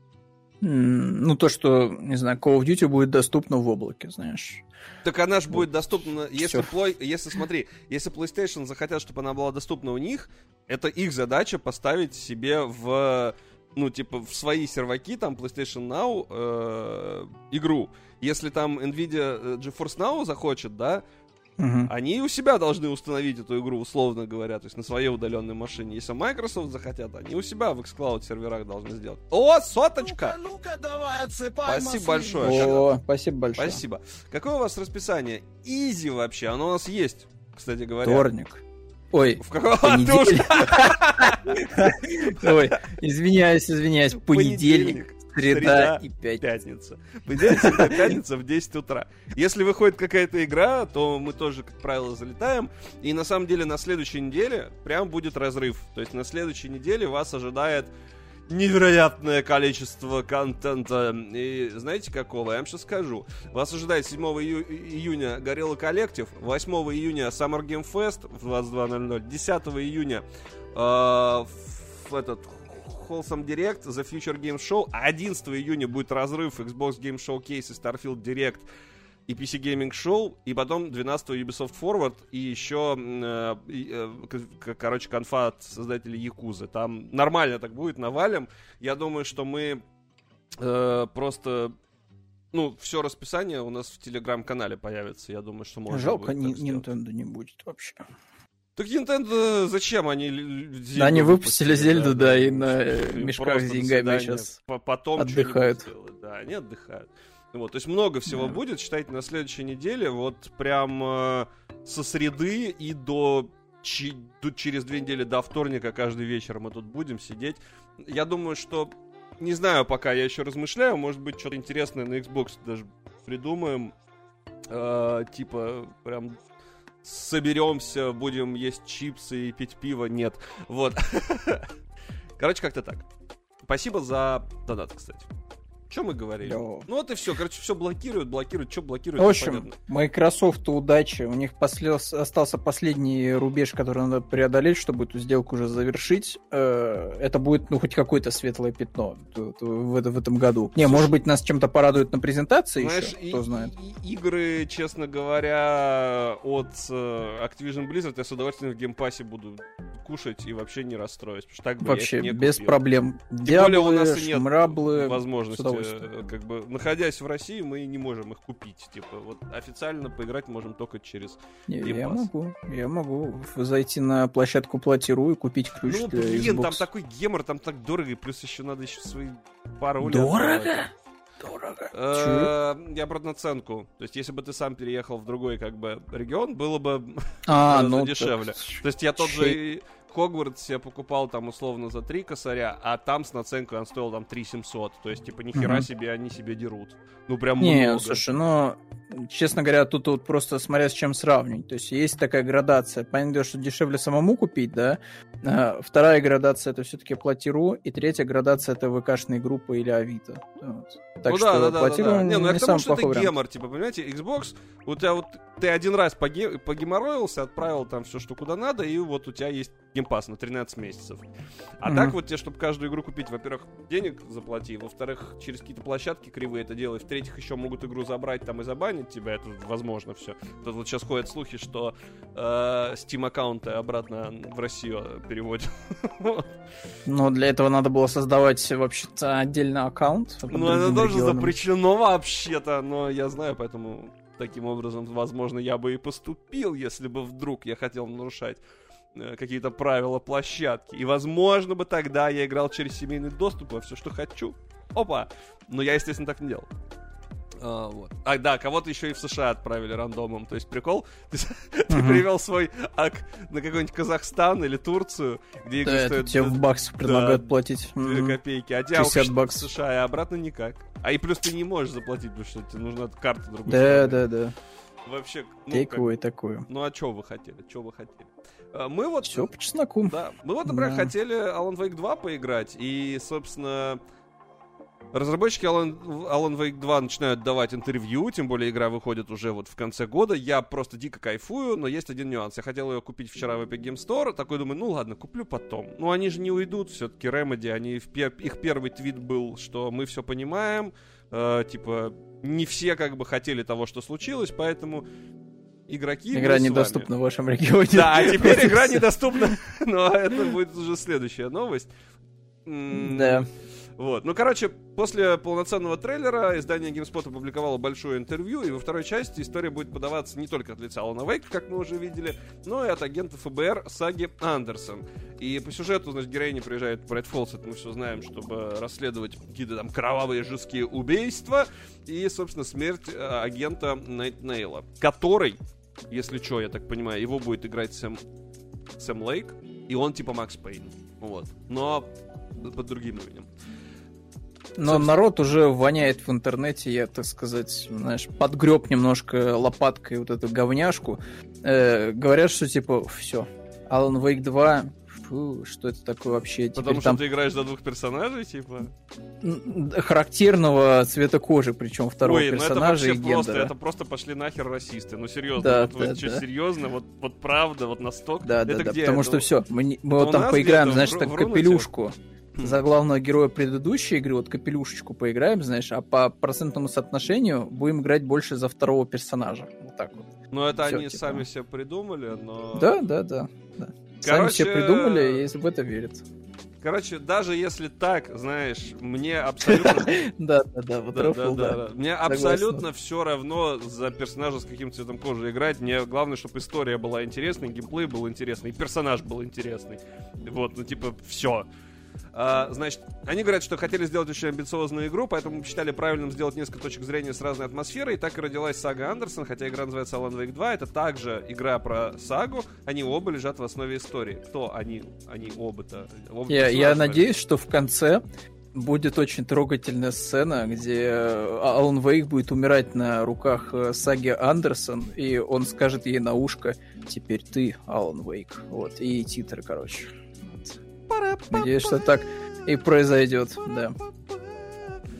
Ну, то, что, не знаю, Call of Duty будет доступно в облаке, знаешь. Так она же будет доступна, если, плой, если, смотри, если PlayStation захотят, чтобы она была доступна у них, это их задача поставить себе в, ну, типа, в свои серваки, там, PlayStation Now, э, игру. Если там Nvidia э, GeForce Now захочет, да, Угу. Они у себя должны установить эту игру, условно говоря, то есть на своей удаленной машине. Если Microsoft захотят, они у себя в xCloud серверах должны сделать. О, соточка! Ну-ка, ну-ка, давай, отсыпай Спасибо большое. О, спасибо большое. Спасибо. Какое у вас расписание? Изи вообще, оно у нас есть, кстати говоря. Вторник. Ой, в каком... Ой, извиняюсь, извиняюсь, понедельник. Среда, и пятница. Понедельник, среда, пятница в 10 утра. Если выходит какая-то игра, то мы тоже, как правило, залетаем. И на самом деле на следующей неделе прям будет разрыв. То есть на следующей неделе вас ожидает невероятное количество контента. И знаете какого? Я вам сейчас скажу. Вас ожидает 7 ию- июня Горелла Коллектив, 8 июня Summer Game Fest в 22.00, 10 июня э, в этот Wholesome Direct, The Future Game Show. 11 июня будет разрыв Xbox Game Showcase и Starfield Direct и PC Gaming Show, и потом 12 Ubisoft Forward, и еще, э, э, короче, конфа от создателей Якузы. Там нормально так будет, навалим. Я думаю, что мы э, просто... Ну, все расписание у нас в телеграм-канале появится. Я думаю, что можно Жалко, будет Nintendo не будет вообще. Так Nintendo зачем они Зельду Они выпустили Зельду, да, да, и на э, мешках с деньгами сейчас потом отдыхают. Да, они отдыхают. Вот, то есть много всего да. будет, считайте, на следующей неделе, вот прям э, со среды и до чи, тут через две недели до вторника каждый вечер мы тут будем сидеть. Я думаю, что не знаю пока, я еще размышляю, может быть что-то интересное на Xbox даже придумаем, э, типа прям соберемся, будем есть чипсы и пить пиво. Нет. Вот. Короче, как-то так. Спасибо за донат, кстати. Что мы говорили? Йо. Ну вот и все. Короче, все блокируют, блокируют. Что блокируют? В общем, непонятно. Microsoft удачи. У них после... остался последний рубеж, который надо преодолеть, чтобы эту сделку уже завершить. Э, это будет, ну, хоть какое-то светлое пятно в, этом году. Не, Слушай, может быть, нас чем-то порадует на презентации знаешь, еще, кто знает. И, игры, честно говоря, от э, Activision Blizzard я с удовольствием в геймпассе буду кушать и вообще не расстроюсь. Потому что так бы вообще, без проблем. Тем Диаблы, более у нас и нет мраблы, возможности Э, как бы, находясь в России, мы не можем их купить. Типа, вот официально поиграть можем только через не, Я могу, я могу зайти на площадку Plati.ru и купить ключ ну, для блин, Xbox. там такой гемор, там так дорого, и плюс еще надо еще свои пароли. Дорого? Дорого. Э, я брат наценку. То есть, если бы ты сам переехал в другой, как бы, регион, было бы а, ну, дешевле. То есть, я тот же Хогвартс я покупал там условно за 3 косаря, а там с наценкой он стоил там 3 700. То есть, типа, нихера угу. себе они себе дерут. Ну, прям Не, много. слушай, ну, честно говоря, тут вот просто смотря с чем сравнивать. То есть, есть такая градация. Понятно, что дешевле самому купить, да? А, вторая градация это все-таки платиру, и третья градация это ВКшные группы или Авито. Вот. Так ну, что да, да, платиру да, да. Не, ну я к тому, что это гемор, типа, понимаете, Xbox, у тебя вот ты один раз поге- погеморроился, отправил там все, что куда надо, и вот у тебя есть геймпас на 13 месяцев. А mm-hmm. так вот тебе, чтобы каждую игру купить, во-первых, денег заплати, во-вторых, через какие-то площадки кривые это делай, в-третьих, еще могут игру забрать там и забанить тебя, это возможно все. Тут вот сейчас ходят слухи, что э, Steam аккаунты обратно в Россию переводят. Но для этого надо было создавать вообще-то отдельный аккаунт. Ну, это тоже запрещено вообще-то, но я знаю, поэтому таким образом, возможно, я бы и поступил, если бы вдруг я хотел нарушать какие-то правила площадки. И, возможно, бы тогда я играл через семейный доступ во все, что хочу. Опа! Но я, естественно, так не делал. А, вот. а да, кого-то еще и в США отправили рандомом. То есть прикол, ты, ты привел свой ак на какой-нибудь Казахстан или Турцию, где игры да, стоят... тебе в баксах предлагают да, платить. 2 копейки, а тебя 50 баксов. в США, и обратно никак. А и плюс ты не можешь заплатить, потому что тебе нужна карта другой Да, да, да. Вообще, ну, Такое, как... такое. Ну а что вы хотели? Что вы хотели? А, мы вот... Все по чесноку. Да. Мы вот, например, да. хотели Alan Wake 2 поиграть, и, собственно, Разработчики Alan, Alan Wake 2 начинают давать интервью, тем более игра выходит уже вот в конце года. Я просто дико кайфую, но есть один нюанс. Я хотел ее купить вчера в Epic Game Store, такой думаю, ну ладно, куплю потом. Но они же не уйдут, все-таки Remedy, они в пер... их первый твит был, что мы все понимаем, э, типа не все как бы хотели того, что случилось, поэтому игроки. Игра недоступна в вашем регионе. Да, а теперь игра недоступна. Но это будет уже следующая новость. Да. Вот. Ну, короче, после полноценного трейлера издание GameSpot опубликовало большое интервью, и во второй части история будет подаваться не только от лица Алана Вейка, как мы уже видели, но и от агента ФБР Саги Андерсон. И по сюжету, значит, героиня приезжает в Брайт Фоллс, это мы все знаем, чтобы расследовать какие-то там кровавые жесткие убийства, и, собственно, смерть э, агента Найтнейла, который, если что, я так понимаю, его будет играть Сэм, Сэм Лейк, и он типа Макс Пейн. Вот. Но под другим именем. Но Собственно... народ уже воняет в интернете, я, так сказать, знаешь, подгреб немножко лопаткой вот эту говняшку. Э, говорят, что типа, все, Alan Wake 2 фу, что это такое вообще? Потому Теперь что там... ты играешь за двух персонажей, типа? Характерного цвета кожи, причем второго Ой, персонажа ну это вообще просто, это просто пошли нахер расисты. Ну серьезно, да, вот, да, вот, да. серьезно, вот, вот правда, вот настолько. Да, это да, где? потому это... что все, мы, мы вот там поиграем, знаешь, так капелюшку за главного героя предыдущей игры, вот капелюшечку поиграем, знаешь, а по процентному соотношению будем играть больше за второго персонажа. Вот так вот. Ну, это Всё, они типа. сами себе придумали, но... Да, да, да. да. Короче... Сами себе придумали, и в это верят. Короче, даже если так, знаешь, мне абсолютно... Да, да, да, вот да, да. Мне абсолютно все равно за персонажа с каким цветом кожи играть. Мне главное, чтобы история была интересной, геймплей был интересный, и персонаж был интересный. Вот, ну типа, все. А, значит, они говорят, что хотели сделать очень амбициозную игру, поэтому посчитали правильным сделать несколько точек зрения с разной атмосферой, и так и родилась сага Андерсон, хотя игра называется Alan Wake 2, это также игра про сагу, они оба лежат в основе истории. Кто они? Они оба-то. Оба я, я надеюсь, что в конце будет очень трогательная сцена, где Алан Вейк будет умирать на руках э, саги Андерсон, и он скажет ей на ушко «Теперь ты, Алан Вейк». Вот, и титры, короче. Надеюсь, что так и произойдет, да.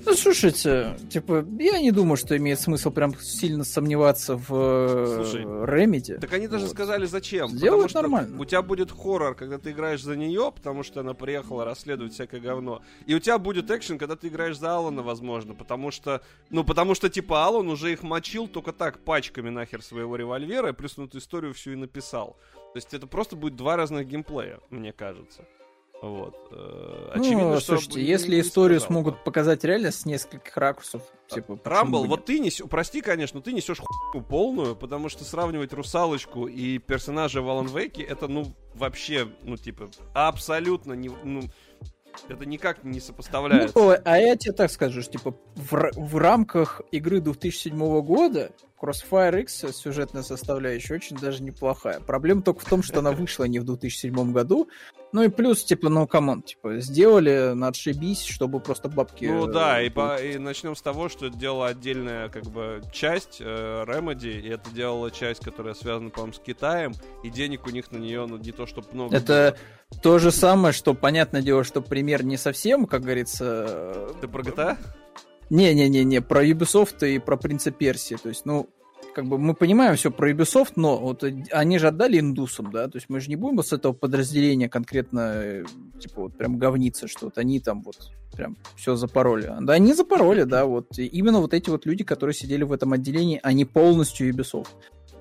Ну, слушайте, типа, я не думаю, что имеет смысл прям сильно сомневаться в э, Слушай, Remedy. Так они даже вот. сказали, зачем. Делают нормально. У тебя будет хоррор, когда ты играешь за нее, потому что она приехала расследовать всякое говно. И у тебя будет экшен, когда ты играешь за Алана, возможно, потому что, ну, потому что, типа, Алан уже их мочил только так, пачками нахер своего револьвера, и плюс он эту историю всю и написал. То есть это просто будет два разных геймплея, мне кажется. Вот. Э, ну, очевидно, ну, что слушайте, если историю сказал, смогут показать реально с нескольких ракурсов, типа. Рамбл, вот ты несешь, прости, конечно, ты несешь хуйню полную, потому что сравнивать русалочку и персонажа в Алан Вейке это, ну, вообще, ну, типа, абсолютно не, ну, это никак не сопоставляется. Ну, а я тебе так скажу, что, типа, в, в рамках игры 2007 года Crossfire X сюжетная составляющая очень даже неплохая. Проблема только в том, что она вышла не в 2007 году. Ну и плюс, типа, ну, come on, типа, сделали, на отшибись, чтобы просто бабки... Ну да, и, по, и начнем с того, что это делала отдельная, как бы, часть э, Remedy, и это делала часть, которая связана, по-моему, с Китаем, и денег у них на нее, ну, не то, чтобы много... Это было. то же самое, что, понятное дело, что пример не совсем, как говорится... Ты про GTA? Не-не-не-не, про Ubisoft и про Принца Персии. То есть, ну, как бы мы понимаем все про Ubisoft, но вот они же отдали индусам, да, то есть мы же не будем с этого подразделения конкретно, э, типа, вот прям говниться, что вот они там вот прям все запороли. Да, они запороли, да, вот. И именно вот эти вот люди, которые сидели в этом отделении, они полностью Ubisoft.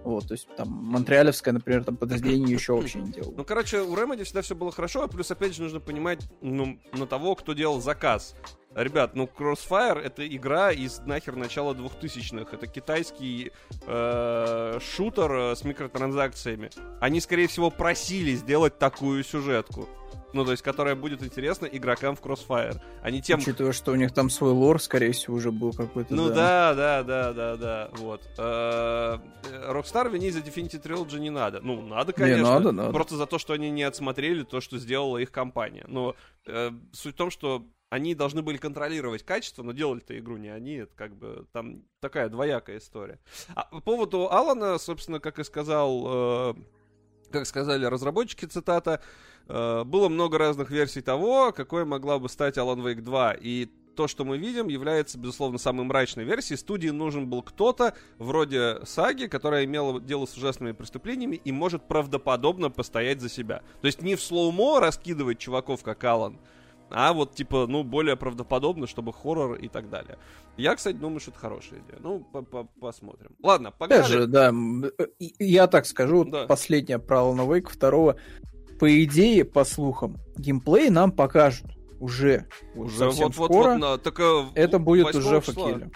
Вот, то есть там Монреалевское, например, там подразделение еще вообще не делало. Ну, короче, у Remedy всегда все было хорошо, а плюс, опять же, нужно понимать, ну, на того, кто делал заказ. Ребят, ну Crossfire это игра из нахер начала 2000-х. Это китайский э, шутер э, с микротранзакциями. Они, скорее всего, просили сделать такую сюжетку. Ну, то есть, которая будет интересна игрокам в Crossfire. Они тем... Учитывая, что у них там свой лор, скорее всего, уже был какой-то. Ну да, да, да, да, да. Вот. Э, Rockstar винить за Definitive Trilogy не надо. Ну, надо, конечно. Не, надо, надо. Просто за то, что они не отсмотрели то, что сделала их компания. Но э, суть в том, что они должны были контролировать качество, но делали-то игру не они, это как бы там такая двоякая история. А по поводу Алана, собственно, как и сказал, э, как сказали разработчики, цитата, э, было много разных версий того, какой могла бы стать Alan Wake 2, и то, что мы видим, является, безусловно, самой мрачной версией. Студии нужен был кто-то вроде Саги, которая имела дело с ужасными преступлениями и может правдоподобно постоять за себя. То есть не в слоумо раскидывать чуваков, как Алан, а вот, типа, ну, более правдоподобно, чтобы хоррор и так далее. Я, кстати, думаю, что это хорошая идея. Ну, посмотрим. Ладно, погнали. Даже, да, э, я так скажу, да. последнее про Alan Wake второго. По идее, по слухам, геймплей нам покажут уже. Уже вот, скоро. Вот, вот, так, э, это будет уже в Акеле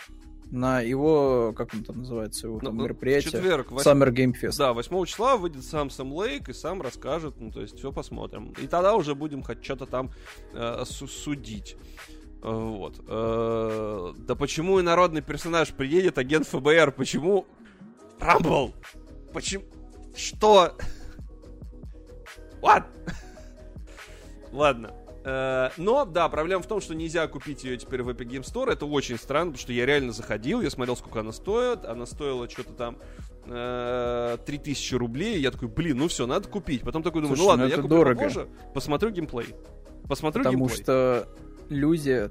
на его, как он там называется, его там, ну, мероприятие. Четверг. 8... Summer Game Fest. Да, 8 числа выйдет сам Сэм Лейк и сам расскажет, ну, то есть все посмотрим. И тогда уже будем хоть что-то там э, судить. Э, вот. Э, да почему и народный персонаж приедет, агент ФБР? Почему Рамбл? Почему? Что? What? Ладно. Э, но, да, проблема в том, что нельзя купить ее теперь в Epic Game Store. Это очень странно, потому что я реально заходил, я смотрел, сколько она стоит. Она стоила что-то там э, 3000 рублей. Я такой, блин, ну все, надо купить. Потом такой думаю, Слушай, ну ладно, ну я куплю дорого. попозже, посмотрю геймплей. Посмотрю Потому геймплей. что люди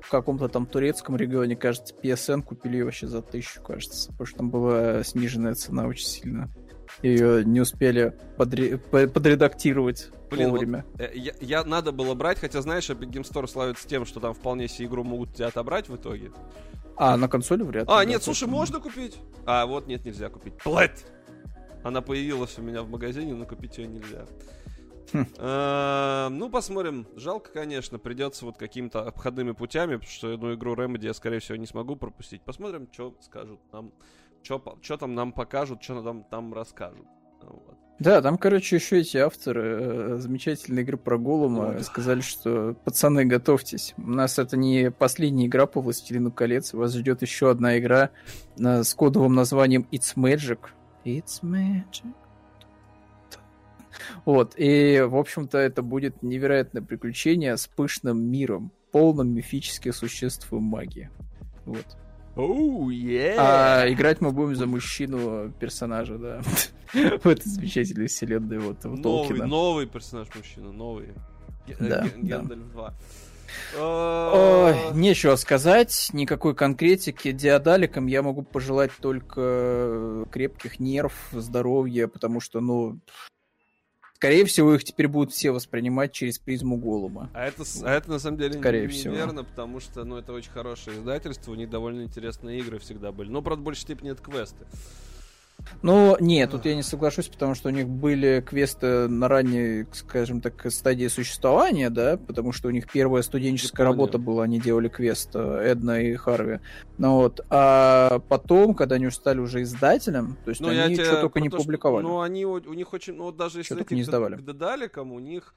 в каком-то там турецком регионе, кажется, PSN купили вообще за тысячу, кажется. Потому что там была сниженная цена очень сильно ее не успели подре... подредактировать Блин, вовремя. Вот, э, я, я надо было брать, хотя, знаешь, Epic Game Store славится тем, что там вполне себе игру могут тебя отобрать в итоге. А, на консоли вряд ли. А, нет, слушай, можно купить. А, вот, нет, нельзя купить. Блэд! Она появилась у меня в магазине, но купить ее нельзя. Хм. А, ну, посмотрим. Жалко, конечно, придется вот какими-то обходными путями, потому что одну игру Remedy я, скорее всего, не смогу пропустить. Посмотрим, что скажут нам что там нам покажут, что там, там расскажут. Вот. Да, там, короче, еще эти авторы э, замечательной игры про Голума О, сказали, что пацаны, готовьтесь. У нас это не последняя игра по Властелину колец. Вас ждет еще одна игра э, с кодовым названием It's Magic. It's Magic. Вот, и, в общем-то, это будет невероятное приключение с пышным миром, полным мифических существ и магии. Вот. Oh, yeah. А играть мы будем за мужчину персонажа, да. В этой замечательной вселенной вот новый. Новый персонаж мужчина, новый. Да, Гендальф 2. Ой, нечего сказать, никакой конкретики. Диадаликам я могу пожелать только крепких нерв, здоровья, потому что, ну, Скорее всего, их теперь будут все воспринимать через призму голуба. А это, а это на самом деле Скорее не, всего. неверно, потому что ну, это очень хорошее издательство, у них довольно интересные игры всегда были. Но, правда, в большей степени это квесты. Ну, нет, тут я не соглашусь, потому что у них были квесты на ранней, скажем так, стадии существования, да, потому что у них первая студенческая работа была, они делали квест э, Эдна и Харви. Ну вот, а потом, когда они стали уже издателем, то есть ну, они что только не то, публиковали. ну, они, у, у них очень, ну, вот даже если не сдавали. к Дедаликам, у них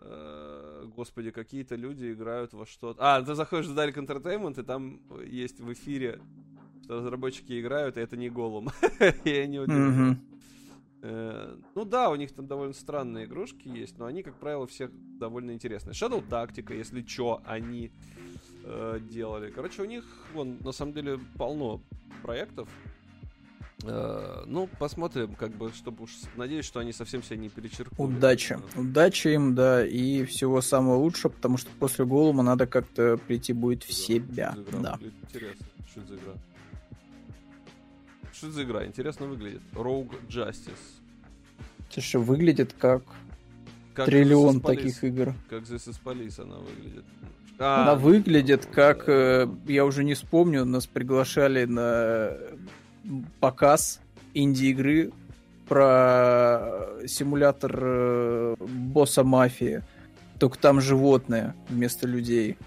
э, господи, какие-то люди играют во что-то. А, ты заходишь в Dalek Entertainment, и там есть в эфире что разработчики играют, и это не голым. Я не удивлен. Э, ну да, у них там довольно странные игрушки есть, но они, как правило, всех довольно интересные. Shadow Tactica, если чё, они э, делали. Короче, у них, вон, на самом деле, полно проектов. Э, ну, посмотрим, как бы, чтобы уж... Надеюсь, что они совсем себя не перечеркнули. Удачи. Удачи им, да, и всего самого лучшего, потому что после Голума надо как-то прийти будет в себя. Да. Интересно, что это за игра? Что это за игра? Интересно выглядит. Rogue Justice. Слушай, выглядит как, как триллион таких игр. Как This is Police она выглядит. А, она выглядит как, э, я уже не вспомню, нас приглашали на показ инди-игры про симулятор э, босса мафии. Только там животные вместо людей.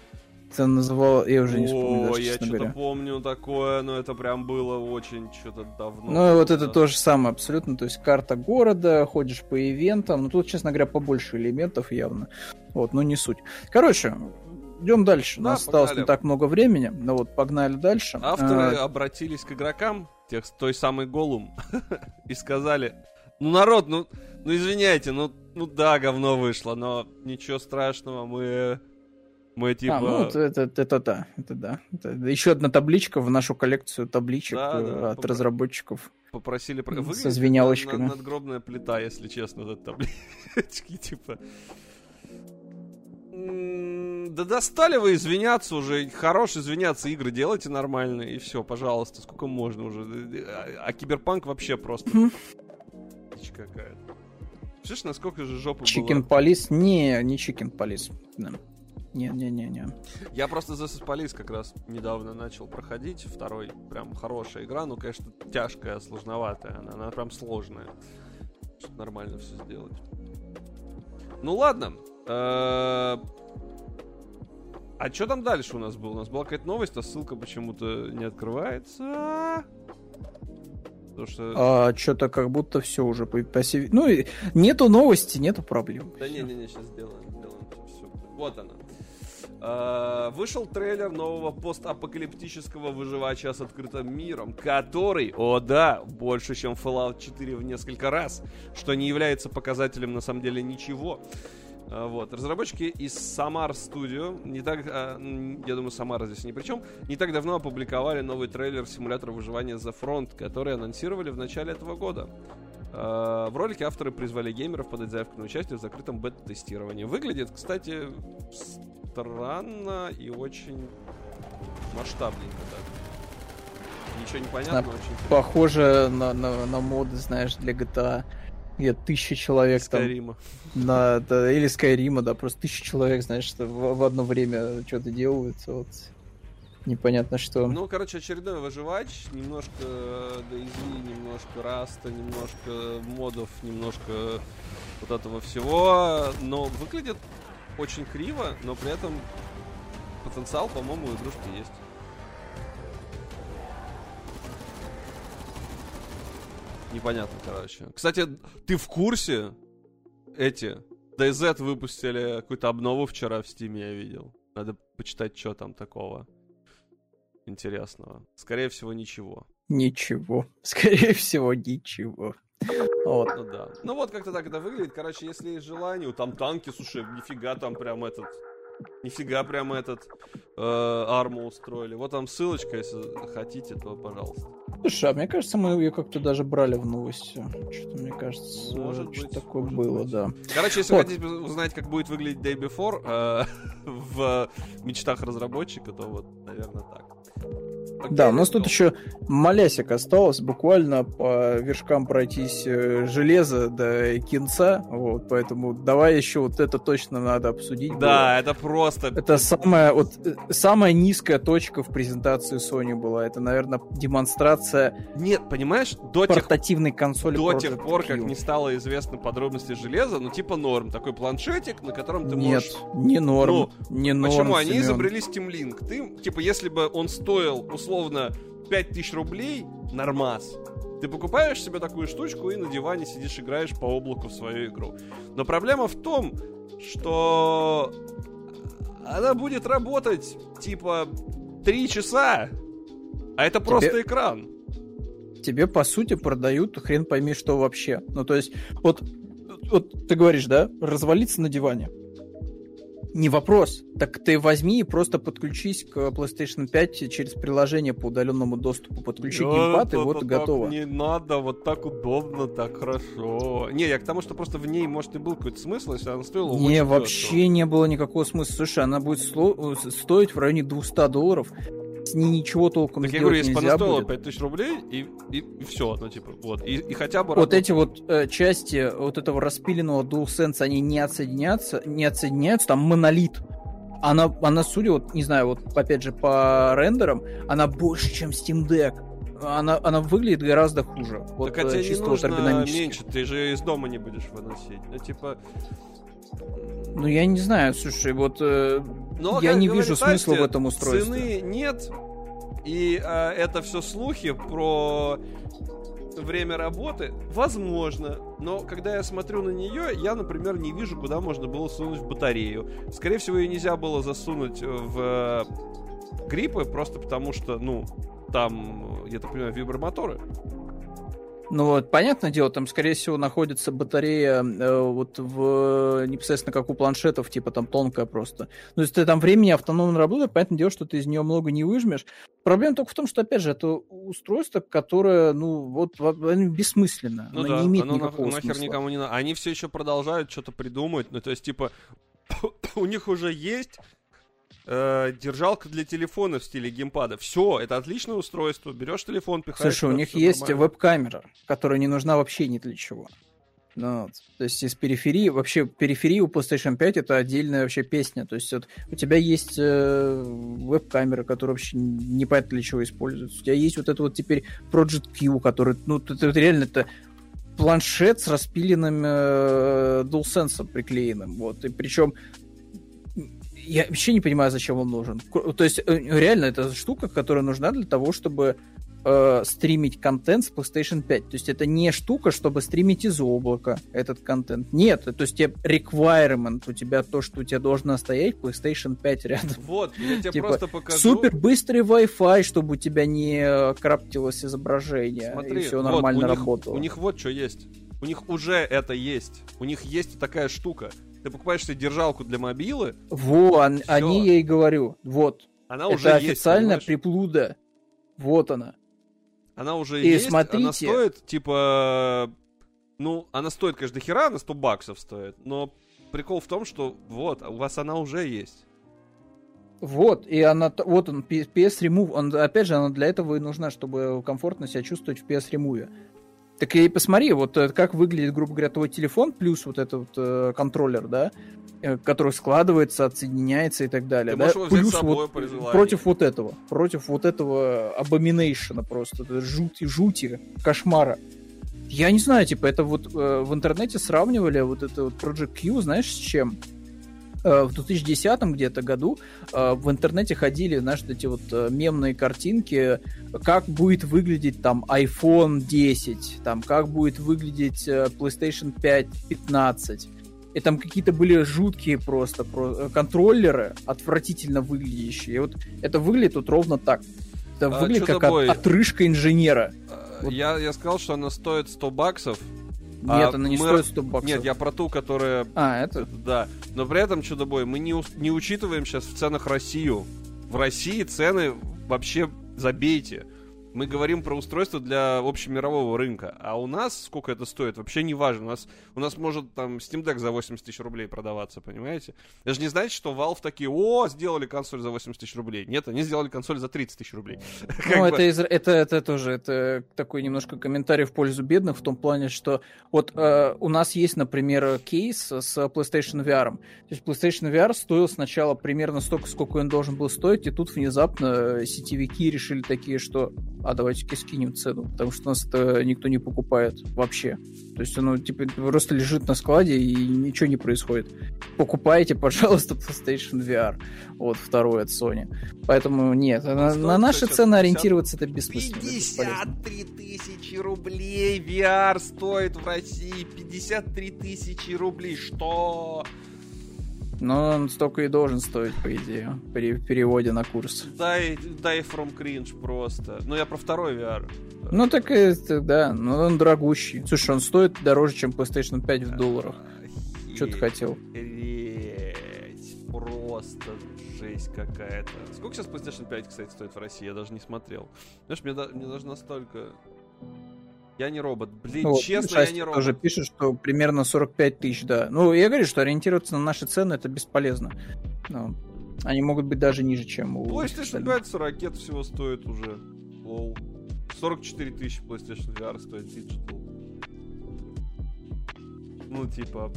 Это называл, я уже не вспомню. О, я что-то помню такое, но это прям было очень что-то давно. Ну, вот это то же самое абсолютно. То есть карта города, ходишь по ивентам. Ну, тут, честно говоря, побольше элементов явно. Вот, но не суть. Короче, идем дальше. Да, У нас погнали. осталось не так много времени. Ну вот, погнали дальше. Авторы а... обратились к игрокам, тех, той самой Голум, и сказали, ну, народ, ну, ну извиняйте, ну, ну да, говно вышло, но ничего страшного, мы мы типа... А, ну, это, это, это да, это да. Это еще одна табличка в нашу коллекцию табличек да, да, от попро... разработчиков. Попросили... Выглядит со звенялочками. Над, надгробная плита, если честно, этот таблички, типа... Да достали вы извиняться уже. Хорош извиняться, игры делайте нормальные, и все, пожалуйста, сколько можно уже. А, а Киберпанк вообще просто... Какая-то. Слышишь, насколько же жопа Chicken Police? Не, не Chicken Police. Не-не-не-не. Я просто за Police как раз недавно начал проходить. Второй прям хорошая игра. Ну, конечно, тяжкая, сложноватая. Она, она прям сложная. Чтобы нормально все сделать. Ну ладно. Э, а что там дальше у нас было? У нас была какая-то новость, а ссылка почему-то не открывается. Потому что... А, что-то как будто все уже по, по Ну, нету новости, нету проблем. Да не-не-не, сейчас сделаем. сделаем все. Вот она. Uh, вышел трейлер нового постапокалиптического выживача с открытым миром, который, о да, больше, чем Fallout 4 в несколько раз, что не является показателем на самом деле ничего. Uh, вот. Разработчики из Samar Studio, не так, uh, я думаю, Samar здесь ни при чем, не так давно опубликовали новый трейлер симулятора выживания The Front, который анонсировали в начале этого года. В ролике авторы призвали геймеров подать заявку на участие в закрытом бета-тестировании. Выглядит, кстати, странно и очень масштабненько так. Ничего не понятно, а, очень Похоже на, на, на моды, знаешь, для GTA где тысяча человек Скайрима. там на да, или Скайрима, да, просто тысяча человек, знаешь, в, в одно время что-то делают, вот непонятно что. Ну, короче, очередной выживач, немножко DayZ, немножко Rust а, немножко модов, немножко вот этого всего, но выглядит очень криво, но при этом потенциал, по-моему, у игрушки есть. Непонятно, короче. Кстати, ты в курсе? Эти DayZ выпустили какую-то обнову вчера в Стиме, я видел. Надо почитать, что там такого интересного. Скорее всего, ничего. Ничего. Скорее всего, ничего. Вот. Ну да. Ну вот как-то так это выглядит. Короче, если есть желание, там танки, слушай, нифига там прям этот... Нифига прям этот э, арму устроили. Вот там ссылочка, если хотите, то пожалуйста. Слушай, а мне кажется, мы ее как-то даже брали в новости. Что-то, мне кажется, может что быть, такое может было, быть. да. Короче, если вот. хотите узнать, как будет выглядеть Day Before э, в мечтах разработчика, то вот, наверное, так. Да, у нас тут еще малясик осталось, буквально по вершкам пройтись э, железо до кинца, вот, поэтому давай еще вот это точно надо обсудить. Да, было. это просто... Это самая, вот, э, самая низкая точка в презентации Sony была, это, наверное, демонстрация... Нет, понимаешь, до портативной тех... консоли До тех пор, как не стало известно подробности железа, ну, типа норм, такой планшетик, на котором ты Нет, можешь... не норм, ну, не норм, Почему? Семен. Они изобрели Steam Link. Ты, типа, если бы он стоил, условно 5000 рублей, нормас. Ты покупаешь себе такую штучку и на диване сидишь, играешь по облаку в свою игру. Но проблема в том, что она будет работать типа 3 часа, а это просто Тебе... экран. Тебе, по сути, продают хрен пойми что вообще. Ну, то есть, вот, вот ты говоришь, да, развалиться на диване. Не вопрос. Так ты возьми и просто подключись к PlayStation 5 через приложение по удаленному доступу. Подключи да, геймпад, и вот и готово. Не надо, вот так удобно, так хорошо. Не, я к тому, что просто в ней, может, и был какой-то смысл, если она стоила Не, вообще дешево. не было никакого смысла. Слушай, она будет стоить в районе 200 долларов ничего толком так я говорю, если стоила 5000 рублей, и, и, и все, ну, типа, вот, и, и хотя бы... Вот эти вот э, части вот этого распиленного DualSense, они не отсоединяются, не отсоединяются, там монолит. Она, она, судя, вот, не знаю, вот, опять же, по рендерам, она больше, чем Steam Deck. Она, она выглядит гораздо хуже. Вот, так а тебе не нужно меньше, ты же из дома не будешь выносить. Ну, типа... Ну, я не знаю, слушай, вот э, Но, ну, я не вижу смысла в этом устройстве. Цены нет, и э, это все слухи про время работы, возможно, но когда я смотрю на нее, я, например, не вижу, куда можно было сунуть батарею. Скорее всего, ее нельзя было засунуть в гриппы, просто потому что, ну, там, я так понимаю, вибромоторы. Ну вот, понятное дело, там, скорее всего, находится батарея э, вот в непосредственно как у планшетов, типа там тонкая просто. Ну, если ты там времени автономно работает, понятное дело, что ты из нее много не выжмешь. Проблема только в том, что, опять же, это устройство, которое, ну, вот, бессмысленно. Ну оно да, не имеет оно никакого на, нахер смысла. никому не надо. Они все еще продолжают что-то придумать, ну, то есть, типа, у них уже есть э, держалка для телефона в стиле геймпада. Все, это отличное устройство. Берешь телефон, пихаешь. Слушай, у них есть веб-камера, которая не нужна вообще ни для чего. Ну. То есть из периферии, вообще периферии у PlayStation 5 это отдельная вообще песня. То есть вот, у тебя есть э, веб-камера, которая вообще непонятно для чего используется. У тебя есть вот это вот теперь Project Q, который, ну, это, это реально это планшет с распиленным э, DualSense приклеенным. Вот. И причем я вообще не понимаю, зачем он нужен. То есть, э, реально, это штука, которая нужна для того, чтобы э, стримить контент с PlayStation 5. То есть это не штука, чтобы стримить из облака этот контент. Нет, то есть тебе requirement, у тебя то, что у тебя должно стоять PlayStation 5 рядом. Вот, я тебе типа, просто покажу. Супер быстрый Wi-Fi, чтобы у тебя не краптилось изображение Смотри, и все нормально вот, у работало. Них, у них вот что есть. У них уже это есть. У них есть такая штука. Ты покупаешь себе держалку для мобилы. Во, они я и говорю. Вот. Она это уже официальная есть, приплуда. Вот она. Она уже и есть, смотрите... она стоит, типа... Ну, она стоит, конечно, до хера, на 100 баксов стоит, но прикол в том, что вот, у вас она уже есть. Вот, и она, вот он, PS Remove, он, опять же, она для этого и нужна, чтобы комфортно себя чувствовать в PS Remove. Так и посмотри, вот э, как выглядит, грубо говоря, твой телефон, плюс вот этот вот, э, контроллер, да, э, который складывается, отсоединяется и так далее. Ты да? Плюс вот против вот этого, против вот этого abomination просто, жути, жути, кошмара. Я не знаю, типа, это вот э, в интернете сравнивали вот это вот Project Q, знаешь, с чем? Э, в 2010 где-то году э, в интернете ходили, знаешь, эти вот э, мемные картинки, как будет выглядеть там iPhone 10, там как будет выглядеть PlayStation 5 15. И там какие-то были жуткие просто контроллеры, отвратительно выглядящие. И вот это выглядит вот ровно так. Это а, выглядит как от, отрыжка инженера. Вот. Я, я сказал, что она стоит 100 баксов, нет, а она не мы... стоит 100 баксов. Нет, я про ту, которая... А, это? Да. Но при этом, чудо-бой, мы не, не учитываем сейчас в ценах Россию. В России цены вообще забейте. Мы говорим про устройство для общемирового рынка. А у нас сколько это стоит, вообще не важно. У нас, у нас может там Steam Deck за 80 тысяч рублей продаваться, понимаете? Даже не знаете, что Valve такие, о, сделали консоль за 80 тысяч рублей. Нет, они сделали консоль за 30 тысяч рублей. Ну, это, из, это, это тоже это такой немножко комментарий в пользу бедных, в том плане, что вот э, у нас есть, например, кейс с PlayStation VR. То есть PlayStation VR стоил сначала примерно столько, сколько он должен был стоить, и тут внезапно сетевики решили такие, что а давайте-ка скинем цену, потому что нас это никто не покупает вообще. То есть оно типа просто лежит на складе и ничего не происходит. Покупайте, пожалуйста, PlayStation VR. Вот второй от Sony. Поэтому нет, на, на наши цены ориентироваться это бессмысленно. 53 тысячи рублей VR стоит в России. 53 тысячи рублей. Что? Но он столько и должен стоить, по идее, при переводе на курс. Дай, дай from cringe просто. Ну, я про второй VR. Ну, так да, но он дорогущий. Слушай, он стоит дороже, чем PlayStation 5 в долларах. Что ты хотел? Просто жесть какая-то. Сколько сейчас PlayStation 5, кстати, стоит в России? Я даже не смотрел. Знаешь, мне, мне даже настолько я не робот. Блин, вот, честно, я не робот. тоже пишет, что примерно 45 тысяч, да. Ну, я говорю, что ориентироваться на наши цены это бесполезно. Ну, они могут быть даже ниже, чем у... PlayStation 5 40 ракет всего стоит уже. Лол. 44 тысячи PlayStation VR стоит Digital. Ну, типа,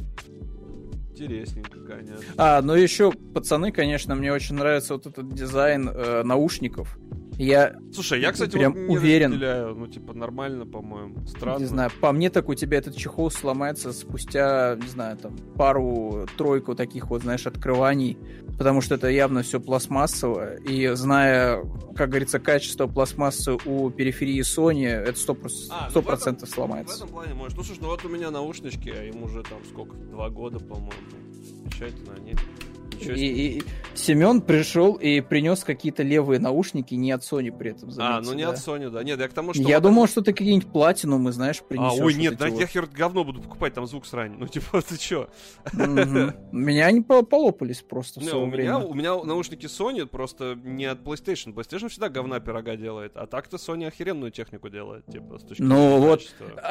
интересненько, конечно. А, ну еще, пацаны, конечно, мне очень нравится вот этот дизайн э, наушников. Я Слушай, я, кстати, прям вот уверен. Разделяю. Ну, типа, нормально, по-моему. Странно. Не знаю, по мне так у тебя этот чехол сломается спустя, не знаю, там, пару-тройку таких вот, знаешь, открываний, потому что это явно все пластмассово, и зная, как говорится, качество пластмассы у периферии Sony, это 100%, 100% а, ну, этом, сломается. В этом плане может. Ну, слушай, ну вот у меня наушнички, а им уже там сколько, два года, по-моему. Замечательно они. И, и Семен пришел и принес какие-то левые наушники, не от Sony при этом. Заметьте, а, ну не да. от Sony, да. Нет, я к тому, что... Я вот думал, это... что ты какие-нибудь платинумы, знаешь, принесешь. А, ой, нет, вот я хер говно буду покупать, там звук срань. Ну, типа, ты чё? Меня они полопались просто в свое время. У меня наушники Sony просто не от PlayStation. PlayStation всегда говна пирога делает, а так-то Sony охеренную технику делает, типа, с точки Ну вот,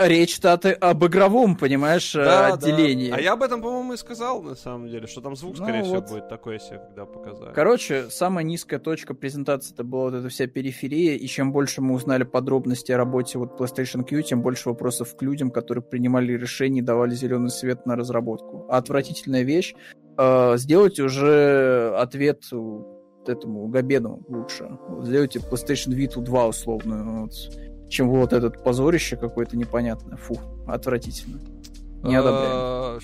речь-то об игровом, понимаешь, отделении. А я об этом, по-моему, и сказал, на самом деле, что там звук, ну скорее всего, будет такое себе, когда показали. Короче, самая низкая точка презентации это была вот эта вся периферия, и чем больше мы узнали подробности о работе вот PlayStation Q, тем больше вопросов к людям, которые принимали решения и давали зеленый свет на разработку. А отвратительная вещь э, сделать уже ответ этому Габену лучше. Сделайте PlayStation Vita 2 условную, вот, чем вот этот позорище какое-то непонятное. Фу, отвратительно. Не одобряем.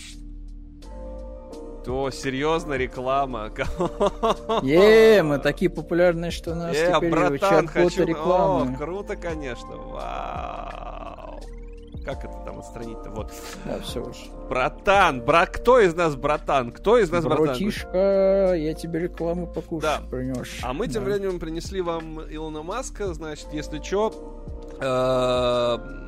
То серьезно реклама. Е, мы такие популярные, что нас э, теперь братан, хочу... рекламы. О, круто, конечно. Вау. Как это там отстранить-то? Вот. Да, все уж. Братан, брат, кто из нас братан? Кто из нас братан? Братишка, я тебе рекламу покушаю да. принес. А мы тем да. временем принесли вам Илона Маска, значит, если что, э,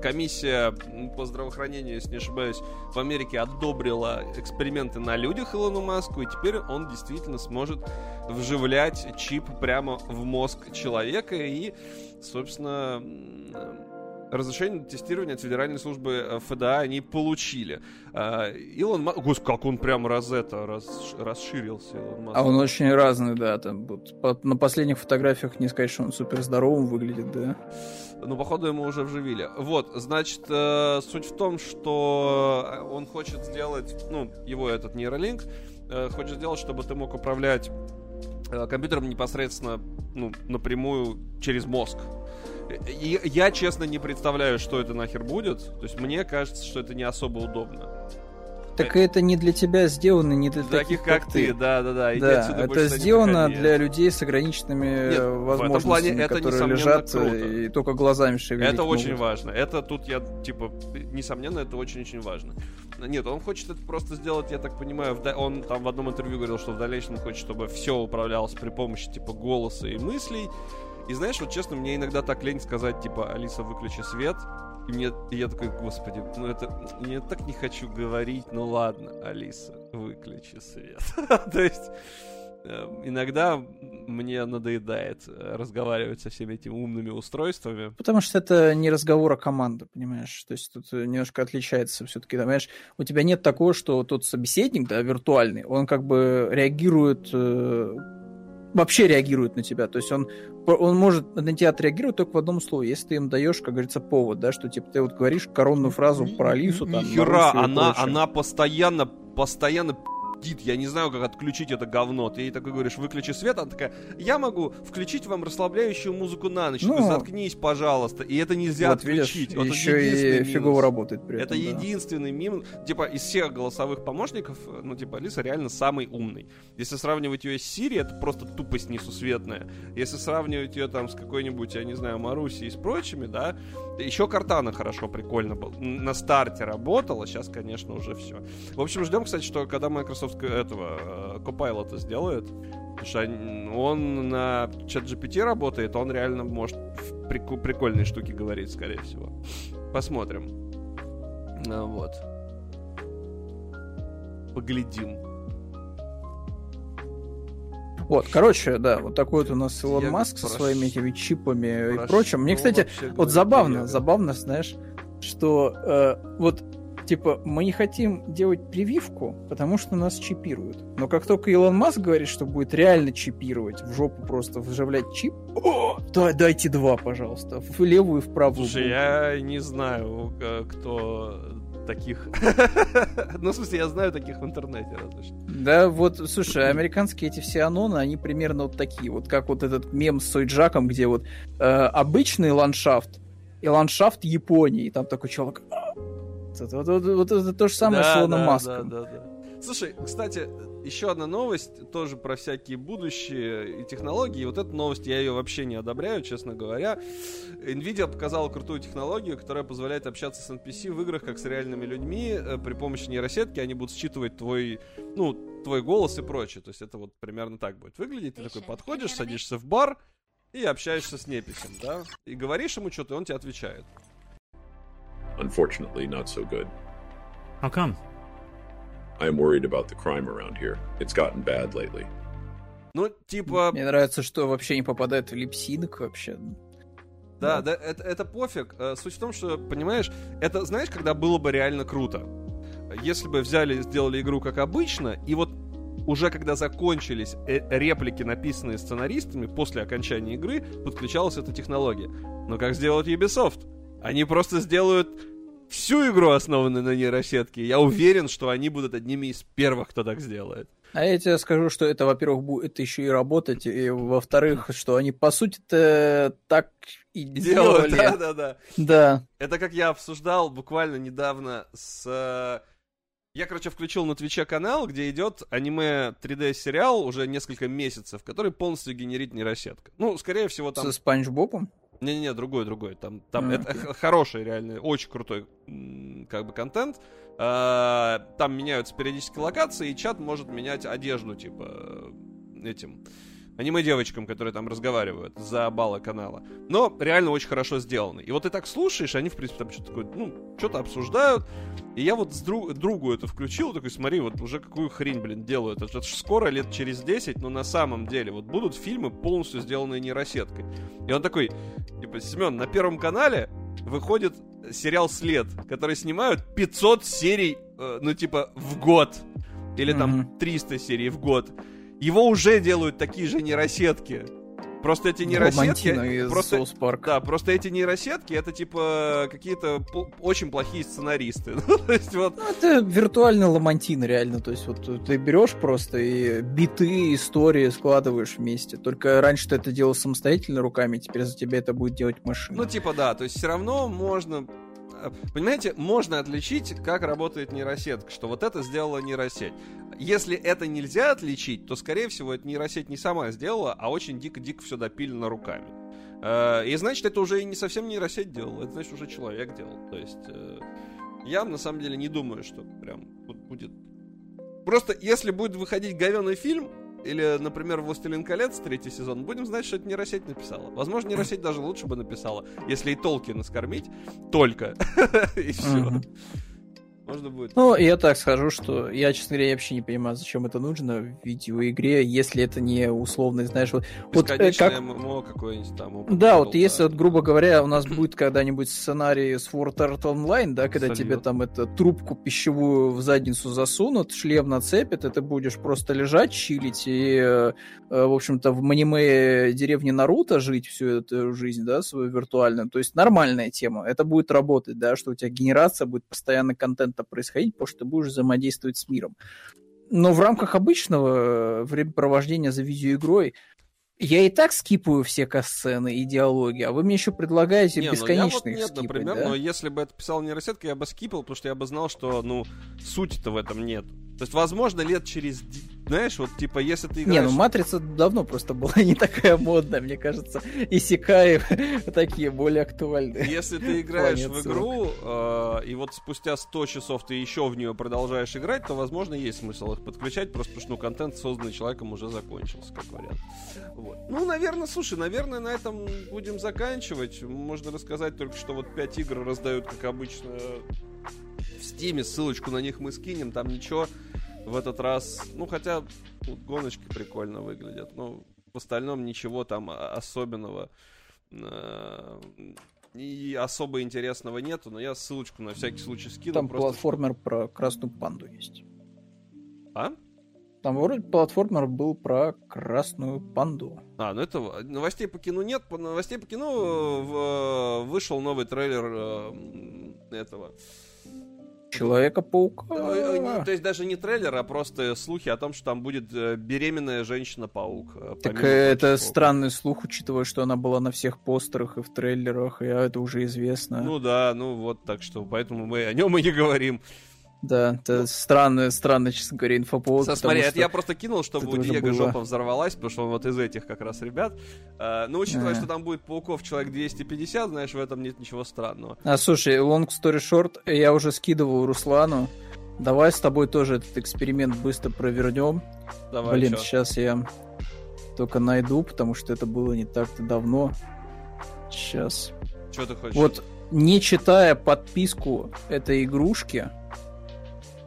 комиссия по здравоохранению, если не ошибаюсь, в Америке одобрила эксперименты на людях Илону Маску, и теперь он действительно сможет вживлять чип прямо в мозг человека, и, собственно, разрешение на тестирование от Федеральной службы э, ФДА они получили. А, Илон Маск... Господи, как он прям раз это, раз, расширился, Илон Маск. А он очень разный, да. Там, вот, на последних фотографиях не сказать, что он супер здоровым выглядит, да. Ну, походу, ему уже вживили. Вот, значит, э, суть в том, что э, он хочет сделать, ну, его этот нейролинк, э, хочет сделать, чтобы ты мог управлять э, компьютером непосредственно, ну, напрямую через мозг. Я, честно, не представляю, что это нахер будет. То есть мне кажется, что это не особо удобно. Так это не для тебя сделано, не для, таких, таких, как, как ты. Да, да, да. да это сделано для людей с ограниченными Нет, возможностями, плане это которые лежат круто. и только глазами шевелить Это могут. очень важно. Это тут я, типа, несомненно, это очень-очень важно. Нет, он хочет это просто сделать, я так понимаю, в, он там в одном интервью говорил, что в дальнейшем хочет, чтобы все управлялось при помощи, типа, голоса и мыслей. И знаешь, вот честно, мне иногда так лень сказать, типа, Алиса, выключи свет, и мне, и я такой, господи, ну это, я так не хочу говорить, ну ладно, Алиса, выключи свет. То есть, эм, иногда мне надоедает э, разговаривать со всеми этими умными устройствами. Потому что это не разговор, а команда, понимаешь? То есть тут немножко отличается все-таки, понимаешь? У тебя нет такого, что тот собеседник, да, виртуальный, он как бы реагирует э, вообще реагирует на тебя. То есть он, он может на тебя отреагировать только в одном слове, если ты им даешь, как говорится, повод, да, что типа ты вот говоришь коронную фразу про Алису, там, Хера, она, она постоянно, постоянно пиздит, я не знаю, как отключить это говно. Ты ей такой говоришь, выключи свет, она такая, я могу включить вам расслабляющую музыку на ночь, ну, заткнись, пожалуйста. И это нельзя вот, отключить. Видишь, вот еще и фигово работает при этом. Это да. единственный мим, типа, из всех голосовых помощников, ну, типа, Алиса реально самый умный. Если сравнивать ее с Сири, это просто тупость несусветная. Если сравнивать ее там с какой-нибудь, я не знаю, Марусей и с прочими, да, еще Картана хорошо, прикольно был. На старте работала, сейчас, конечно, уже все. В общем, ждем, кстати, что когда Microsoft этого э, Copilot сделает, потому что он на чат GPT работает, он реально может прик- прикольные штуки говорить, скорее всего. Посмотрим. Ну, вот. Поглядим. Вот, короче, да, вот такой вот у нас Илон Я Маск прош... со своими этими чипами прош... и прочим. Мне, кстати, вот забавно, я... забавно, знаешь, что э, вот типа, мы не хотим делать прививку, потому что нас чипируют. Но как только Илон Маск говорит, что будет реально чипировать, в жопу просто вживлять чип, о, да, дайте два, пожалуйста, в левую и в правую. Слушай, я не знаю, кто таких. ну, в смысле, я знаю таких в интернете, разве что. Да, вот, слушай, американские эти все аноны, они примерно вот такие. Вот как вот этот мем с Сойджаком, где вот э, обычный ландшафт и ландшафт Японии. Там такой человек... Вот, вот, это то же самое да, с Илоном да, Маском. Да, да, да. Слушай, кстати, еще одна новость, тоже про всякие будущие и технологии. Вот эту новость я ее вообще не одобряю, честно говоря. Nvidia показала крутую технологию, которая позволяет общаться с NPC в играх как с реальными людьми. Э, при помощи нейросетки они будут считывать твой, ну, твой голос и прочее. То есть это вот примерно так будет выглядеть. Ты такой подходишь, садишься в бар и общаешься с неписем, да? И говоришь ему что-то, и он тебе отвечает. Unfortunately, not so good. How come? I'm worried about the crime around here. It's gotten bad lately. Ну, типа... Мне нравится, что вообще не попадает в липсинг вообще. Да, да, это, это пофиг. Э, суть в том, что, понимаешь, это, знаешь, когда было бы реально круто. Если бы взяли, сделали игру как обычно, и вот уже когда закончились э, реплики, написанные сценаристами, после окончания игры, подключалась эта технология. Но как сделать Ubisoft? Они просто сделают всю игру, основанную на нейросетке. Я уверен, что они будут одними из первых, кто так сделает. А я тебе скажу, что это, во-первых, будет еще и работать, и во-вторых, что они, по сути-то, так и делали. Да, да, да. Да. Это как я обсуждал буквально недавно с... Э, я, короче, включил на Твиче канал, где идет аниме 3D-сериал уже несколько месяцев, который полностью генерит нейросетка. Ну, скорее всего, там... Со Спанч Бобом? Не-не-не, другой, другой. Там, там mm. это хороший, реально, очень крутой как бы контент. А, там меняются периодически локации, и чат может менять одежду, типа, этим аниме-девочкам, которые там разговаривают за балла канала. Но реально очень хорошо сделаны. И вот ты так слушаешь, они, в принципе, там что-то такое, ну, что-то обсуждают. И я вот с друг, другу это включил, такой, смотри, вот уже какую хрень, блин, делают. Это же скоро, лет через 10, но на самом деле, вот будут фильмы полностью сделанные нейросеткой. И он такой, типа, Семен, на Первом канале выходит сериал «След», который снимают 500 серий, э, ну, типа, в год. Или там mm-hmm. 300 серий в год. Его уже делают такие же нейросетки. Просто эти нейросетки... Просто, South Park. Да, просто эти нейросетки это типа какие-то очень плохие сценаристы. ну, то есть, вот... ну, это виртуальный ламантин, реально. То есть, вот ты берешь просто и биты, истории складываешь вместе. Только раньше ты это делал самостоятельно руками, теперь за тебя это будет делать машина. Ну, типа, да, то есть все равно можно понимаете, можно отличить, как работает нейросетка, что вот это сделала нейросеть. Если это нельзя отличить, то, скорее всего, это нейросеть не сама сделала, а очень дико-дико все допилено руками. Э, и значит, это уже и не совсем нейросеть делала, это значит, уже человек делал. То есть, э, я на самом деле не думаю, что прям будет... Просто если будет выходить говенный фильм, или, например, «Властелин колец» третий сезон, будем знать, что это нейросеть написала. Возможно, нейросеть даже лучше бы написала, если и Толкина скормить только. И все можно будет. Ну, я так скажу, что я, честно говоря, вообще не понимаю, зачем это нужно в видеоигре, если это не условно, знаешь, вот... вот э, как... ММО какой-нибудь там. Да, вот если, вот, грубо говоря, у нас будет когда-нибудь сценарий с World Art Online, да, когда Сольет. тебе там это трубку пищевую в задницу засунут, шлем нацепят, и ты будешь просто лежать, чилить и, э, э, в общем-то, в аниме деревни Наруто жить всю эту жизнь, да, свою виртуальную. То есть нормальная тема. Это будет работать, да, что у тебя генерация будет постоянно контента происходить, потому что ты будешь взаимодействовать с миром. Но в рамках обычного э, времяпровождения за видеоигрой я и так скипаю все касцены и диалоги, а вы мне еще предлагаете не, бесконечно ну я вот нет, скипать, например, да? но если бы это писал нейросетка, я бы скипал, потому что я бы знал, что, ну, сути-то в этом нет. То есть, возможно, лет через, знаешь, вот, типа, если ты играешь... Не, ну, Матрица давно просто была не такая модная, мне кажется. И Сикаи такие более актуальные. Если ты играешь в игру, э, и вот спустя 100 часов ты еще в нее продолжаешь играть, то, возможно, есть смысл их подключать, просто потому что, ну, контент, созданный человеком, уже закончился, как вариант. Вот. Ну, наверное, слушай, наверное, на этом будем заканчивать. Можно рассказать только, что вот 5 игр раздают, как обычно, в Стиме, ссылочку на них мы скинем, там ничего в этот раз, ну хотя тут гоночки прикольно выглядят, но в остальном ничего там особенного э, и особо интересного нету, но я ссылочку на всякий случай скину. Там просто... платформер про красную панду есть. А? Там вроде платформер был про красную панду. А, ну это новостей по кино нет. По новостей по кино э, в, вышел новый трейлер э, этого Человека-паука. Ну, то есть даже не трейлер, а просто слухи о том, что там будет э, беременная женщина-паук. Э, так это странный слух, учитывая, что она была на всех постерах и в трейлерах, и это уже известно. Ну да, ну вот так что, поэтому мы о нем и не говорим. Да, это странный, странный, честно говоря, инфоповод. Со, смотри, это я просто кинул, чтобы у Диего было... жопа взорвалась, потому что он вот из этих как раз ребят. А, но учитывая, а. что там будет пауков человек 250, знаешь, в этом нет ничего странного. А, слушай, long story short, я уже скидывал Руслану. Давай с тобой тоже этот эксперимент быстро провернем. Давай, Блин, чё? сейчас я только найду, потому что это было не так-то давно. Сейчас. Что ты хочешь? Вот, не читая подписку этой игрушки,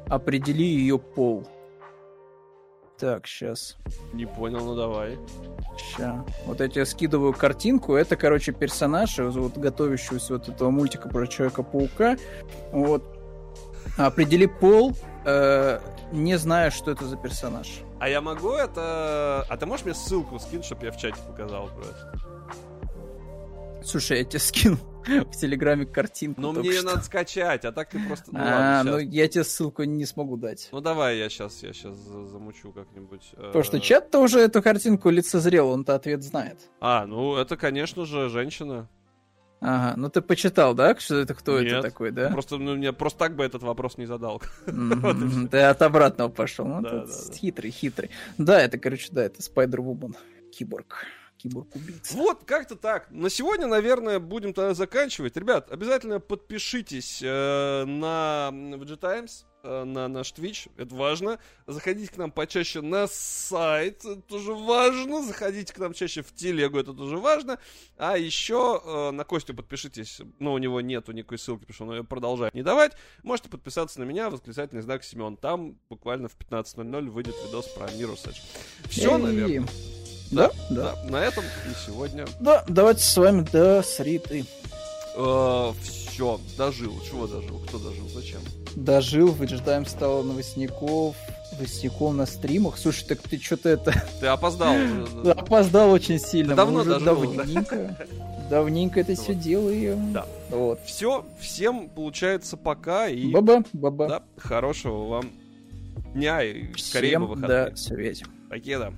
Определи ее пол. Так, сейчас. Не понял, ну давай. Сейчас. Вот я тебе скидываю картинку. Это, короче, персонаж, вот готовящегося вот этого мультика про Человека-паука. Вот. Определи пол, э, не зная, что это за персонаж. А я могу это... А ты можешь мне ссылку скинуть, чтобы я в чате показал просто? Слушай, я тебе скину в Телеграме картинку. Ну, мне ее надо скачать, а так ты просто... Ну, а, ладно, ну я тебе ссылку не смогу дать. Ну давай, я сейчас, я сейчас замучу как-нибудь. Потому что э, чат-то уже эту картинку лицезрел, он-то ответ знает. А, ну это, конечно же, женщина. Ага, ну ты почитал, да, что это кто Нет, это такой, да? Просто ну, мне просто так бы этот вопрос не задал. Ты от обратного пошел. Ну, хитрый, хитрый. Да, это, короче, да, это Spider-Woman, киборг киборг-убийца. Вот, как-то так. На сегодня, наверное, будем тогда заканчивать. Ребят, обязательно подпишитесь э, на VG Times, э, на наш Twitch, это важно. Заходите к нам почаще на сайт, это тоже важно. Заходите к нам чаще в телегу, это тоже важно. А еще э, на Костю подпишитесь, но у него нету никакой ссылки, потому что он ее продолжает не давать. Можете подписаться на меня, восклицательный знак Семен. Там буквально в 15.00 выйдет видос про Mirror's Edge. Все, наверное. Да, да, да. На этом и сегодня. Да, давайте с вами до среды. Э, все, дожил. Чего дожил? Кто дожил? Зачем? Дожил, выжидаем стало новостников. Новостником на стримах. Слушай, так ты что-то это... Ты опоздал. Опоздал очень сильно. Ты давно дожил. Давненько. Давненько это все делаем. Да. Вот. Все, всем получается пока и... Баба, баба. Да, хорошего вам дня и скорее бы выходных. до связи. Покеда.